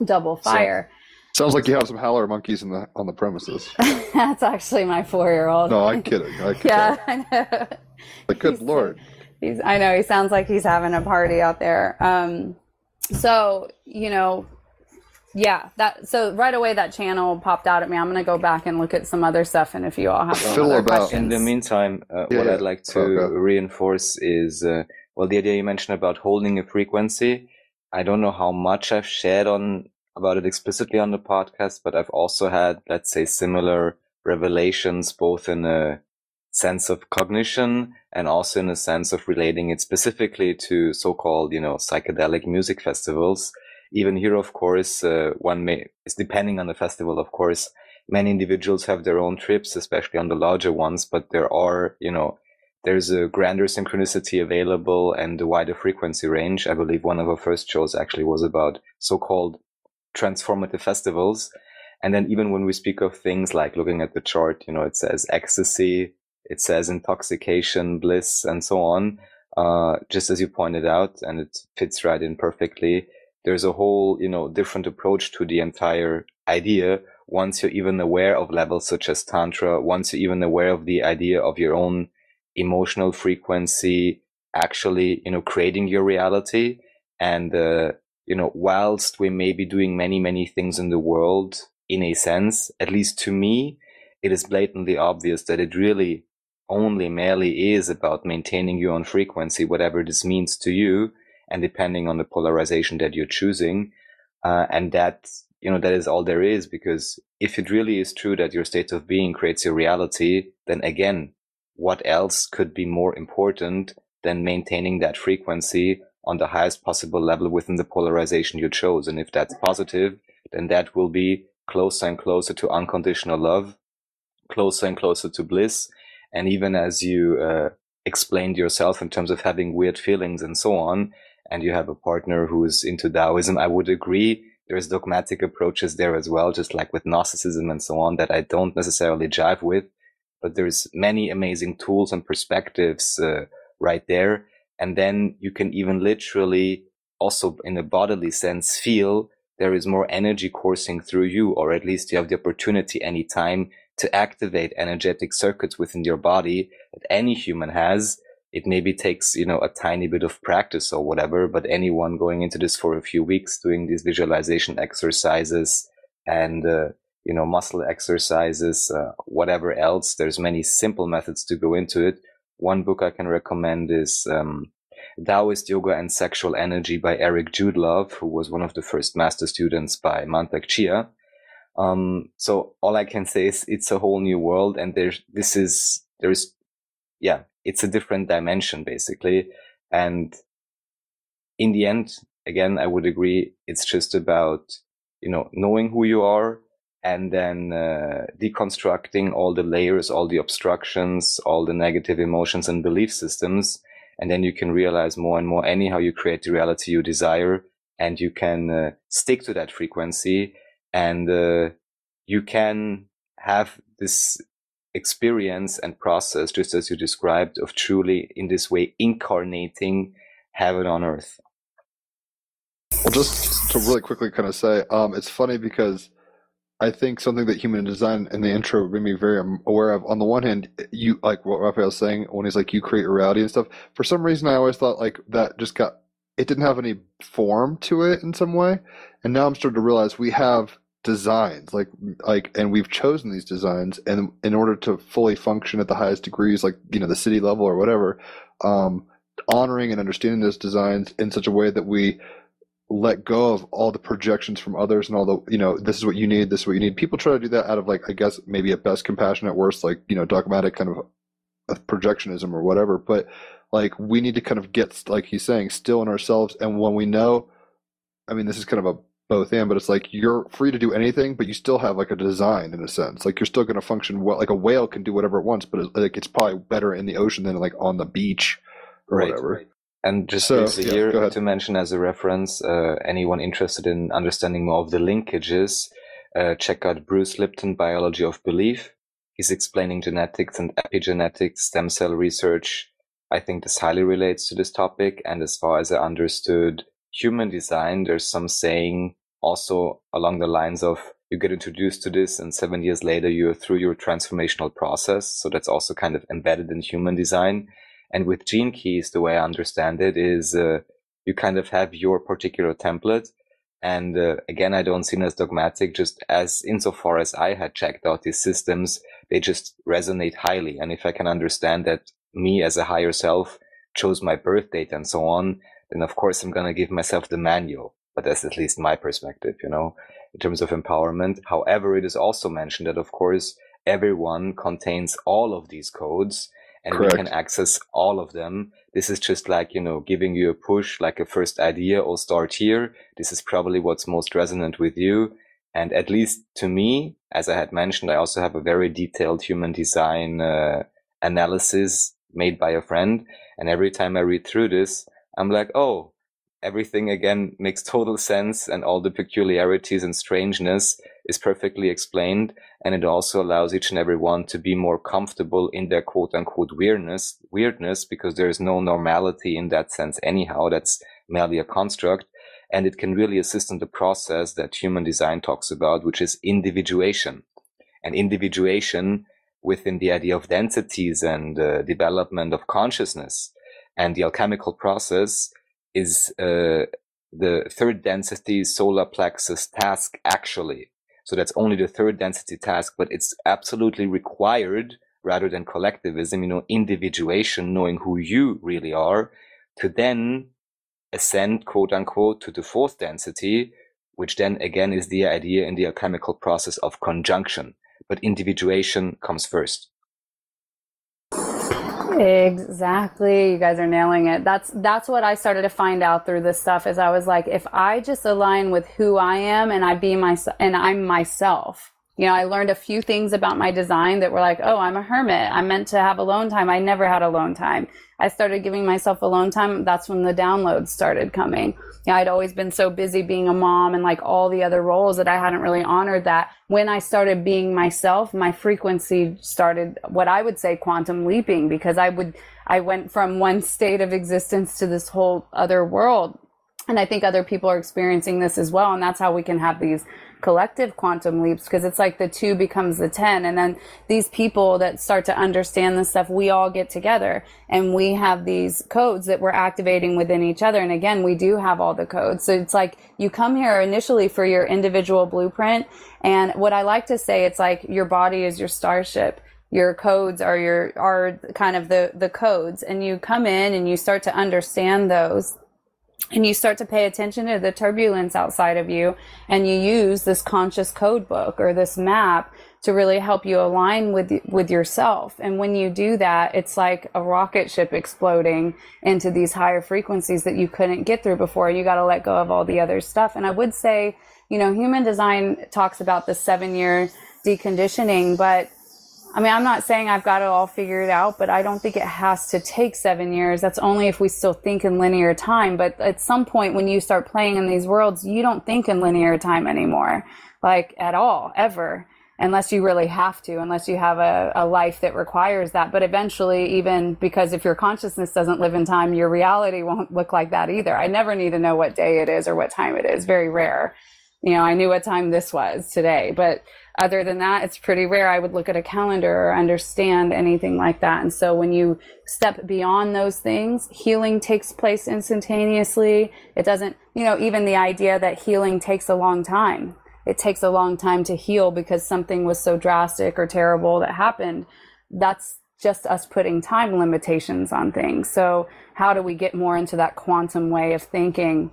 double fire. Sounds like you have some howler monkeys in the on the premises. that's actually my four year old. No, I'm kidding. I can yeah, tell. I know. But good He's- lord. He's, I know he sounds like he's having a party out there. Um, so you know, yeah, that. So right away that channel popped out at me. I'm gonna go back and look at some other stuff, and if you all have some Fiddle other about. questions, In the meantime, uh, Yeah, what yeah. I'd like to Okay. reinforce is, uh, well, the idea you mentioned about holding a frequency. I don't know how much I've shared on about it explicitly on the podcast, but I've also had, let's say, similar revelations, both in a sense of cognition and also in a sense of relating it specifically to so-called, you know, psychedelic music festivals. Even here, of course, uh, one may, it's depending on the festival, of course, many individuals have their own trips, especially on the larger ones, but there are, you know, there's a grander synchronicity available and a wider frequency range. I believe one of our first shows actually was about so-called transformative festivals. And then even when we speak of things like looking at the chart, you know, it says ecstasy, it says intoxication, bliss, and so on. Uh, just as you pointed out, and it fits right in perfectly. There's a whole, you know, different approach to the entire idea. Once you're even aware of levels such as tantra, once you're even aware of the idea of your own emotional frequency, actually, you know, creating your reality. And, uh, you know, whilst we may be doing many, many things in the world, in a sense, at least to me, it is blatantly obvious that it really only merely is about maintaining your own frequency, whatever this means to you, and depending on the polarization that you're choosing. Uh, and that, you know, that is all there is, because if it really is true that your state of being creates your reality, then again, what else could be more important than maintaining that frequency on the highest possible level within the polarization you chose? And if that's positive, then that will be closer and closer to unconditional love, closer and closer to bliss. And even as you uh, explained yourself in terms of having weird feelings and so on, and you have a partner who is into Taoism, I would agree. There's dogmatic approaches there as well, just like with Gnosticism and so on, that I don't necessarily jive with. But there's many amazing tools and perspectives uh, right there. And then you can even literally also in a bodily sense feel there is more energy coursing through you, or at least you have the opportunity anytime to activate energetic circuits within your body that any human has. It maybe takes, you know, a tiny bit of practice or whatever, but anyone going into this for a few weeks doing these visualization exercises and, uh, you know, muscle exercises, uh, whatever else, there's many simple methods to go into it. One book I can recommend is, um, Taoist Yoga and Sexual Energy by Eric Yudelove, who was one of the first master students by Mantak Chia. Um, so all I can say is it's a whole new world and there's, this is, there's, yeah, it's a different dimension basically. And in the end, again, I would agree. It's just about, you know, knowing who you are and then, uh, deconstructing all the layers, all the obstructions, all the negative emotions and belief systems And then you can realize more and more anyhow you create the reality you desire and you can uh, stick to that frequency and uh, you can have this experience and process, just as you described, of truly in this way incarnating heaven on earth. Well, just to really quickly kind of say, um, it's funny because I think something that human design in the intro made me very aware of. On the one hand, you like what Raphael was saying when he's like, you create reality and stuff. For some reason, I always thought like that just got it didn't have any form to it in some way, and now I'm starting to realize we have designs like like and we've chosen these designs and in order to fully function at the highest degrees like you know the Siddhi level or whatever um honoring and understanding those designs in such a way that we let go of all the projections from others and all the you know this is what you need this is what you need. People try to do that out of like i guess maybe at best compassion at worst like you know dogmatic kind of projectionism or whatever. But like we need to kind of get like he's saying still in ourselves. And when we know i mean this is kind of a both and but it's like you're free to do anything but you still have like a design in a sense. Like you're still going to function well like a whale can do whatever it wants but it's, like it's probably better in the ocean than like on the beach or Right, whatever. right. And just So, yeah, here to mention as a reference, uh, anyone interested in understanding more of the linkages, uh, check out Bruce Lipton, Biology of Belief. He's explaining genetics and epigenetics, stem cell research. I think this highly relates to this topic. And as far as I understood human design, there's some saying also along the lines of you get introduced to this and seven years later you're through your transformational process. So that's also kind of embedded in human design. And with gene keys, the way I understand it is uh, you kind of have your particular template. And uh, again, I don't see it as dogmatic, just as insofar as I had checked out these systems, they just resonate highly. And if I can understand that me as a higher self chose my birth date and so on, then of course I'm going to give myself the manual. But that's at least my perspective, you know, in terms of empowerment. However, it is also mentioned that, of course, everyone contains all of these codes and we can access all of them. This is just like, you know, giving you a push, like a first idea or start here. This is probably what's most resonant with you. And at least to me, as I had mentioned, I also have a very detailed human design uh, analysis made by a friend. And every time I read through this, I'm like, oh, everything again makes total sense and all the peculiarities and strangeness is perfectly explained. And it also allows each and every one to be more comfortable in their quote unquote weirdness, weirdness, because there is no normality in that sense anyhow. That's merely a construct. And it can really assist in the process that human design talks about, which is individuation and individuation within the idea of densities and uh, development of consciousness. And the alchemical process is uh, the third density solar plexus task actually. So that's only the third density task, but it's absolutely required rather than collectivism, you know, individuation, knowing who you really are to then ascend quote unquote to the fourth density, which then again is the idea in the alchemical process of conjunction. But individuation comes first. Exactly. You guys are nailing it. That's that's what I started to find out through this stuff is I was like if I just align with who I am and I be myself and I'm myself. You know, I learned a few things about my design that were like, "Oh, I'm a hermit. I'm meant to have alone time. I never had alone time." I started giving myself alone time. That's when the downloads started coming. You know, I'd always been so busy being a mom and like all the other roles that I hadn't really honored that. When I started being myself, my frequency started what I would say quantum leaping because I would, I went from one state of existence to this whole other world. And I think other people are experiencing this as well. And that's how we can have these collective quantum leaps because it's like the two becomes the 10. And then these people that start to understand this stuff, we all get together and we have these codes that we're activating within each other. And again, we do have all the codes. So it's like you come here initially for your individual blueprint. And what I like to say, it's like your body is your starship your codes are your are kind of the the codes and you come in and you start to understand those and you start to pay attention to the turbulence outside of you and you use this conscious code book or this map to really help you align with with yourself. And when you do that it's like a rocket ship exploding into these higher frequencies that you couldn't get through before. You got to let go of all the other stuff. And i would say you know human design talks about the 7 year deconditioning but I mean, I'm not saying I've got it all figured out, but I don't think it has to take seven years. That's only if we still think in linear time. But at some point, when you start playing in these worlds, you don't think in linear time anymore, like at all, ever, unless you really have to, unless you have a, a life that requires that. But eventually, even because if your consciousness doesn't live in time, your reality won't look like that either. I never need to know what day it is or what time it is. Very rare. You know, I knew what time this was today, but other than that, it's pretty rare I would look at a calendar or understand anything like that. And so when you step beyond those things, healing takes place instantaneously. It doesn't, you know, even the idea that healing takes a long time. It takes a long time to heal because something was so drastic or terrible that happened. That's just us putting time limitations on things. So how do we get more into that quantum way of thinking?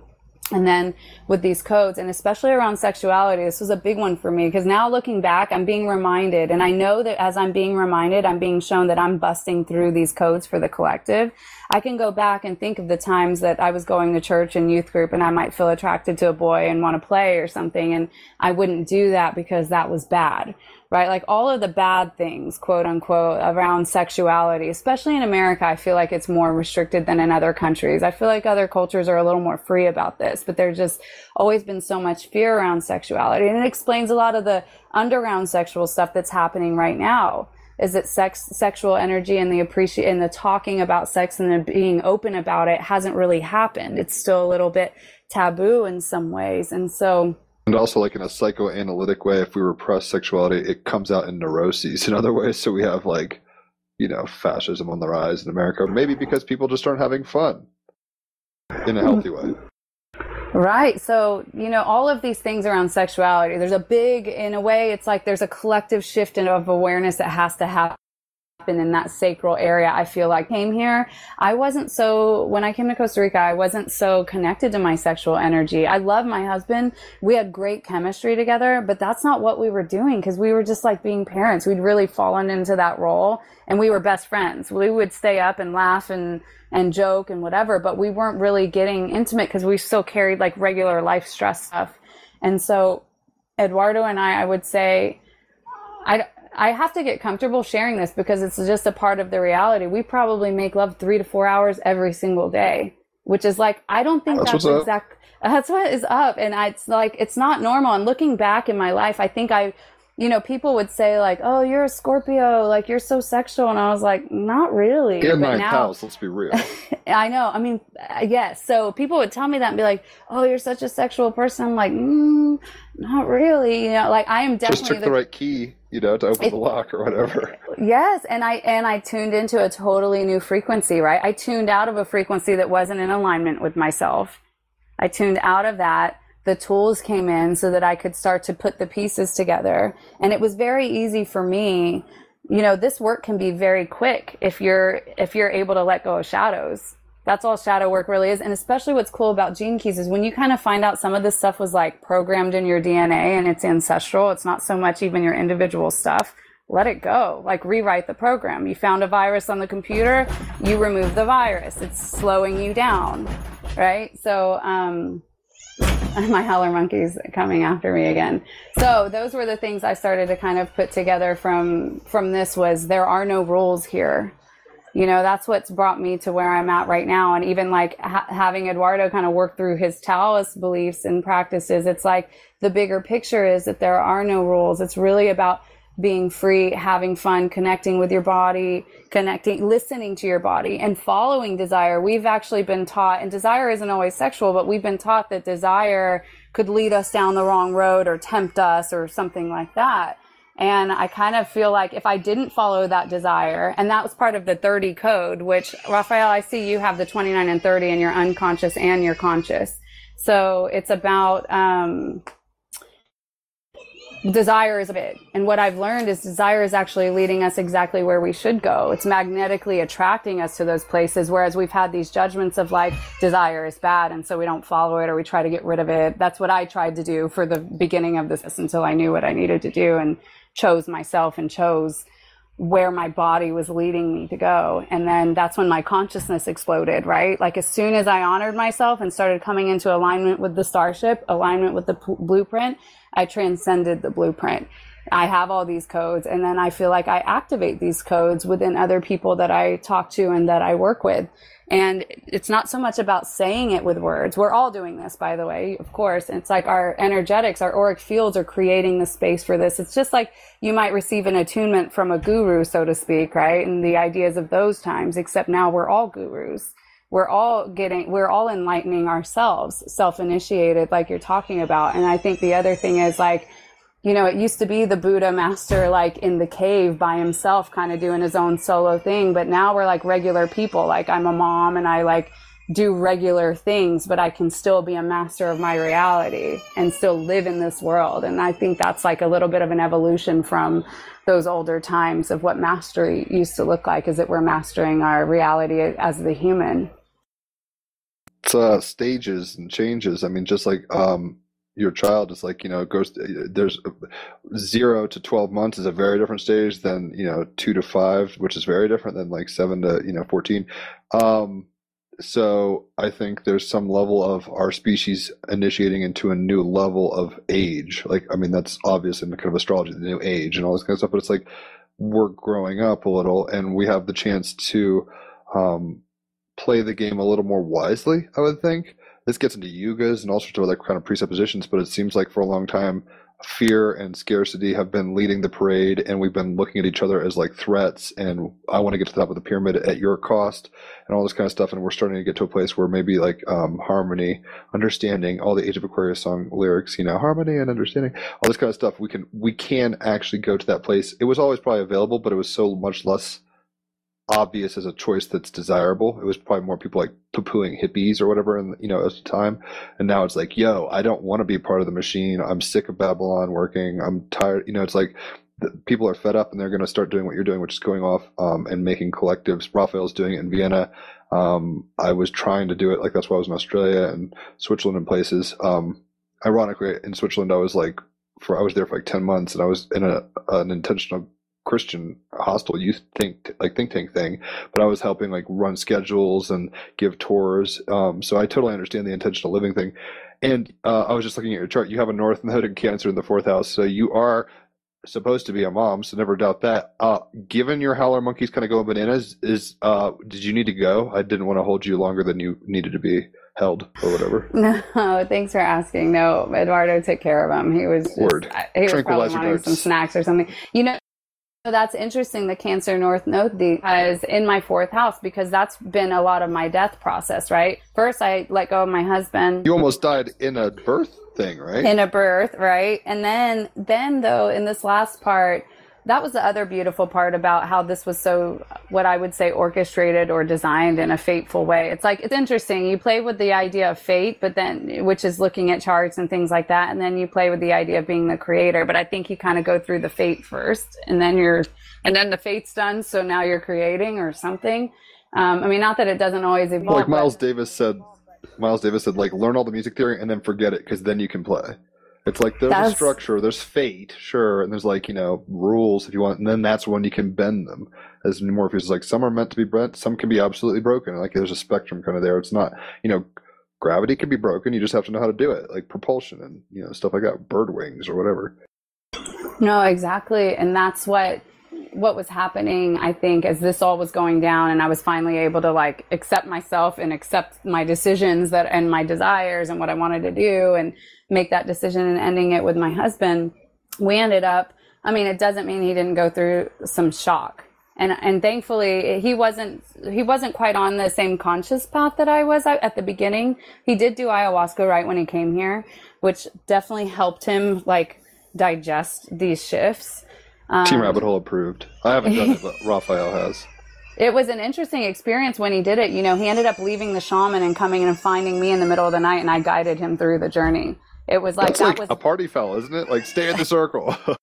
And then with these codes, and especially around sexuality, this was a big one for me because now looking back, I'm being reminded, and I know that as I'm being reminded, I'm being shown that I'm busting through these codes for the collective. I can go back and think of the times that I was going to church and youth group and I might feel attracted to a boy and want to play or something. And I wouldn't do that because that was bad right? Like all of the bad things, quote unquote, around sexuality, especially in America, I feel like it's more restricted than in other countries. I feel like other cultures are a little more free about this, but there's just always been so much fear around sexuality. And it explains a lot of the underground sexual stuff that's happening right now. Is that sex, sexual energy and the appreciate and the talking about sex and the being open about it hasn't really happened. It's still a little bit taboo in some ways. And so, And also, like in a psychoanalytic way, if we repress sexuality, it comes out in neuroses in other ways. So we have like, you know, fascism on the rise in America, maybe because people just aren't having fun in a healthy way. Right. So, you know, all of these things around sexuality, there's a big, in a way, it's like there's a collective shift of awareness that has to happen in that sacral area. I feel like came here. I wasn't so, when I came to Costa Rica, I wasn't so connected to my sexual energy. I love my husband. We had great chemistry together, but that's not what we were doing because we were just like being parents. We'd really fallen into that role and we were best friends. We would stay up and laugh and, and joke and whatever, but we weren't really getting intimate because we still carried like regular life stress stuff. And so Eduardo and I, I would say, I, I have to get comfortable sharing this because it's just a part of the reality. We probably make love three to four hours every single day, which is like, I don't think That's that's, up. That's what is up. And I, it's like, it's not normal. And looking back in my life, I think I, you know, people would say like, "Oh, you're a Scorpio, like you're so sexual," and I was like, "Not really." But my now- house, let's be real. I know. I mean, uh, yes. So people would tell me that and be like, "Oh, you're such a sexual person." I'm like, mm, "Not really." You know, like I am definitely Just took the right key, you know, to open the lock or whatever. Yes, and I and I tuned into a totally new frequency, right? I tuned out of a frequency that wasn't in alignment with myself. I tuned out of that. The tools came in so that I could start to put the pieces together. And it was very easy for me. You know, this work can be very quick if you're if you're able to let go of shadows. That's all shadow work really is. And especially what's cool about gene keys is when you kind of find out some of this stuff was like programmed in your DNA and it's ancestral. It's not so much even your individual stuff let it go. Like rewrite the program. You found a virus on the computer, you remove the virus. It's slowing you down, right? So, um, my howler monkey's coming after me again. So those were the things I started to kind of put together from from this was there are no rules here. You know, that's what's brought me to where I'm at right now. And even like ha- having Eduardo kind of work through his Taoist beliefs and practices, it's like the bigger picture is that there are no rules. It's really about being free, having fun, connecting with your body, connecting, listening to your body and following desire. We've actually been taught, and desire isn't always sexual, but we've been taught that desire could lead us down the wrong road or tempt us or something like that. And I kind of feel like if I didn't follow that desire, and that was part of the 30 code, which Raphael, I see you have the 29 and 30 in your unconscious and your conscious. So it's about, um, desire is a bit. And what I've learned is desire is actually leading us exactly where we should go. It's magnetically attracting us to those places. Whereas we've had these judgments of like desire is bad. And so we don't follow it or we try to get rid of it. That's what I tried to do for the beginning of this until I knew what I needed to do and chose myself and chose where my body was leading me to go. And then that's when my consciousness exploded, right? Like as soon as I honored myself and started coming into alignment with the starship, alignment with the p- blueprint, I transcended the blueprint. I have all these codes and then I feel like I activate these codes within other people that I talk to and that I work with. And it's not so much about saying it with words. We're all doing this, by the way, of course. It's like our energetics, our auric fields are creating the space for this. It's just like you might receive an attunement from a guru, so to speak, right? And the ideas of those times, except now we're all gurus. We're all getting, we're all enlightening ourselves, self-initiated, like you're talking about. And I think the other thing is like, you know, it used to be the Buddha master like in the cave by himself, kind of doing his own solo thing. But now we're like regular people. Like I'm a mom and I like do regular things, but I can still be a master of my reality and still live in this world. And I think that's like a little bit of an evolution from those older times of what mastery used to look like is that we're mastering our reality as the human. It's uh, stages and changes. I mean, just like um, your child is like you know goes there's zero to 12 months is a very different stage than you know two to five which is very different than like seven to you know 14 um so i think there's some level of our species initiating into a new level of age. Like i mean that's obvious in the kind of astrology the new age and all this kind of stuff but it's like we're growing up a little and we have the chance to um play the game a little more wisely i would think this gets into yugas and all sorts of other kind of presuppositions, but it seems like for a long time, fear and scarcity have been leading the parade, and we've been looking at each other as like threats. And I want to get to the top of the pyramid at your cost, and all this kind of stuff. And we're starting to get to a place where maybe like um, harmony, understanding, all the Age of Aquarius song lyrics, you know, harmony and understanding, all this kind of stuff. We can we can actually go to that place. It was always probably available, but it was so much less obvious as a choice that's desirable. It was probably more people like poo-pooing hippies or whatever, and you know, at the time. And now it's like, yo, I don't want to be part of the machine. I'm sick of Babylon working. I'm tired. You know, it's like people are fed up and they're going to start doing what you're doing, which is going off um, and making collectives. Raphael's doing it in Vienna. Um, I was trying to do it like that's why I was in Australia and Switzerland and places. Um, ironically, in Switzerland, I was like for I was there for like ten months, and I was in a an intentional Christian hostel youth think like think tank thing, but I was helping like run schedules and give tours. Um, so I totally understand the intentional living thing. And uh, I was just looking at your chart. You have a North Node in Cancer in the fourth house, so you are supposed to be a mom. So never doubt that. Uh, given your howler monkeys kind of going bananas, is uh, did you need to go? I didn't want to hold you longer than you needed to be held or whatever. No, thanks for asking. No, Eduardo took care of him. He was just, Word. he was probably wanting darts. some snacks or something. You know, so that's interesting, the Cancer North Node because in my fourth house, because that's been a lot of my death process, right? First, I let go of my husband You almost died in a birth thing, right? in a birth, right? And then, then though, in this last part, that was the other beautiful part about how this was so, what I would say, orchestrated or designed in a fateful way. It's like, it's interesting. You play with the idea of fate, but then, which is looking at charts and things like that. And then you play with the idea of being the creator. But I think you kind of go through the fate first and then you're, and then the fate's done. So now you're creating or something. Um, I mean, not that it doesn't always evolve. like Miles but- Davis said. Miles Davis said, like, learn all the music theory and then forget it because then you can play. It's like there's a structure, there's fate, sure, and there's like you know rules if you want, and then that's when you can bend them. As Morpheus is like, some are meant to be bent, some can be absolutely broken. Like there's a spectrum kind of there. It's not you know gravity can be broken, you just have to know how to do it, like propulsion and you know stuff like that, bird wings or whatever. No, exactly. And that's what what was happening, I think, as this all was going down and I was finally able to like accept myself and accept my decisions that and my desires and what I wanted to do and make that decision and ending it with my husband. We ended up I mean, it doesn't mean he didn't go through some shock. And and thankfully he wasn't he wasn't quite on the same conscious path that I was at the beginning. He did do ayahuasca right when he came here, which definitely helped him like digest these shifts. Um, Team Rabbit Hole approved. I haven't done it, but Raphael has. It was an interesting experience when he did it. You know, he ended up leaving the shaman and coming and finding me in the middle of the night, and I guided him through the journey. It was like That's that like was a party foul, isn't it? Like stay in the circle.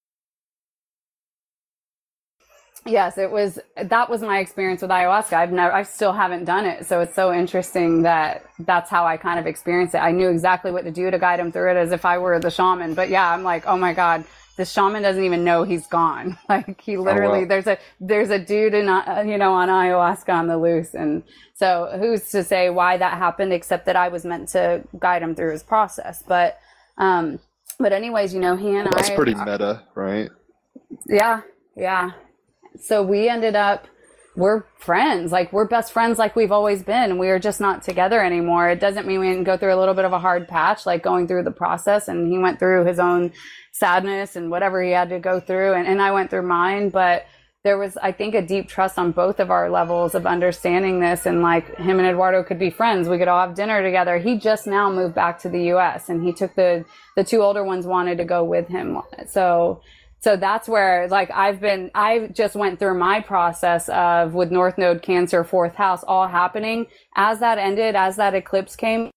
yes, it was that was my experience with ayahuasca. I've never, I still haven't done it, so it's so interesting that that's how I kind of experienced it. I knew exactly what to do to guide him through it as if I were the shaman. But yeah, I'm like, oh my god. The shaman doesn't even know he's gone. Like he literally, wow. there's a there's a dude in uh, you know on ayahuasca on the loose, and so who's to say why that happened? Except that I was meant to guide him through his process. But um, but anyways, you know, he and That's I pretty meta, right? Yeah, yeah. So we ended up we're friends. Like we're best friends like we've always been. We are just not together anymore. It doesn't mean we didn't go through a little bit of a hard patch, like going through the process and he went through his own sadness and whatever he had to go through and, and I went through mine, but there was I think a deep trust on both of our levels of understanding this and like him and Eduardo could be friends. We could all have dinner together. He just now moved back to the US and he took the the two older ones wanted to go with him. So so that's where like I've been I just went through my process of with North Node Cancer fourth house all happening. As that ended, as that eclipse came,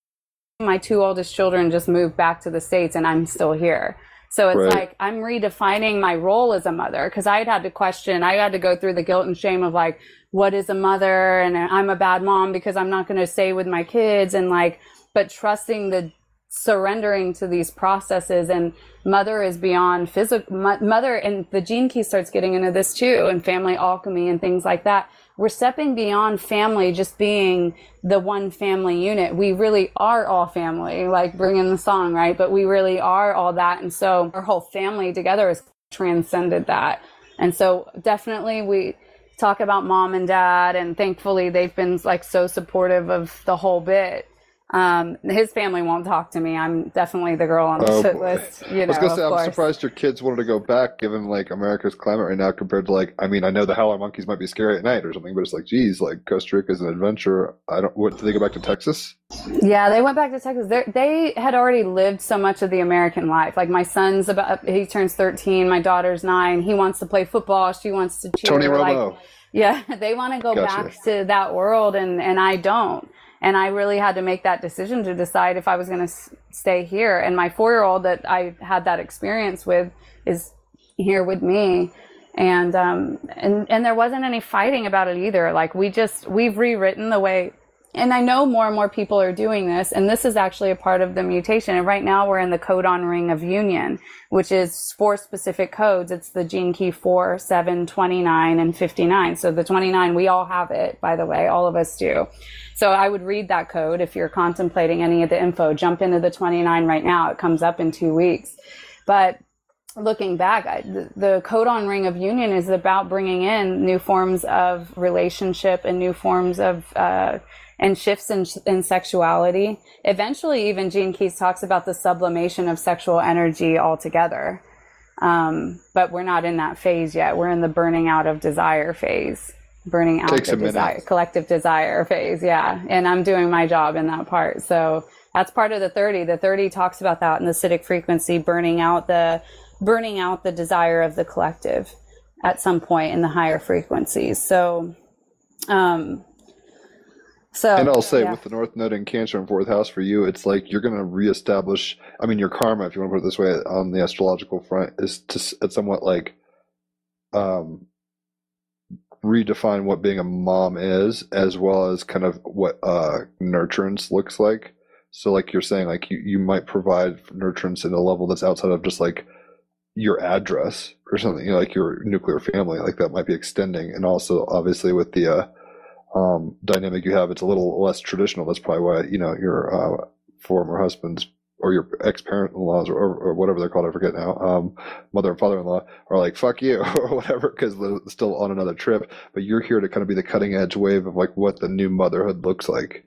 my two oldest children just moved back to the States and I'm still here. So it's Right. like I'm redefining my role as a mother because I had had to question, I had to go through the guilt and shame of like, what is a mother? And I'm a bad mom because I'm not going to stay with my kids. And like, but trusting the surrendering to these processes and mother is beyond physical mother and the gene key starts getting into this too and family alchemy and things like that we're stepping beyond family just being the one family unit. We really are all family like bringing the song right? But we really are all that. And so our whole family together has transcended that. And so definitely we talk about mom and dad and thankfully they've been like so supportive of the whole bit um, his family won't talk to me. I'm definitely the girl on the Oh, shit boy. list. You I was gonna say, I'm course. surprised your kids wanted to go back, given like America's climate right now, compared to like, I mean, I know the howler monkeys might be scary at night or something, but it's like, geez, like Costa Rica is an adventure. I don't. What did they go back to Texas? Yeah, they went back to Texas. They're, they had already lived so much of the American life. Like my son's about, he turns 13. My daughter's nine. He wants to play football. She wants to cheer. Tony like, Yeah, they want to go Gotcha. back to that world, and and I don't. And I really had to make that decision to decide if I was going to s- stay here. And my four year old that I had that experience with is here with me. And um and and there wasn't any fighting about it either. Like we just we've rewritten the way and I know more and more people are doing this, and this is actually a part of the mutation. And right now we're in the codon ring of union, which is four specific codes. It's the gene key 4, 7, 29, and 59. So the 29, we all have it, by the way, all of us do. So I would read that code if you're contemplating any of the info. Jump into the 29 right now. It comes up in two weeks. But looking back, I, the, codon ring of union is about bringing in new forms of relationship and new forms of uh, and shifts in, in sexuality. Eventually, even Gene Keys talks about the sublimation of sexual energy altogether. Um, but we're not in that phase yet. We're in the burning out of desire phase, burning out Takes the desire, collective desire phase. Yeah. And I'm doing my job in that part. So that's part of the 30. The 30 talks about that in the siddhic frequency, burning out the, burning out the desire of the collective at some point in the higher frequencies. So, um, so, And I'll say, yeah. with the North Node and Cancer in fourth house for you, it's like you're going to reestablish. I mean, your karma, if you want to put it this way, on the astrological front, is to it's somewhat like um, redefine what being a mom is, as well as kind of what uh, nurturance looks like. So, like you're saying, like you, you might provide nurturance in a level that's outside of just like your address or something, you know, like your nuclear family, like that might be extending. And also, obviously, with the uh, um, dynamic you have, it's a little less traditional. That's probably why you know your uh, former husbands or your ex-parent-in-laws or, or whatever they're called, I forget now, um, mother and father-in-law are like "fuck you" or whatever because they're still on another trip. But you're here to kind of be the cutting-edge wave of like what the new motherhood looks like.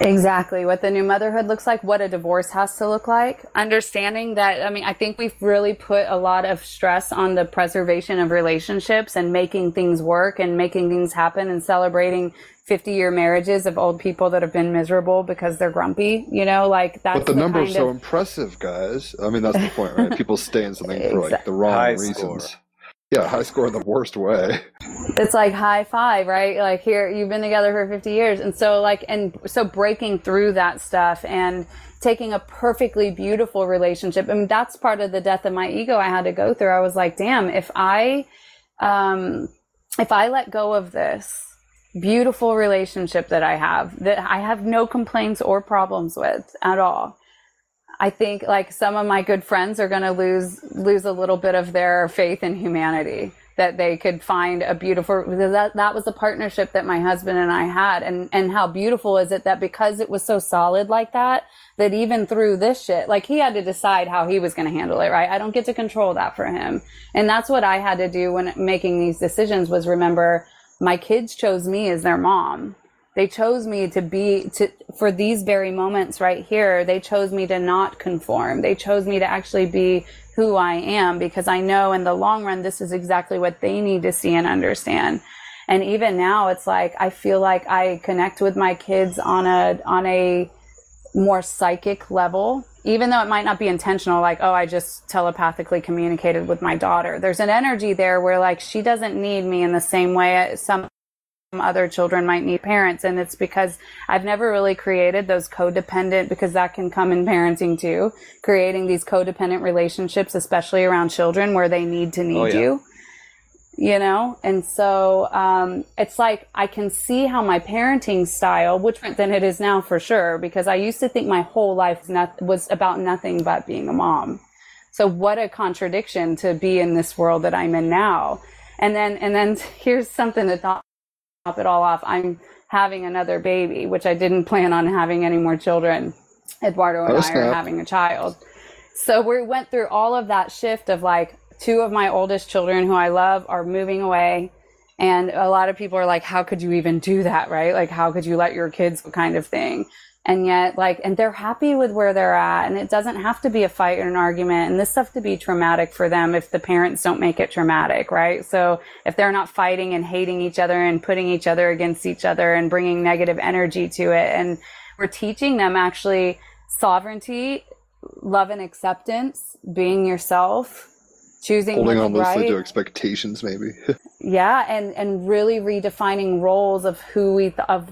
Exactly what the new motherhood looks like, what a divorce has to look like. Understanding that, I mean, I think we've really put a lot of stress on the preservation of relationships and making things work and making things happen and celebrating 50 year marriages of old people that have been miserable because they're grumpy, you know, like that's But the number's kind so of, impressive, guys. I mean, that's the point, right? People stay in something for like the wrong High reasons. score. Yeah, high score the worst way. it's like high five, right? Like here, you've been together for 50 years. And so like, and so breaking through that stuff and taking a perfectly beautiful relationship. I mean, that's part of the death of my ego I had to go through. I was like, damn, if I, um, if I let go of this beautiful relationship that I have, that I have no complaints or problems with at all. I think like some of my good friends are going to lose lose a little bit of their faith in humanity that they could find a beautiful because that that was the partnership that my husband and I had. And and how beautiful is it that because it was so solid like that that even through this shit like he had to decide how he was going to handle it right? I don't get to control that for him. And that's what I had to do when making these decisions was remember my kids chose me as their mom they chose me to be to for these very moments right here they chose me to not conform they chose me to actually be who I am because I know in the long run, this is exactly what they need to see and understand. And even now, it's like, I feel like I connect with my kids on a, on a more psychic level, even though it might not be intentional, like, oh, I just telepathically communicated with my daughter. There's an energy there where like she doesn't need me in the same way some other children might need parents and it's because I've never really created those codependent because that can come in parenting too creating these codependent relationships especially around children where they need to need oh, yeah. you you know? And so um, it's like I can see how my parenting style which than it is now for sure because I used to think my whole life not, was about nothing but being a mom. So what a contradiction to be in this world that I'm in now. And then and then here's something that top it all off, I'm having another baby, which I didn't plan on having any more children. Eduardo and oh, I are having a child. So we went through all of that shift of like two of my oldest children who I love are moving away. And a lot of people are like, how could you even do that? Right? Like, how could you let your kids kind of thing? And yet like and they're happy with where they're at and it doesn't have to be a fight or an argument and this stuff to be traumatic for them if the parents don't make it traumatic right so if they're not fighting and hating each other and putting each other against each other and bringing negative energy to it and we're teaching them actually sovereignty love and acceptance being yourself choosing holding on loosely right. to expectations maybe yeah and and really redefining roles of who we th- of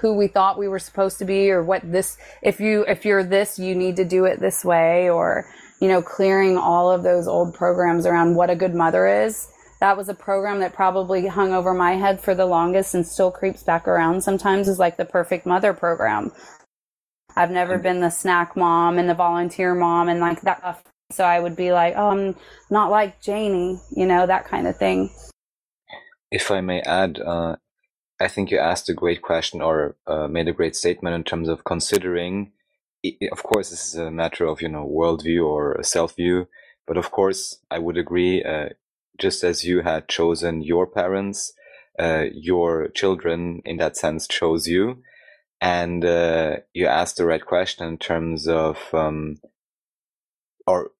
who we thought we were supposed to be or what this if you if you're this you need to do it this way or you know clearing all of those old programs around what a good mother is. That was a program that probably hung over my head for the longest and still creeps back around sometimes is like the perfect mother program. I've never been the snack mom and the volunteer mom and like that so i would be like oh i'm not like janie you know that kind of thing. If i may add uh, I think you asked a great question or uh, made a great statement in terms of considering. Of course, this is a matter of you know worldview or self view, but of course, I would agree. Uh, just as you had chosen your parents, uh, your children, in that sense, chose you, and uh, you asked the right question in terms of, um, or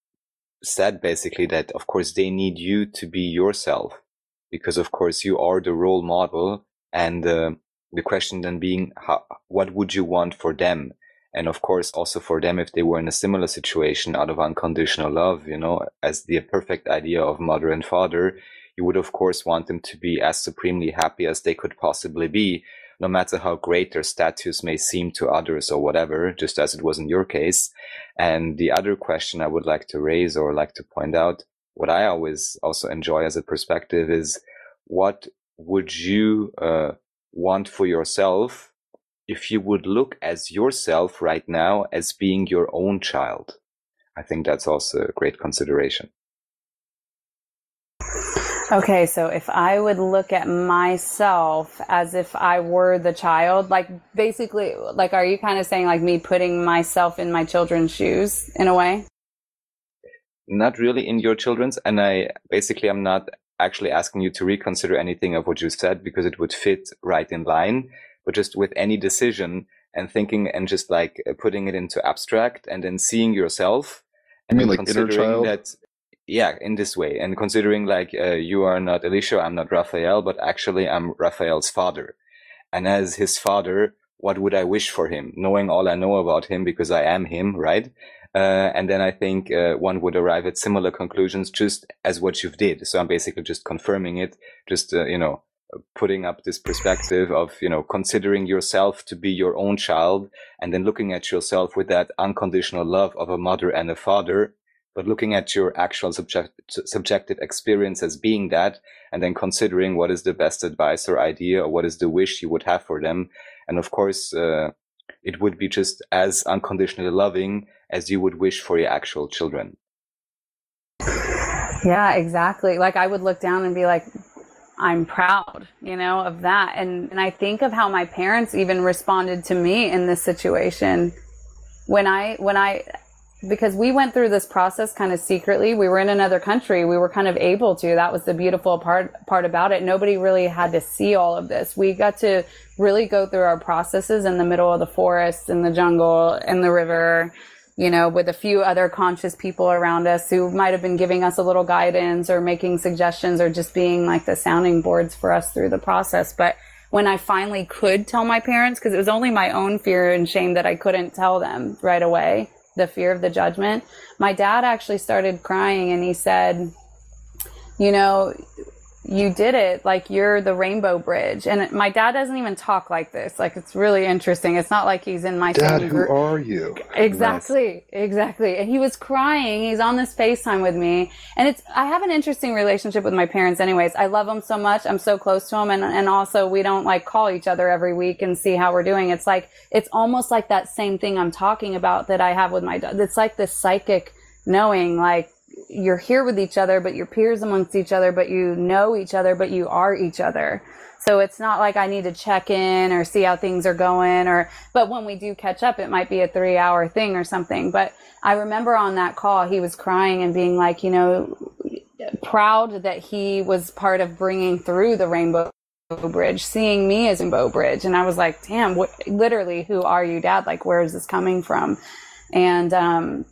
said basically that of course they need you to be yourself because of course you are the role model and uh, the question then being how, what would you want for them? And of course also for them if they were in a similar situation out of unconditional love you know as the perfect idea of mother and father you would of course want them to be as supremely happy as they could possibly be no matter how great their status may seem to others or whatever just as it was in your case. And the other question i would like to raise or like to point out what i always also enjoy as a perspective is what would you uh, want for yourself if you would look as yourself right now as being your own child? I think that's also a great consideration. Okay, so if I would look at myself as if I were the child, like basically, like, are you kind of saying like me putting myself in my children's shoes in a way? Not really in your children's. And I basically, I'm not actually asking you to reconsider anything of what you said because it would fit right in line. But just with any decision and thinking and just like uh, putting it into abstract and then seeing yourself and mean, like considering that yeah in this way. And considering like uh, you are not Alicia I'm not Raphael but actually I'm Raphael's father. And as his father what would I wish for him? Knowing all I know about him because I am him right uh, and then I think uh, one would arrive at similar conclusions just as what you've did. So I'm basically just confirming it, just, uh, you know, putting up this perspective of, you know, considering yourself to be your own child and then looking at yourself with that unconditional love of a mother and a father, but looking at your actual subject, subjective experience as being that and then considering what is the best advice or idea or what is the wish you would have for them. And of course, uh, it would be just as unconditionally loving as you would wish for your actual children. Yeah, exactly. Like I would look down and be like, I'm proud, you know, of that. And and I think of how my parents even responded to me in this situation when I when I because we went through this process kind of secretly. We were in another country. We were kind of able to. That was the beautiful part part about it. Nobody really had to see all of this. We got to really go through our processes in the middle of the forest, in the jungle, in the river, you know, with a few other conscious people around us who might have been giving us a little guidance or making suggestions or just being like the sounding boards for us through the process. But when I finally could tell my parents, because it was only my own fear and shame that I couldn't tell them right away, the fear of the judgment, my dad actually started crying and he said, you know, you did it like you're the rainbow bridge. And my dad doesn't even talk like this. Like it's really interesting. It's not like he's in my Dad, who group. are you? exactly exactly. And he was crying. He's on this facetime with me. And it's i have an interesting relationship with my parents anyways. I love them so much. I'm so close to them and, and also we don't like call each other every week and see how we're doing. It's like it's almost like that same thing i'm talking about that i have with my dad it's like this psychic knowing like you're here with each other, but you're peers amongst each other, but you know each other, but you are each other. So it's not like I need to check in or see how things are going or, but when we do catch up, it might be a three hour thing or something. But I remember on that call, he was crying and being like, you know, proud that he was part of bringing through the rainbow bridge, seeing me as Rainbow Bridge. And I was like, damn, what, literally, who are you, dad? Like, where is this coming from? And, um,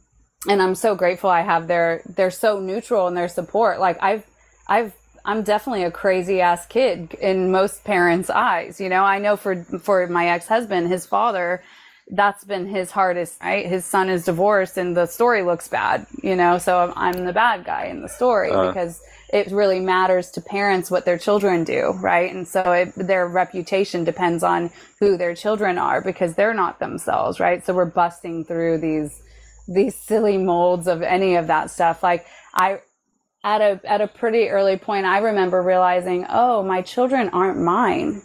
and I'm so grateful I have their they're so neutral in their support. Like I've I've I'm definitely a crazy ass kid in most parents' eyes. You know, I know for for my ex husband, his father, that's been his hardest. Right, his son is divorced, and the story looks bad. You know, so I'm, I'm the bad guy in the story Uh. because it really matters to parents what their children do, right? And so it, their reputation depends on who their children are because they're not themselves, right? So we're busting through these these silly molds of any of that stuff. Like I, at a, at a pretty early point, I remember realizing, oh, my children aren't mine.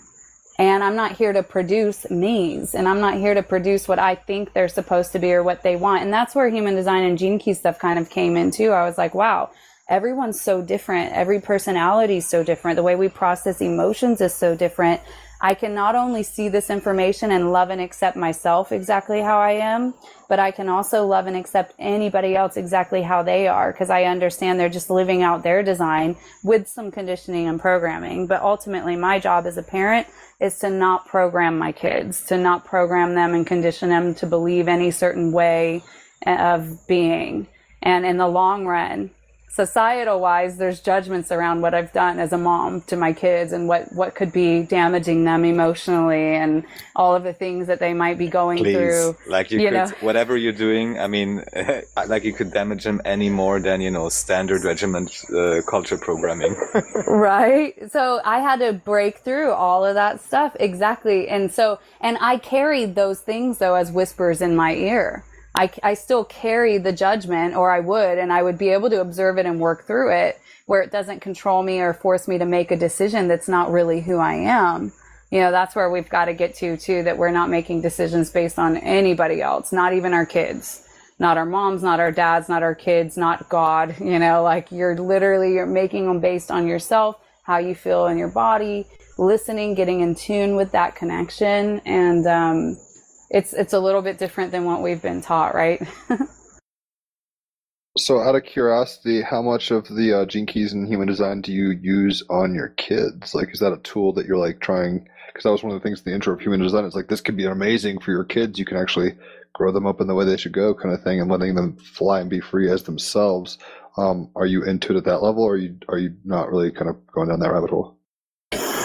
And I'm not here to produce me's and I'm not here to produce what I think they're supposed to be or what they want. And that's where human design and gene key stuff kind of came in too. I was like, wow, everyone's so different. Every personality is so different. The way we process emotions is so different. I can not only see this information and love and accept myself exactly how I am, but I can also love and accept anybody else exactly how they are because I understand they're just living out their design with some conditioning and programming. But ultimately, my job as a parent is to not program my kids, to not program them and condition them to believe any certain way of being. And in the long run, societal wise, there's judgments around what I've done as a mom to my kids and what, what could be damaging them emotionally and all of the things that they might be going Please, through. like you, you could, know. whatever you're doing. I mean, like you could damage them any more than you know standard regiment uh, culture programming. Right. So I had to break through all of that stuff. Exactly. And so, and I carried those things though as whispers in my ear. I, I still carry the judgment or I would, and I would be able to observe it and work through it where it doesn't control me or force me to make a decision that's not really who I am. You know, that's where we've got to get to too, that we're not making decisions based on anybody else, not even our kids not our moms, not our dads, not our kids, not God. You know, like you're literally you're making them based on yourself, how you feel in your body, listening, getting in tune with that connection, and um, it's it's a little bit different than what we've been taught, right? So, out of curiosity, how much of the uh, gene keys in human design do you use on your kids? Like, is that a tool that you're like trying? Because that was one of the things in the intro of human design. It's like this could be amazing for your kids. You can actually grow them up in the way they should go, kind of thing, and letting them fly and be free as themselves. Um, are you into it at that level, or are you are you not really kind of going down that rabbit hole?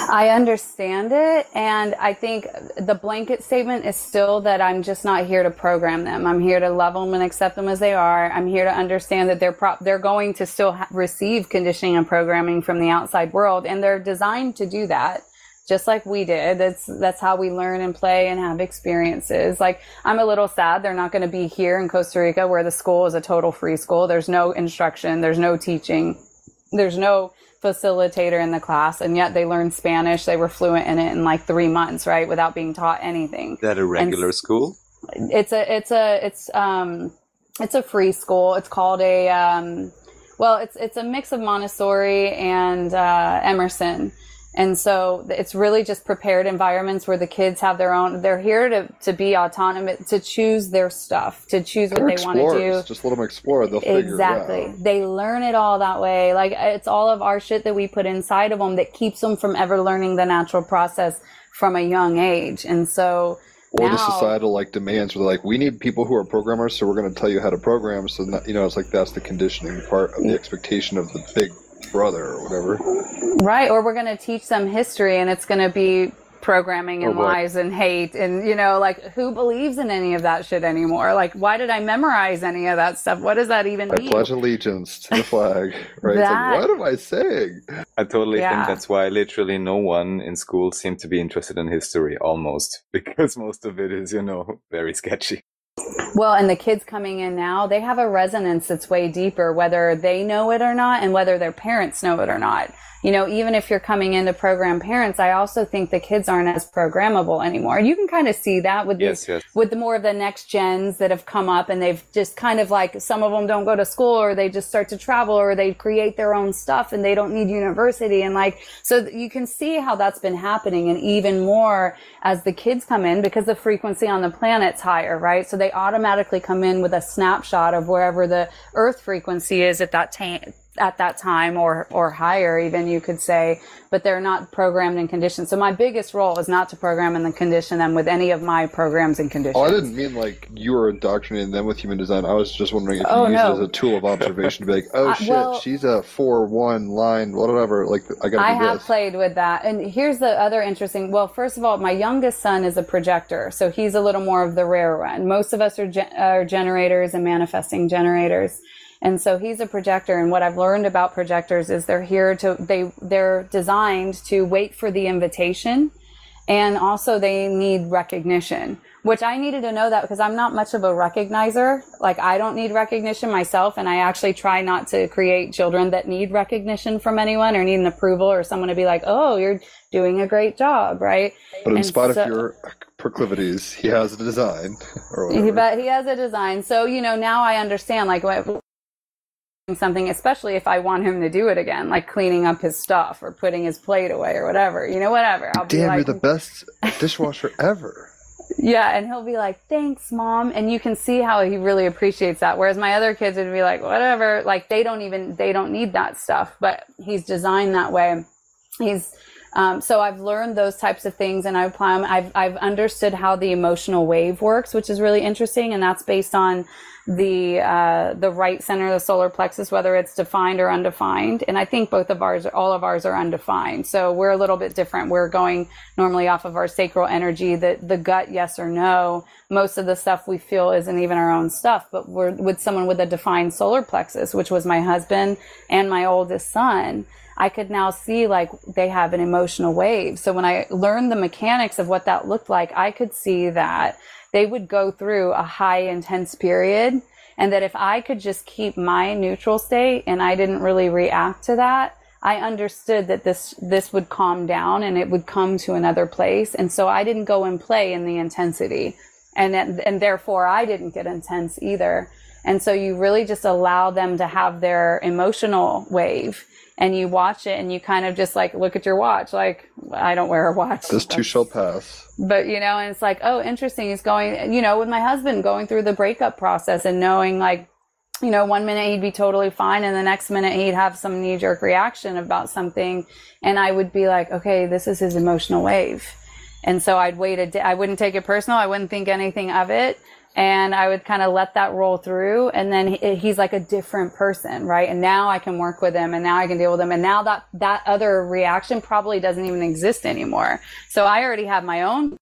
I understand it, and I think the blanket statement is still that I'm just not here to program them. I'm here to love them and accept them as they are. I'm here to understand that they're pro- they're going to still ha- receive conditioning and programming from the outside world, and they're designed to do that, just like we did. That's that's how we learn and play and have experiences. Like I'm a little sad they're not going to be here in Costa Rica, where the school is a total free school. There's no instruction. There's no teaching. There's no facilitator in the class and yet they learned Spanish. They were fluent in it in like three months, right? Without being taught anything. Is that a regular school? It's a, it's a, it's, um, it's a free school. It's called a, um, well, it's it's a mix of Montessori and uh, Emerson. And so it's really just prepared environments where the kids have their own, they're here to, to be autonomous, to choose their stuff, to choose what They're they want to do. Just let them explore. They'll figure Exactly. it out. They learn it all that way. Like uh, it's all of our shit that we put inside of them that keeps them from ever learning the natural process from a young age. And so Or the societal like demands where they're like, we need people who are programmers, so we're going to tell you how to program. So that, you know, it's like that's the conditioning part of the mm. expectation of the big brother or whatever. Right, or we're going to teach them history and it's going to be programming oh, and Oh, lies and hate and you know like who believes in any of that shit anymore like why did i memorize any of that stuff what does that even I mean pledge allegiance to the flag. Right? That- It's like, what am I saying? I totally Yeah. think that's why literally no one in school seemed to be interested in history almost because most of it is, you know, very sketchy. Well and the kids coming in now they have a resonance that's way deeper whether they know it or not and whether their parents know it or not. You know even if you're coming into program parents i also think the kids aren't as programmable anymore. You can kind of see that with Yes, these yes. with the more of the next gens that have come up and they've just kind of like some of them don't go to school or they just start to travel or they create their own stuff and they don't need university and like so you can see how that's been happening and even more as the kids come in because the frequency on the planet's higher right? So they automatically come in with a snapshot of wherever the earth frequency is at that time at that time or or higher even you could say but they're not programmed and conditioned so my biggest role is not to program and then condition them with any of my programs and conditions Oh, I didn't mean like you were indoctrinating them with human design. I was just wondering if you Oh, used no. it as a tool of observation to be like, oh shit, well- she's a four one line, whatever. Like I gotta I do have this. played with that. And here's the other interesting. Well, first of all, my youngest son is a projector, so he's a little more of the rare one. Most of us are, gen- are generators and manifesting generators. And so he's a projector. And what I've learned about projectors is they're here to, they, they're designed to wait for the invitation. And also they need recognition, which I needed to know that because I'm not much of a recognizer. Like I don't need recognition myself. And I actually try not to create children that need recognition from anyone or need an approval or someone to be like, Oh, you're doing a great job. Right. But in And spite so- of your proclivities, he has a design or whatever. but he has a design. So, you know, now I understand like what something, especially if I want him to do it again, like cleaning up his stuff or putting his plate away or whatever, you know, whatever. I'll be Damn, like, you're the best dishwasher ever. Yeah, and he'll be like, "Thanks, mom," and you can see how he really appreciates that. Whereas my other kids would be like, "Whatever," like they don't even they don't need that stuff. But he's designed that way. He's um, so I've learned those types of things, and I apply them. I've I've understood how the emotional wave works, which is really interesting, and that's based on the uh, the right center of the solar plexus, whether it's defined or undefined. And I think both of ours, all of ours, are undefined. So we're a little bit different. We're going normally off of our sacral energy, the the gut, yes or no. Most of the stuff we feel isn't even our own stuff, but we're with someone with a defined solar plexus, which was my husband and my oldest son. I could now see like they have an emotional wave. So when I learned the mechanics of what that looked like, I could see that they would go through a high intense period and that if I could just keep my neutral state and I didn't really react to that, I understood that this this would calm down and it would come to another place. And so I didn't go and play in the intensity. And and therefore I didn't get intense either. And so you really just allow them to have their emotional wave and you watch it and you kind of just like look at your watch like I don't wear a watch. This too shall pass. But you know and it's like oh interesting he's going you know with my husband going through the breakup process and knowing like you know one minute he'd be totally fine and the next minute he'd have some knee jerk reaction about something. And i would be like okay this is his emotional wave. And so i'd wait a day i wouldn't take it personal. I wouldn't think anything of it and I would kind of let that roll through. And then he, he's like a different person, right? And now I can work with him and now I can deal with him. And now that, that other reaction probably doesn't even exist anymore. So I already have my own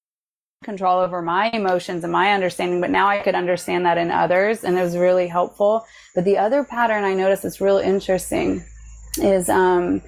control over my emotions and my understanding, but now I could understand that in others. And it was really helpful. But the other pattern I noticed that's real interesting is, um,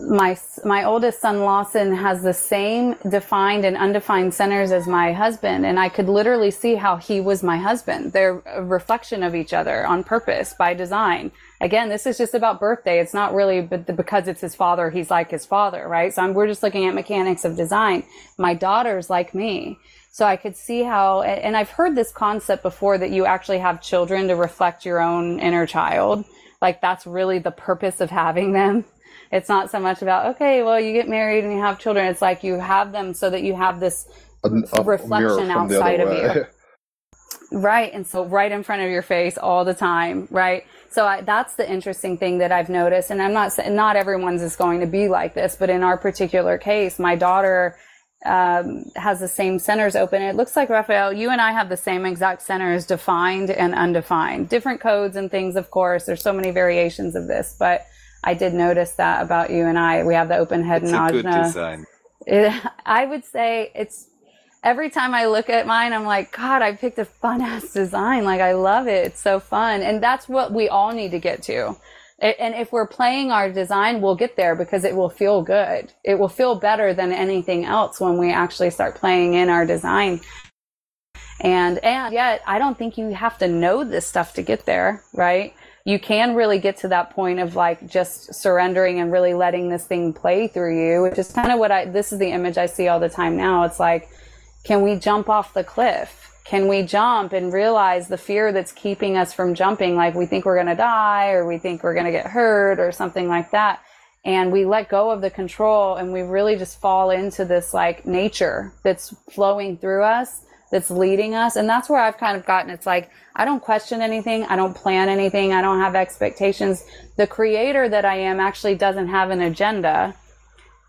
my my oldest son Lawson has the same defined and undefined centers as my husband and I could literally see how he was my husband. They're a reflection of each other on purpose by design. Again this is just about birthday. It's not really but because it's his father he's like his father right? So I'm, we're just looking at mechanics of design. My daughter's like me. So I could see how, and I've heard this concept before that you actually have children to reflect your own inner child. Like that's really the purpose of having them. It's not so much about, okay, well, you get married and you have children. It's like you have them so that you have this A, reflection mirror from the outside of you. Right. And so right in front of your face all the time. Right. So I, that's the interesting thing that I've noticed. And I'm not saying not everyone's is going to be like this, but in our particular case, my daughter um, has the same centers open. It looks like Raphael, you and I have the same exact centers defined and undefined. Different codes and things, of course. There's so many variations of this, but I did notice that about you and I. We have the open head It's and a good ajna. design. It, I would say it's every time I look at mine, I'm like, God, I picked a fun ass design. Like, I love it. It's so fun. And that's what we all need to get to. And if we're playing our design, we'll get there because it will feel good. It will feel better than anything else when we actually start playing in our design. And, and yet I don't think you have to know this stuff to get there, right? You can really get to that point of like just surrendering and really letting this thing play through you, which is kind of what I, this is the image I see all the time now. It's like, can we jump off the cliff? Can we jump and realize the fear that's keeping us from jumping? Like we think we're going to die or we think we're going to get hurt or something like that. And we let go of the control and we really just fall into this like nature that's flowing through us, that's leading us. And that's where I've kind of gotten. It's like, I don't question anything. I don't plan anything. I don't have expectations. The creator that I am actually doesn't have an agenda.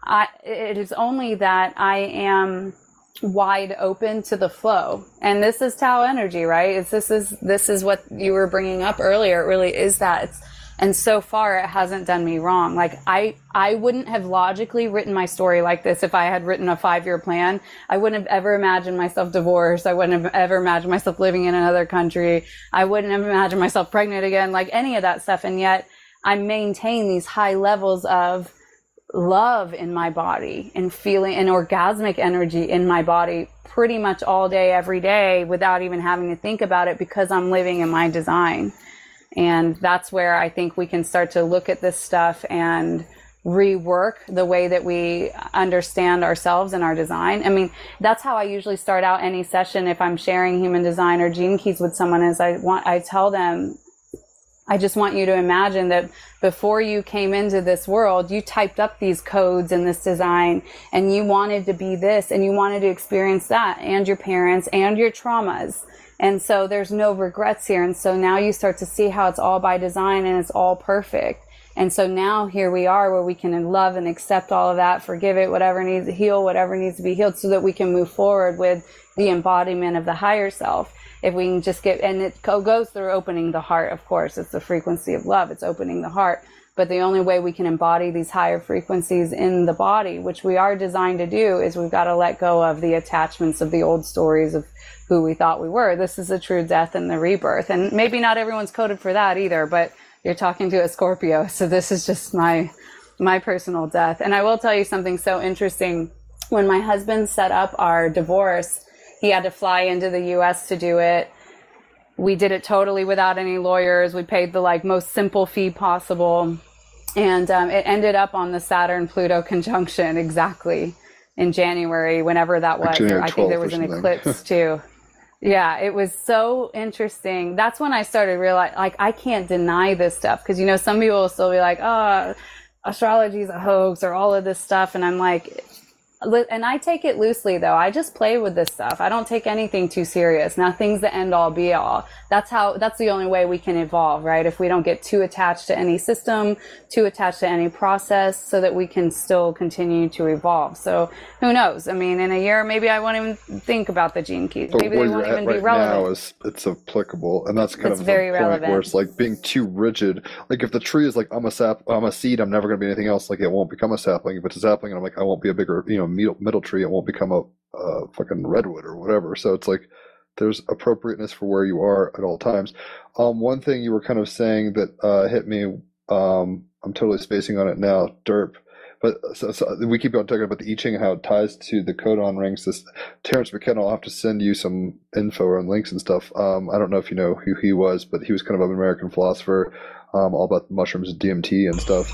I, it is only that I am wide open to the flow. And this is Tao energy, right? It's this is this is what you were bringing up earlier. It really is that. It's, and so far it hasn't done me wrong. Like I I wouldn't have logically written my story like this if I had written a 5-year plan. I wouldn't have ever imagined myself divorced. I wouldn't have ever imagined myself living in another country. I wouldn't have imagined myself pregnant again, like any of that stuff and yet I maintain these high levels of love in my body and feeling an orgasmic energy in my body pretty much all day, every day without even having to think about it because I'm living in my design. And that's where I think we can start to look at this stuff and rework the way that we understand ourselves and our design. I mean, that's how I usually start out any session if I'm sharing human design or gene keys with someone is I want I tell them I just want you to imagine that before you came into this world, you typed up these codes and this design and you wanted to be this and you wanted to experience that and your parents and your traumas. And so there's no regrets here. And so now you start to see how it's all by design and it's all perfect. And so now here we are where we can love and accept all of that, forgive it, whatever needs to heal, whatever needs to be healed so that we can move forward with the embodiment of the higher self if we can just get and it goes through opening the heart of course it's the frequency of love it's opening the heart but the only way we can embody these higher frequencies in the body which we are designed to do is we've got to let go of the attachments of the old stories of who we thought we were this is the true death and the rebirth and maybe not everyone's coded for that either but you're talking to a scorpio so this is just my my personal death and i will tell you something so interesting when my husband set up our divorce he had to fly into the US to do it. We did it totally without any lawyers. We paid the like most simple fee possible. And um, it ended up on the Saturn Pluto conjunction exactly in January, whenever that was. I think there was an eclipse too. Yeah, it was so interesting. That's when I started realize like I can't deny this stuff because you know some people will still be like, "Oh, astrology is a hoax" or all of this stuff, and I'm like, li- and I take it loosely though. I just play with this stuff. I don't take anything too serious. Nothing's the end all be all. That's how, that's the only way we can evolve, right? If we don't get too attached to any system, too attached to any process so that we can still continue to evolve. So who knows? I mean, in a year, maybe I won't even think about the gene keys. But Maybe they won't even right be relevant. now is it's applicable, and that's kind It's of very the point relevant. where it's like being too rigid. Like if the tree is like I'm a sap, I'm a seed, I'm never going to be anything else. Like it won't become a sapling. If it's a sapling, and I'm like I won't be a bigger, you know, middle, middle tree. It won't become a, a fucking redwood or whatever. So it's like there's appropriateness for where you are at all times. Um, one thing you were kind of saying that uh, hit me. Um, I'm totally spacing on it now. Derp. But so, so we keep on talking about the I Ching, how it ties to the codon rings. This Terence McKenna, I'll have to send you some info and links and stuff. Um, I don't know if you know who he was, but he was kind of an American philosopher, um, all about mushrooms, DMT, and stuff.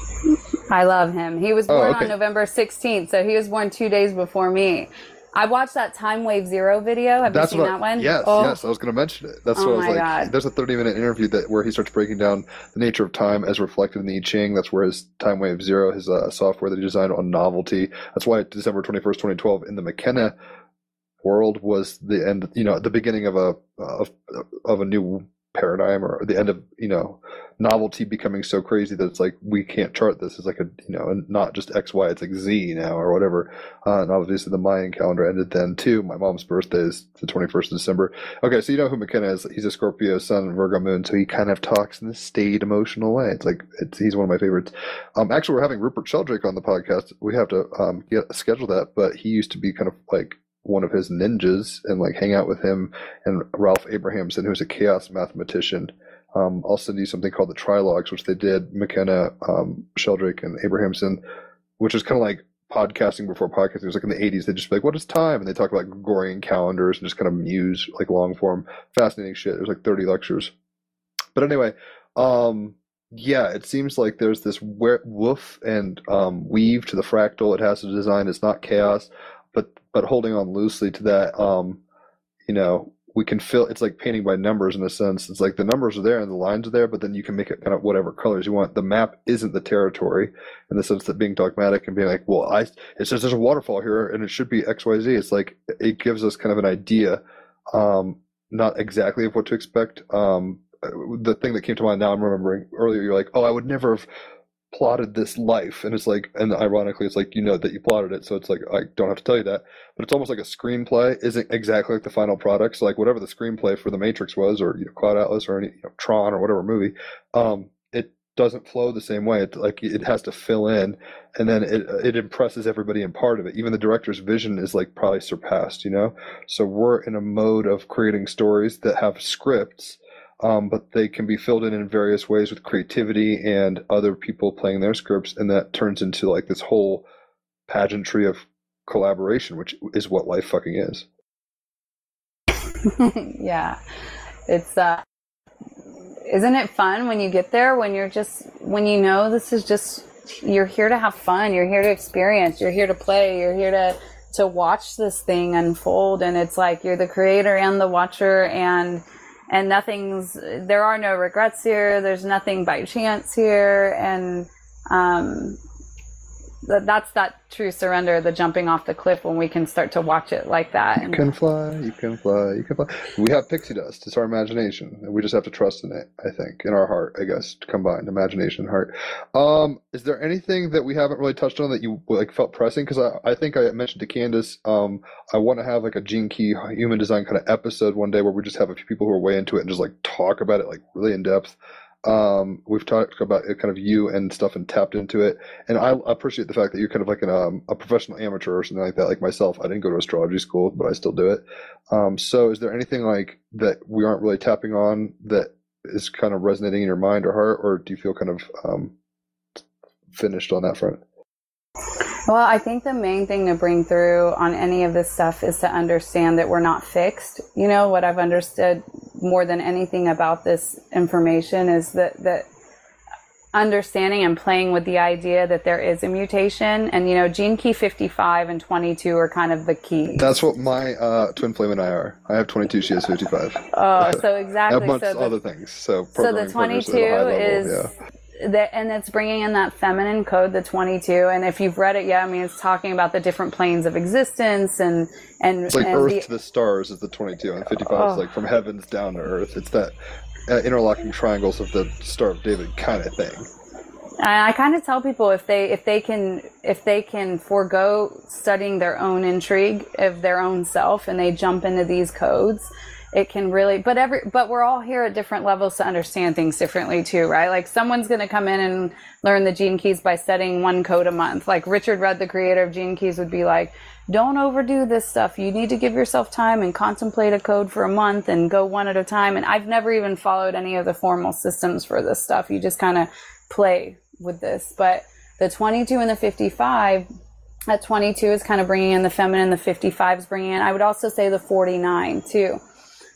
I love him. He was Oh, born okay. on November 16th, so he was born two days before me. I watched that Time Wave Zero video. Have That's you seen that one? Yes, Oh, yes. I was going to mention it. That's Oh what I was like. God. There's a 30 minute interview that where he starts breaking down the nature of time as reflected in the I Ching. That's where his Time Wave Zero, his uh, software that he designed on novelty. That's why December 21st, 2012, in the McKenna world was the end. You know, the beginning of a of of a new paradigm or the end of you know novelty becoming so crazy that it's like we can't chart this. As like a you know and not just x y it's like z now or whatever. Uh, and obviously the mayan calendar ended then too. My mom's birthday is the 21st of december. Okay so you know who mckenna is. He's a scorpio sun virgo moon so he kind of talks in this staid emotional way. It's like it's, he's one of my favorites. Um actually we're having rupert sheldrake on the podcast. We have to um get schedule that but he used to be kind of like one of his ninjas and like hang out with him and Ralph Abrahamson, who's a chaos mathematician. Um, I'll send you something called the Trialogues, which they did, McKenna, um, Sheldrake, and Abrahamson, which is kind of like podcasting before podcasting. It was like in the 80s. They'd just be like, what is time? And they talk about Gregorian calendars and just kind of muse, like long form. Fascinating shit. There's like 30 lectures. But anyway, um, yeah, it seems like there's this woof and um, weave to the fractal. It has a design. It's not chaos, but but holding on loosely to that, um, you know, we can fill. It's like painting by numbers in a sense. It's like the numbers are there and the lines are there, but then you can make it kind of whatever colors you want. The map isn't the territory in the sense that being dogmatic and being like, well, I it says there's a waterfall here and it should be X Y Z. It's like it gives us kind of an idea, um, not exactly of what to expect. Um, the thing that came to mind now, I'm remembering earlier. You're like, oh, I would never have plotted this life and it's like and ironically it's like you know that you plotted it so it's like i don't have to tell you that but it's almost like a screenplay isn't exactly like the final product so like whatever the screenplay for the matrix was or you know cloud atlas or any you know, tron or whatever movie um it doesn't flow the same way it like it has to fill in and then it it impresses everybody in part of it even the director's vision is like probably surpassed you know? So we're in a mode of creating stories that have scripts um, but they can be filled in in various ways with creativity and other people playing their scripts, and that turns into like this whole pageantry of collaboration, which is what life fucking is. yeah. It's uh isn't it fun when you get there when you're just when you know this is just you're here to have fun, you're here to experience, you're here to play, you're here to to watch this thing unfold and it's like you're the creator and the watcher and and nothing's there are no regrets here. There's nothing by chance here. And um that's that true surrender the jumping off the cliff when we can start to watch it like that You can fly, you can fly, you can fly. We have pixie dust. It's our imagination, and we just have to trust in it. I think in our heart, I guess, combined imagination and heart. Um, is there anything that we haven't really touched on that you like felt pressing? Because I, I think I mentioned to Candace, um, I want to have like a Gene Key human design kind of episode one day where we just have a few people who are way into it and just like talk about it like really in depth. Um, we've talked about it, kind of you and stuff and tapped into it. And I appreciate the fact that you're kind of like an, um, a professional amateur or something like that. Like myself, I didn't go to astrology school, but I still do it. Um, so is there anything like that we aren't really tapping on that is kind of resonating in your mind or heart, or do you feel kind of um, finished on that front? Well, I think the main thing to bring through on any of this stuff is to understand that we're not fixed. You know, what I've understood more than anything about this information is that, that understanding and playing with the idea that there is a mutation. And, you know, gene key 55 and 22 are kind of the key. That's what my uh, twin flame and I are. I have 22, she has 55. Oh, so exactly. amongst So the, other things. So, so the 22 at level, is yeah. That and it's bringing in that feminine code the 22 and if you've read it yeah, i mean it's talking about the different planes of existence and and, It's like and Earth the, to the stars is the 22, and 55 Oh. is like from heavens down to Earth. It's that uh, interlocking triangles of the Star of David kind of thing. and i kind of tell people if they if they can if they can forego studying their own intrigue of their own self and they jump into these codes it can really but every but we're all here at different levels to understand things differently too right? Like someone's going to come in and learn the gene keys by studying one code a month. Like richard rudd the creator of gene keys would be like don't overdo this stuff. You need to give yourself time and contemplate a code for a month and go one at a time. And i've never even followed any of the formal systems for this stuff. You just kind of play with this. But the 22 and the 55 at 22 is kind of bringing in the feminine the 55 is bringing in. I would also say the 49 too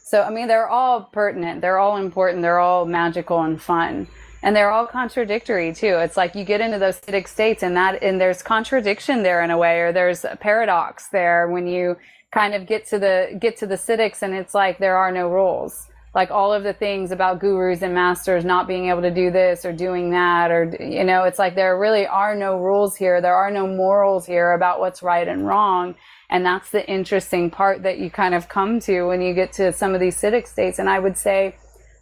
so, I mean, they're all pertinent, they're all important, they're all magical and fun. and they're all contradictory too. It's like you get into those siddhic states and that, and there's contradiction there in a way, or there's a paradox there when you kind of get to the, get to the siddhics and it's like there are no rules. Like all of the things about gurus and masters not being able to do this or doing that, or, you know, it's like there really are no rules here. There are no morals here about what's right and wrong. And that's the interesting part that you kind of come to when you get to some of these siddhic states. And I would say,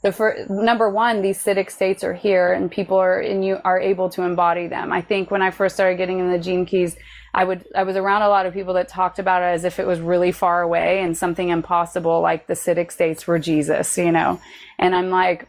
the first, number one, these siddhic states are here and people are and you are able to embody them. I think when I first started getting in the gene keys, I would I was around a lot of people that talked about it as if it was really far away and something impossible, like the siddhic states were Jesus, you know. And I'm like,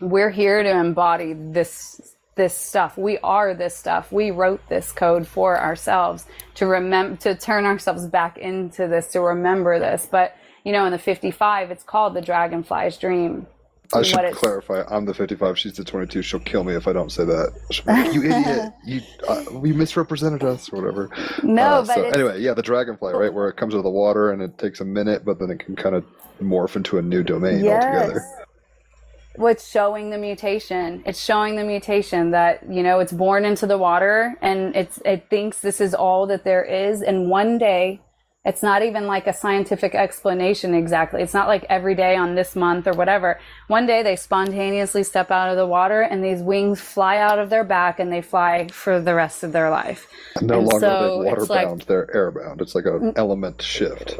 we're here to embody this this stuff. We are this stuff. We wrote this code for ourselves to remember to turn ourselves back into this to remember this. But you know, in the 55, it's called the Dragonfly's Dream I should clarify. I'm the 55. She's the 22. She'll kill me if I don't say that. Like, you idiot! You uh, we misrepresented us or whatever. No, uh, but so anyway, yeah, the dragonfly, right, where it comes out of the water and it takes a minute, but then it can kind of morph into a new domain yes. altogether. What's showing the mutation? It's showing the mutation that you know it's born into the water and it's it thinks this is all that there is, and one day it's not even like a scientific explanation exactly. It's not like every day on this month or whatever. One day they spontaneously step out of the water and these wings fly out of their back and they fly for the rest of their life. No and longer so water bound, like, they're airbound. It's like an element shift.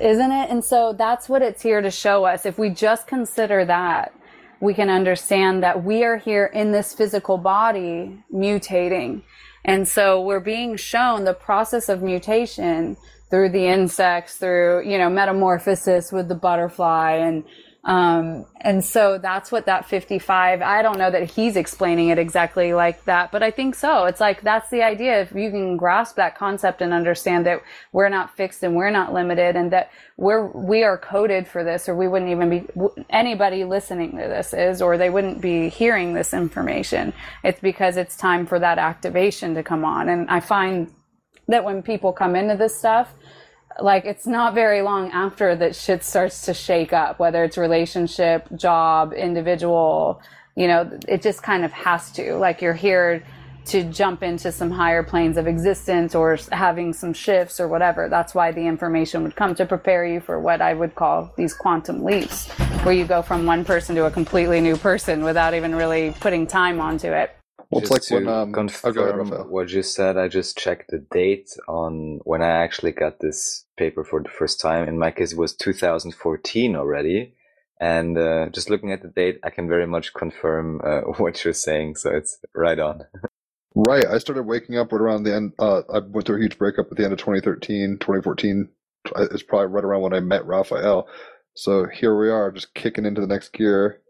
Isn't it? And so that's what it's here to show us. If we just consider that, we can understand that we are here in this physical body mutating and so we're being shown the process of mutation through the insects, through, you know, metamorphosis with the butterfly and, um, and so that's what that 55, I don't know that he's explaining it exactly like that, but I think so. It's like, that's the idea. If you can grasp that concept and understand that we're not fixed and we're not limited and that we're, we are coded for this or we wouldn't even be, anybody listening to this is, or they wouldn't be hearing this information. It's because it's time for that activation to come on. And I find that when people come into this stuff, like it's not very long after that shit starts to shake up, whether it's relationship, job, individual, you know, it just kind of has to. Like you're here to jump into some higher planes of existence or having some shifts or whatever. That's why the information would come to prepare you for what I would call these quantum leaps, where you go from one person to a completely new person without even really putting time onto it. Well, it's just like to when, um, confirm oh, what you said, I just checked the date on when I actually got this paper for the first time. In my case, it was 2014 already. And uh, just looking at the date, I can very much confirm uh, what you're saying. So it's right on. right. I started waking up right around the end. Uh, I went through a huge breakup at the end of 2013, 2014. It's probably right around when I met Raphael. So here we are, just kicking into the next gear.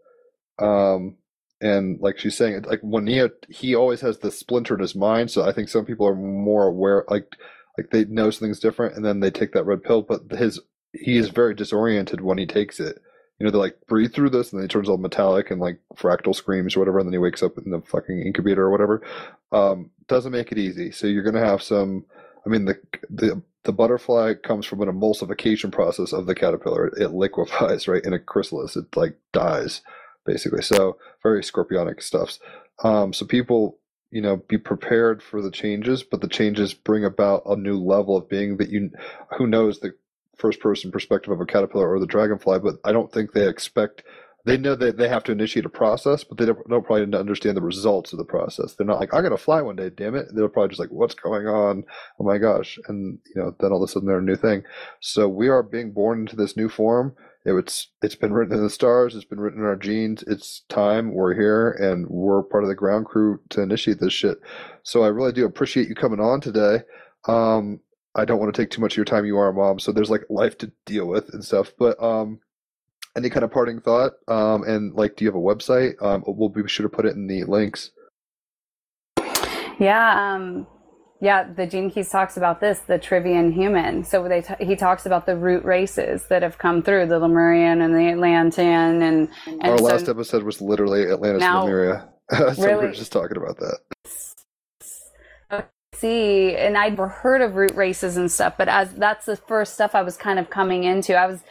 Um, and like she's saying, like when he he always has the splinter in his mind. So I think some people are more aware, like like they know something's different, and then they take that red pill. But his he is very disoriented when he takes it. You know, they like breathe through this, and then he turns all metallic and like fractal screams or whatever, and then he wakes up in the fucking incubator or whatever. Um, doesn't make it easy. So you're gonna have some. I mean, the the the butterfly comes from an emulsification process of the caterpillar. It liquefies right in a chrysalis. It like dies basically. So very scorpionic stuffs. Um, so people, you know, be prepared for the changes, but the changes bring about a new level of being that you, who knows the first person perspective of a caterpillar or the dragonfly, but I don't think they expect they know that they have to initiate a process, but they don't, don't probably understand the results of the process. They're not like, I'm going to fly one day, damn it. They're probably just like, what's going on? Oh my gosh. And, you know, then all of a sudden they're a new thing. So we are being born into this new form it's it's been written in the stars. It's been written in our genes. It's time. We're here, and we're part of the ground crew to initiate this shit. So I really do appreciate you coming on today. Um, I don't want to take too much of your time. You are a mom, so there's like life to deal with and stuff. But um, any kind of parting thought? Um, and like, do you have a website? Um, we'll be sure to put it in the links. Yeah. Um, yeah, the Gene Keys talks about this, the Trivian human. So they t- he talks about the root races that have come through, the Lemurian and the Atlantean. And, and our so last episode was literally Atlantis now, Lemuria. so really, we are just talking about that. See, and I'd never heard of root races and stuff, but as that's the first stuff I was kind of coming into. I was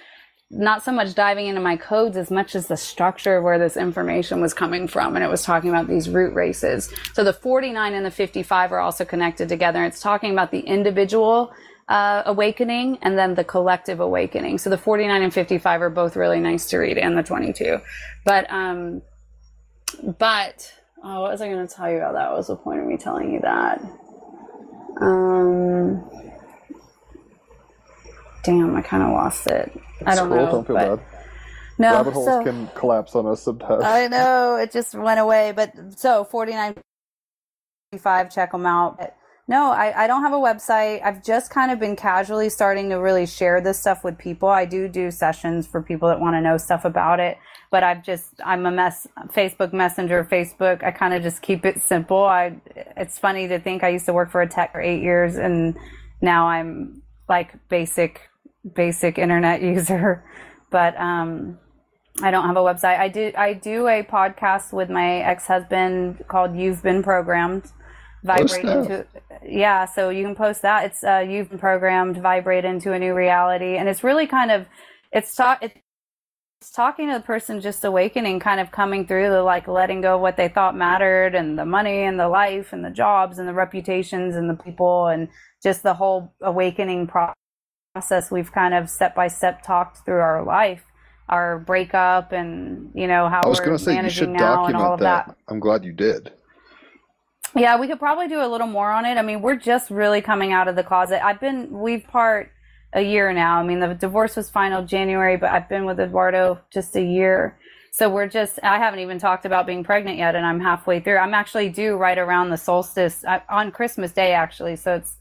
not so much diving into my codes as much as the structure of where this information was coming from. And it was talking about these root races. So the 49 and the 55 are also connected together. It's talking about the individual uh, awakening and then the collective awakening. So the 49 and 55 are both really nice to read and the 22. But, um, but, oh, what was I going to tell you about that? What was the point of me telling you that? Um, damn, I kind of lost it. I don't Cool, know. Don't feel but- bad. no, Rabbit holes so- can collapse on us sometimes. I know it just went away, but so forty nine five. Check them out. But No, I, I don't have a website. I've just kind of been casually starting to really share this stuff with people. I do do sessions for people that want to know stuff about it, but I've just I'm a mess. Facebook Messenger, Facebook. I kind of just keep it simple. I it's funny to think I used to work for a tech for eight years, and now I'm like basic basic internet user. But um, I don't have a website. I do I do a podcast with my ex husband called "You've Been Programmed." Vibrate into yeah, so you can post that. It's uh, "You've Been Programmed." Vibrate into a new reality, and it's really kind of it's talk it's talking to the person just awakening, kind of coming through the like letting go of what they thought mattered, and the money, and the life, and the jobs, and the reputations, and the people, and just the whole awakening pro- process. We've kind of step by step talked through our life our breakup and you know how I was going to say you managing should now and all document of that. that. I'm glad you did. Yeah, we could probably do a little more on it. I mean, we're just really coming out of the closet. I've been we've part a year now. I mean, the divorce was final January, but I've been with Eduardo just a year. So we're just I haven't even talked about being pregnant yet and I'm halfway through. I'm actually due right around the solstice uh, on Christmas Day actually. So it's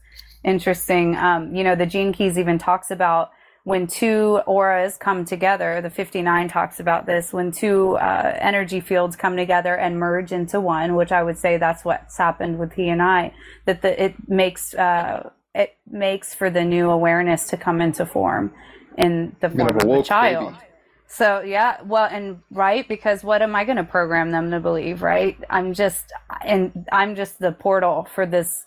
interesting. Um, you know, the Gene Keys even talks about when two auras come together, the 59 talks about this, when two uh, energy fields come together and merge into one, which I would say that's what's happened with he and I, that the, it makes, uh, it makes for the new awareness to come into form in the form of a child. baby. So yeah, well, and right because what am I going to program them to believe? Right? I'm just, and I'm just the portal for this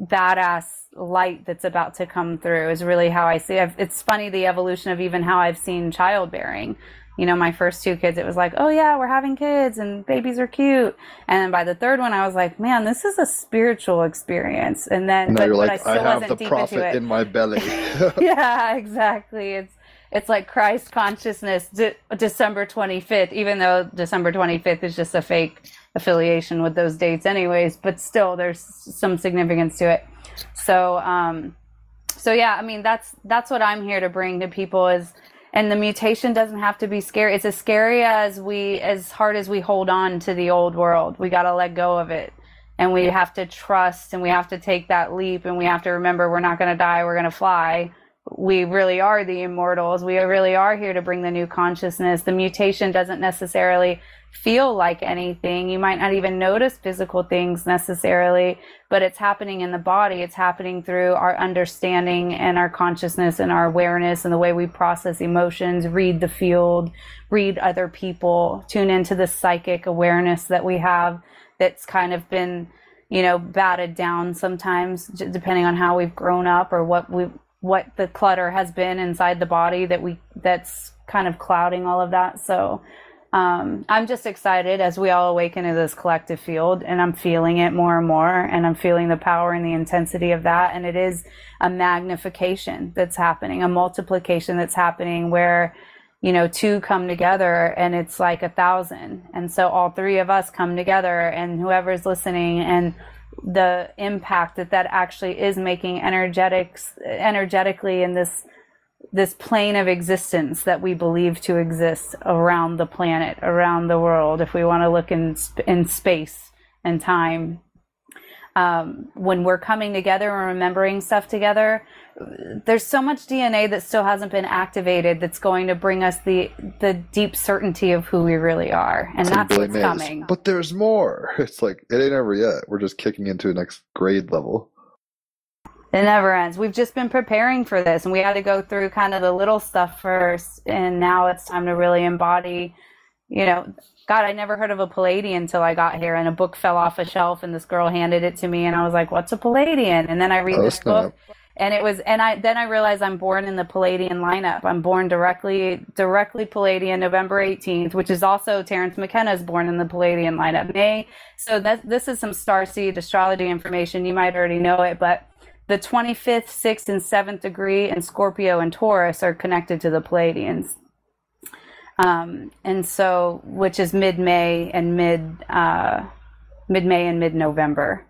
badass light that's about to come through. Is really how I see it. It's funny the evolution of even how I've seen childbearing. You know, my first two kids, it was like, oh yeah, we're having kids and babies are cute. And then by the third one, I was like, man, this is a spiritual experience. And then, but, you're but like, I I, still have wasn't the deep into prophet it in my belly. yeah, exactly. It's it's like Christ consciousness, De- December 25th, even though December 25th is just a fake affiliation with those dates, anyways. But still, there's some significance to it. So, um, so yeah, I mean, that's that's what I'm here to bring to people is, and the mutation doesn't have to be scary. It's as scary as we, as hard as we hold on to the old world. We got to let go of it and we have to trust and we have to take that leap and we have to remember we're not going to die we're going to fly we really are the immortals. We really are here to bring the new consciousness. The mutation doesn't necessarily feel like anything. You might not even notice physical things necessarily but it's happening in the body. It's happening through our understanding and our consciousness and our awareness and the way we process emotions read the field read other people tune into the psychic awareness that we have that's kind of been you know batted down sometimes depending on how we've grown up or what we what the clutter has been inside the body that we that's kind of clouding all of that so um, i'm just excited as we all awaken to this collective field and i'm feeling it more and more and i'm feeling the power and the intensity of that and it is a magnification that's happening a multiplication that's happening where you know, two come together and it's like a thousand. And so all three of us come together and whoever's listening and the impact that that actually is making energetics energetically in this this plane of existence that we believe to exist around the planet, around the world, if we want to look in in space and time. Um, when we're coming together and remembering stuff together, there's so much DNA that still hasn't been activated that's going to bring us the the deep certainty of who we really are, and that's what's Mays. coming. But there's more. It's like it ain't over yet. We're just kicking into a next grade level. It never ends. We've just been preparing for this, and we had to go through kind of the little stuff first, and now it's time to really embody. You know, God, I never heard of a Pleiadian until I got here, and a book fell off a shelf, and this girl handed it to me, and I was like, "What's a Pleiadian?" And then I read Oh, this snap. book, and it was and i then i realized i'm born in the pleiadian lineup. I'm born directly directly pleiadian november 18th which is also terence mckenna's born in the pleiadian lineup. May so that this is some star seed astrology information. You might already know it but the 25th 6th and 7th degree in scorpio and taurus are connected to the pleiadians. Um, and so which is mid-may and mid uh, mid-may and mid-november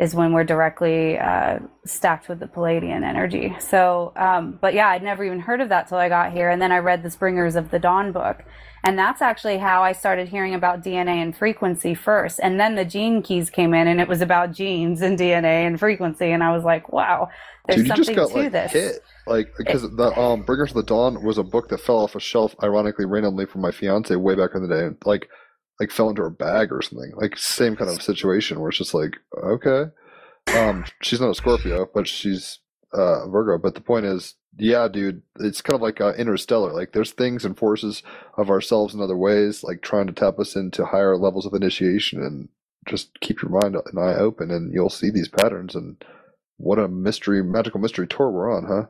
is when we're directly uh, stacked with the Pleiadian energy. So, um, but yeah, I'd never even heard of that till I got here. And then I read the Bringers of the Dawn book. And that's actually how I started hearing about DNA and frequency first. And then the gene keys came in and it was about genes and DNA and frequency. And I was like, wow, there's Dude, you just something got to like this. hit. Like because the um Bringers of the Dawn was a book that fell off a shelf, ironically, randomly from my fiance way back in the day. Like like fell into her bag or something. Like same kind of situation where it's just like, okay. Um she's not a Scorpio, but she's uh Virgo. But the point is, yeah, dude, it's kind of like uh, interstellar. Like there's things and forces of ourselves in other ways, like trying to tap us into higher levels of initiation and just keep your mind and eye open and you'll see these patterns and what a mystery magical mystery tour we're on, huh?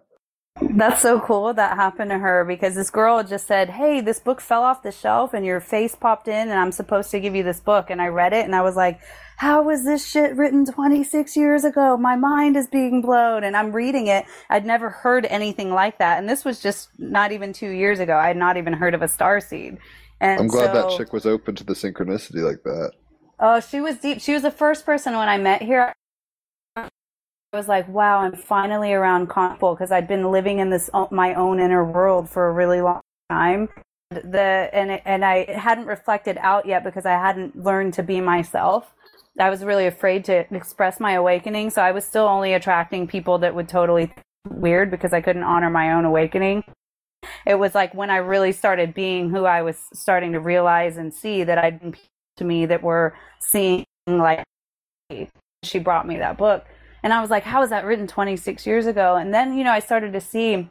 That's so cool that happened to her because this girl just said, Hey, this book fell off the shelf and your face popped in and I'm supposed to give you this book. And I read it and I was like, How was this shit written 26 years ago? My mind is being blown. And I'm reading it. I'd never heard anything like that. And this was just not even two years ago. I had not even heard of a star seed. And I'm glad so, that chick was open to the synchronicity like that. Oh, she was deep. She was the first person when I met here. I was like, wow, I'm finally around people because I'd been living in this uh, my own inner world for a really long time. The and and I hadn't reflected out yet because I hadn't learned to be myself. I was really afraid to express my awakening, so I was still only attracting people that would totally weird because I couldn't honor my own awakening. It was like when I really started being who I was starting to realize and see that I'd been to me that were seeing like she brought me that book and I was like, how was that written 26 years ago? And then, you know, I started to see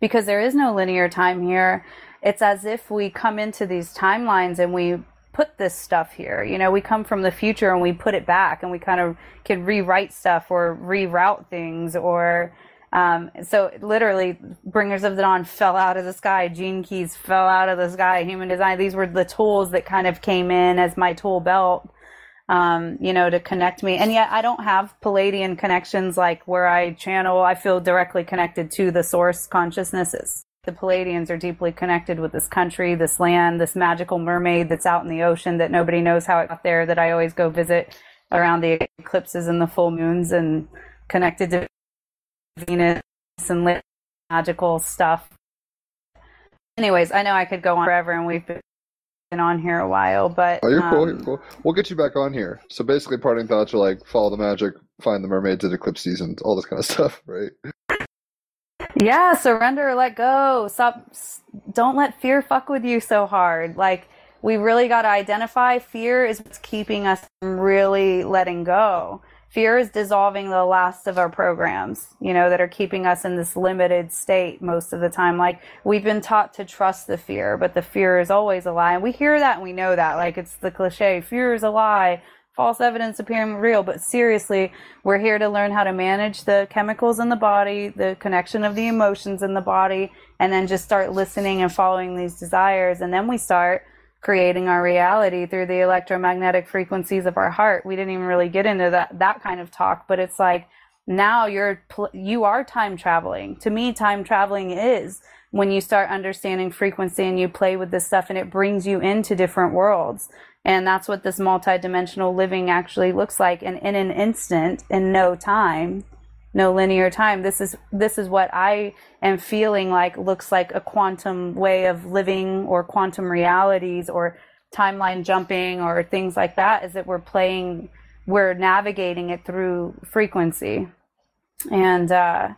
because there is no linear time here, it's as if we come into these timelines and we put this stuff here. You know, we come from the future and we put it back and we kind of can rewrite stuff or reroute things or um, so literally bringers of the dawn fell out of the sky gene keys fell out of the sky human design these were the tools that kind of came in as my tool belt um, you know, to connect me. And yet I don't have Pleiadian connections like where I channel, I feel directly connected to the source consciousnesses. The Pleiadians are deeply connected with this country, this land, this magical mermaid that's out in the ocean that nobody knows how it got there, that I always go visit around the eclipses and the full moons and connected to Venus and magical stuff. Anyways, I know I could go on forever and we've been on here a while, but Oh, you're cool. um, You're cool. We'll get you back on here. So basically, parting thoughts are like follow the magic, find the mermaids at eclipse seasons, all this kind of stuff, right? Yeah, surrender, let go. Stop. Don't let fear fuck with you so hard. Like, we really got to identify fear is what's keeping us from really letting go. Fear is dissolving the last of our programs, you know, that are keeping us in this limited state most of the time. Like, we've been taught to trust the fear, but the fear is always a lie. And we hear that and we know that. Like, it's the cliche fear is a lie false evidence appearing real, but seriously, we're here to learn how to manage the chemicals in the body, the connection of the emotions in the body, and then just start listening and following these desires. And then we start creating our reality through the electromagnetic frequencies of our heart. We didn't even really get into that, that kind of talk, but it's like now you're, you are time traveling. To me, time traveling is when you start understanding frequency and you play with this stuff and it brings you into different worlds. And that's what this multidimensional living actually looks like. And in an instant, in no time, no linear time, this is this is what I am feeling like looks like a quantum way of living or quantum realities or timeline jumping or things like that, is that we're playing we're navigating it through frequency. And uh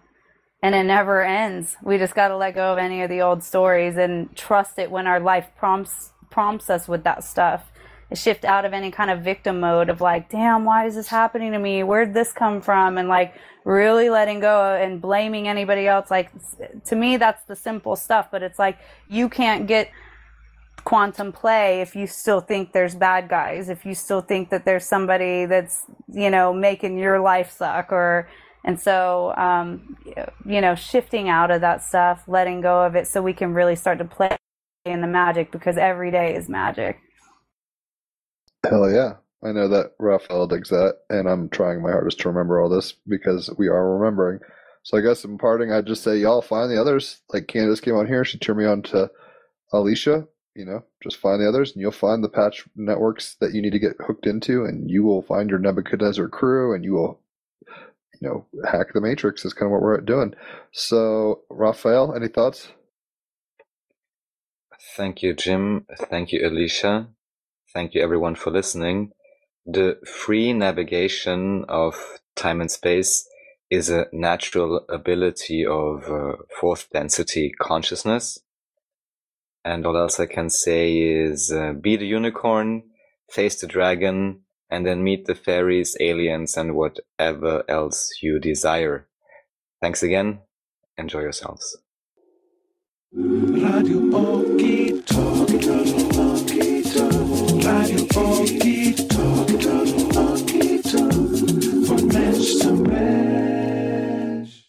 and it never ends. We just got to let go of any of the old stories and trust it when our life prompts prompts us with that stuff. Shift out of any kind of victim mode of like, damn, why is this happening to me? Where'd this come from? And like really letting go and blaming anybody else. Like to me, that's the simple stuff. But it's like you can't get quantum play if you still think there's bad guys, if you still think that there's somebody that's, you know, making your life suck or And so, um, you know, shifting out of that stuff, letting go of it so we can really start to play in the magic because every day is magic. Hell yeah. I know that Raphael digs that, and I'm trying my hardest to remember all this because we are remembering. So I guess in parting, I'd just say y'all find the others. Like Candace came on here, she turned me on to Alicia. You know, just find the others, and you'll find the patch networks that you need to get hooked into, and you will find your Nebuchadnezzar crew, and you will, you know, hack the matrix. Is kind of what we're doing. So, Raphael, any thoughts? Thank you, Jim. Thank you, Alicia. Thank you, everyone, for listening. The free navigation of time and space is a natural ability of uh, fourth density consciousness. And all else I can say is uh, be the unicorn, face the dragon, and then meet the fairies, aliens, and whatever else you desire. Thanks again. Enjoy yourselves. Radio Radio Oquito, Oquito, for match to match.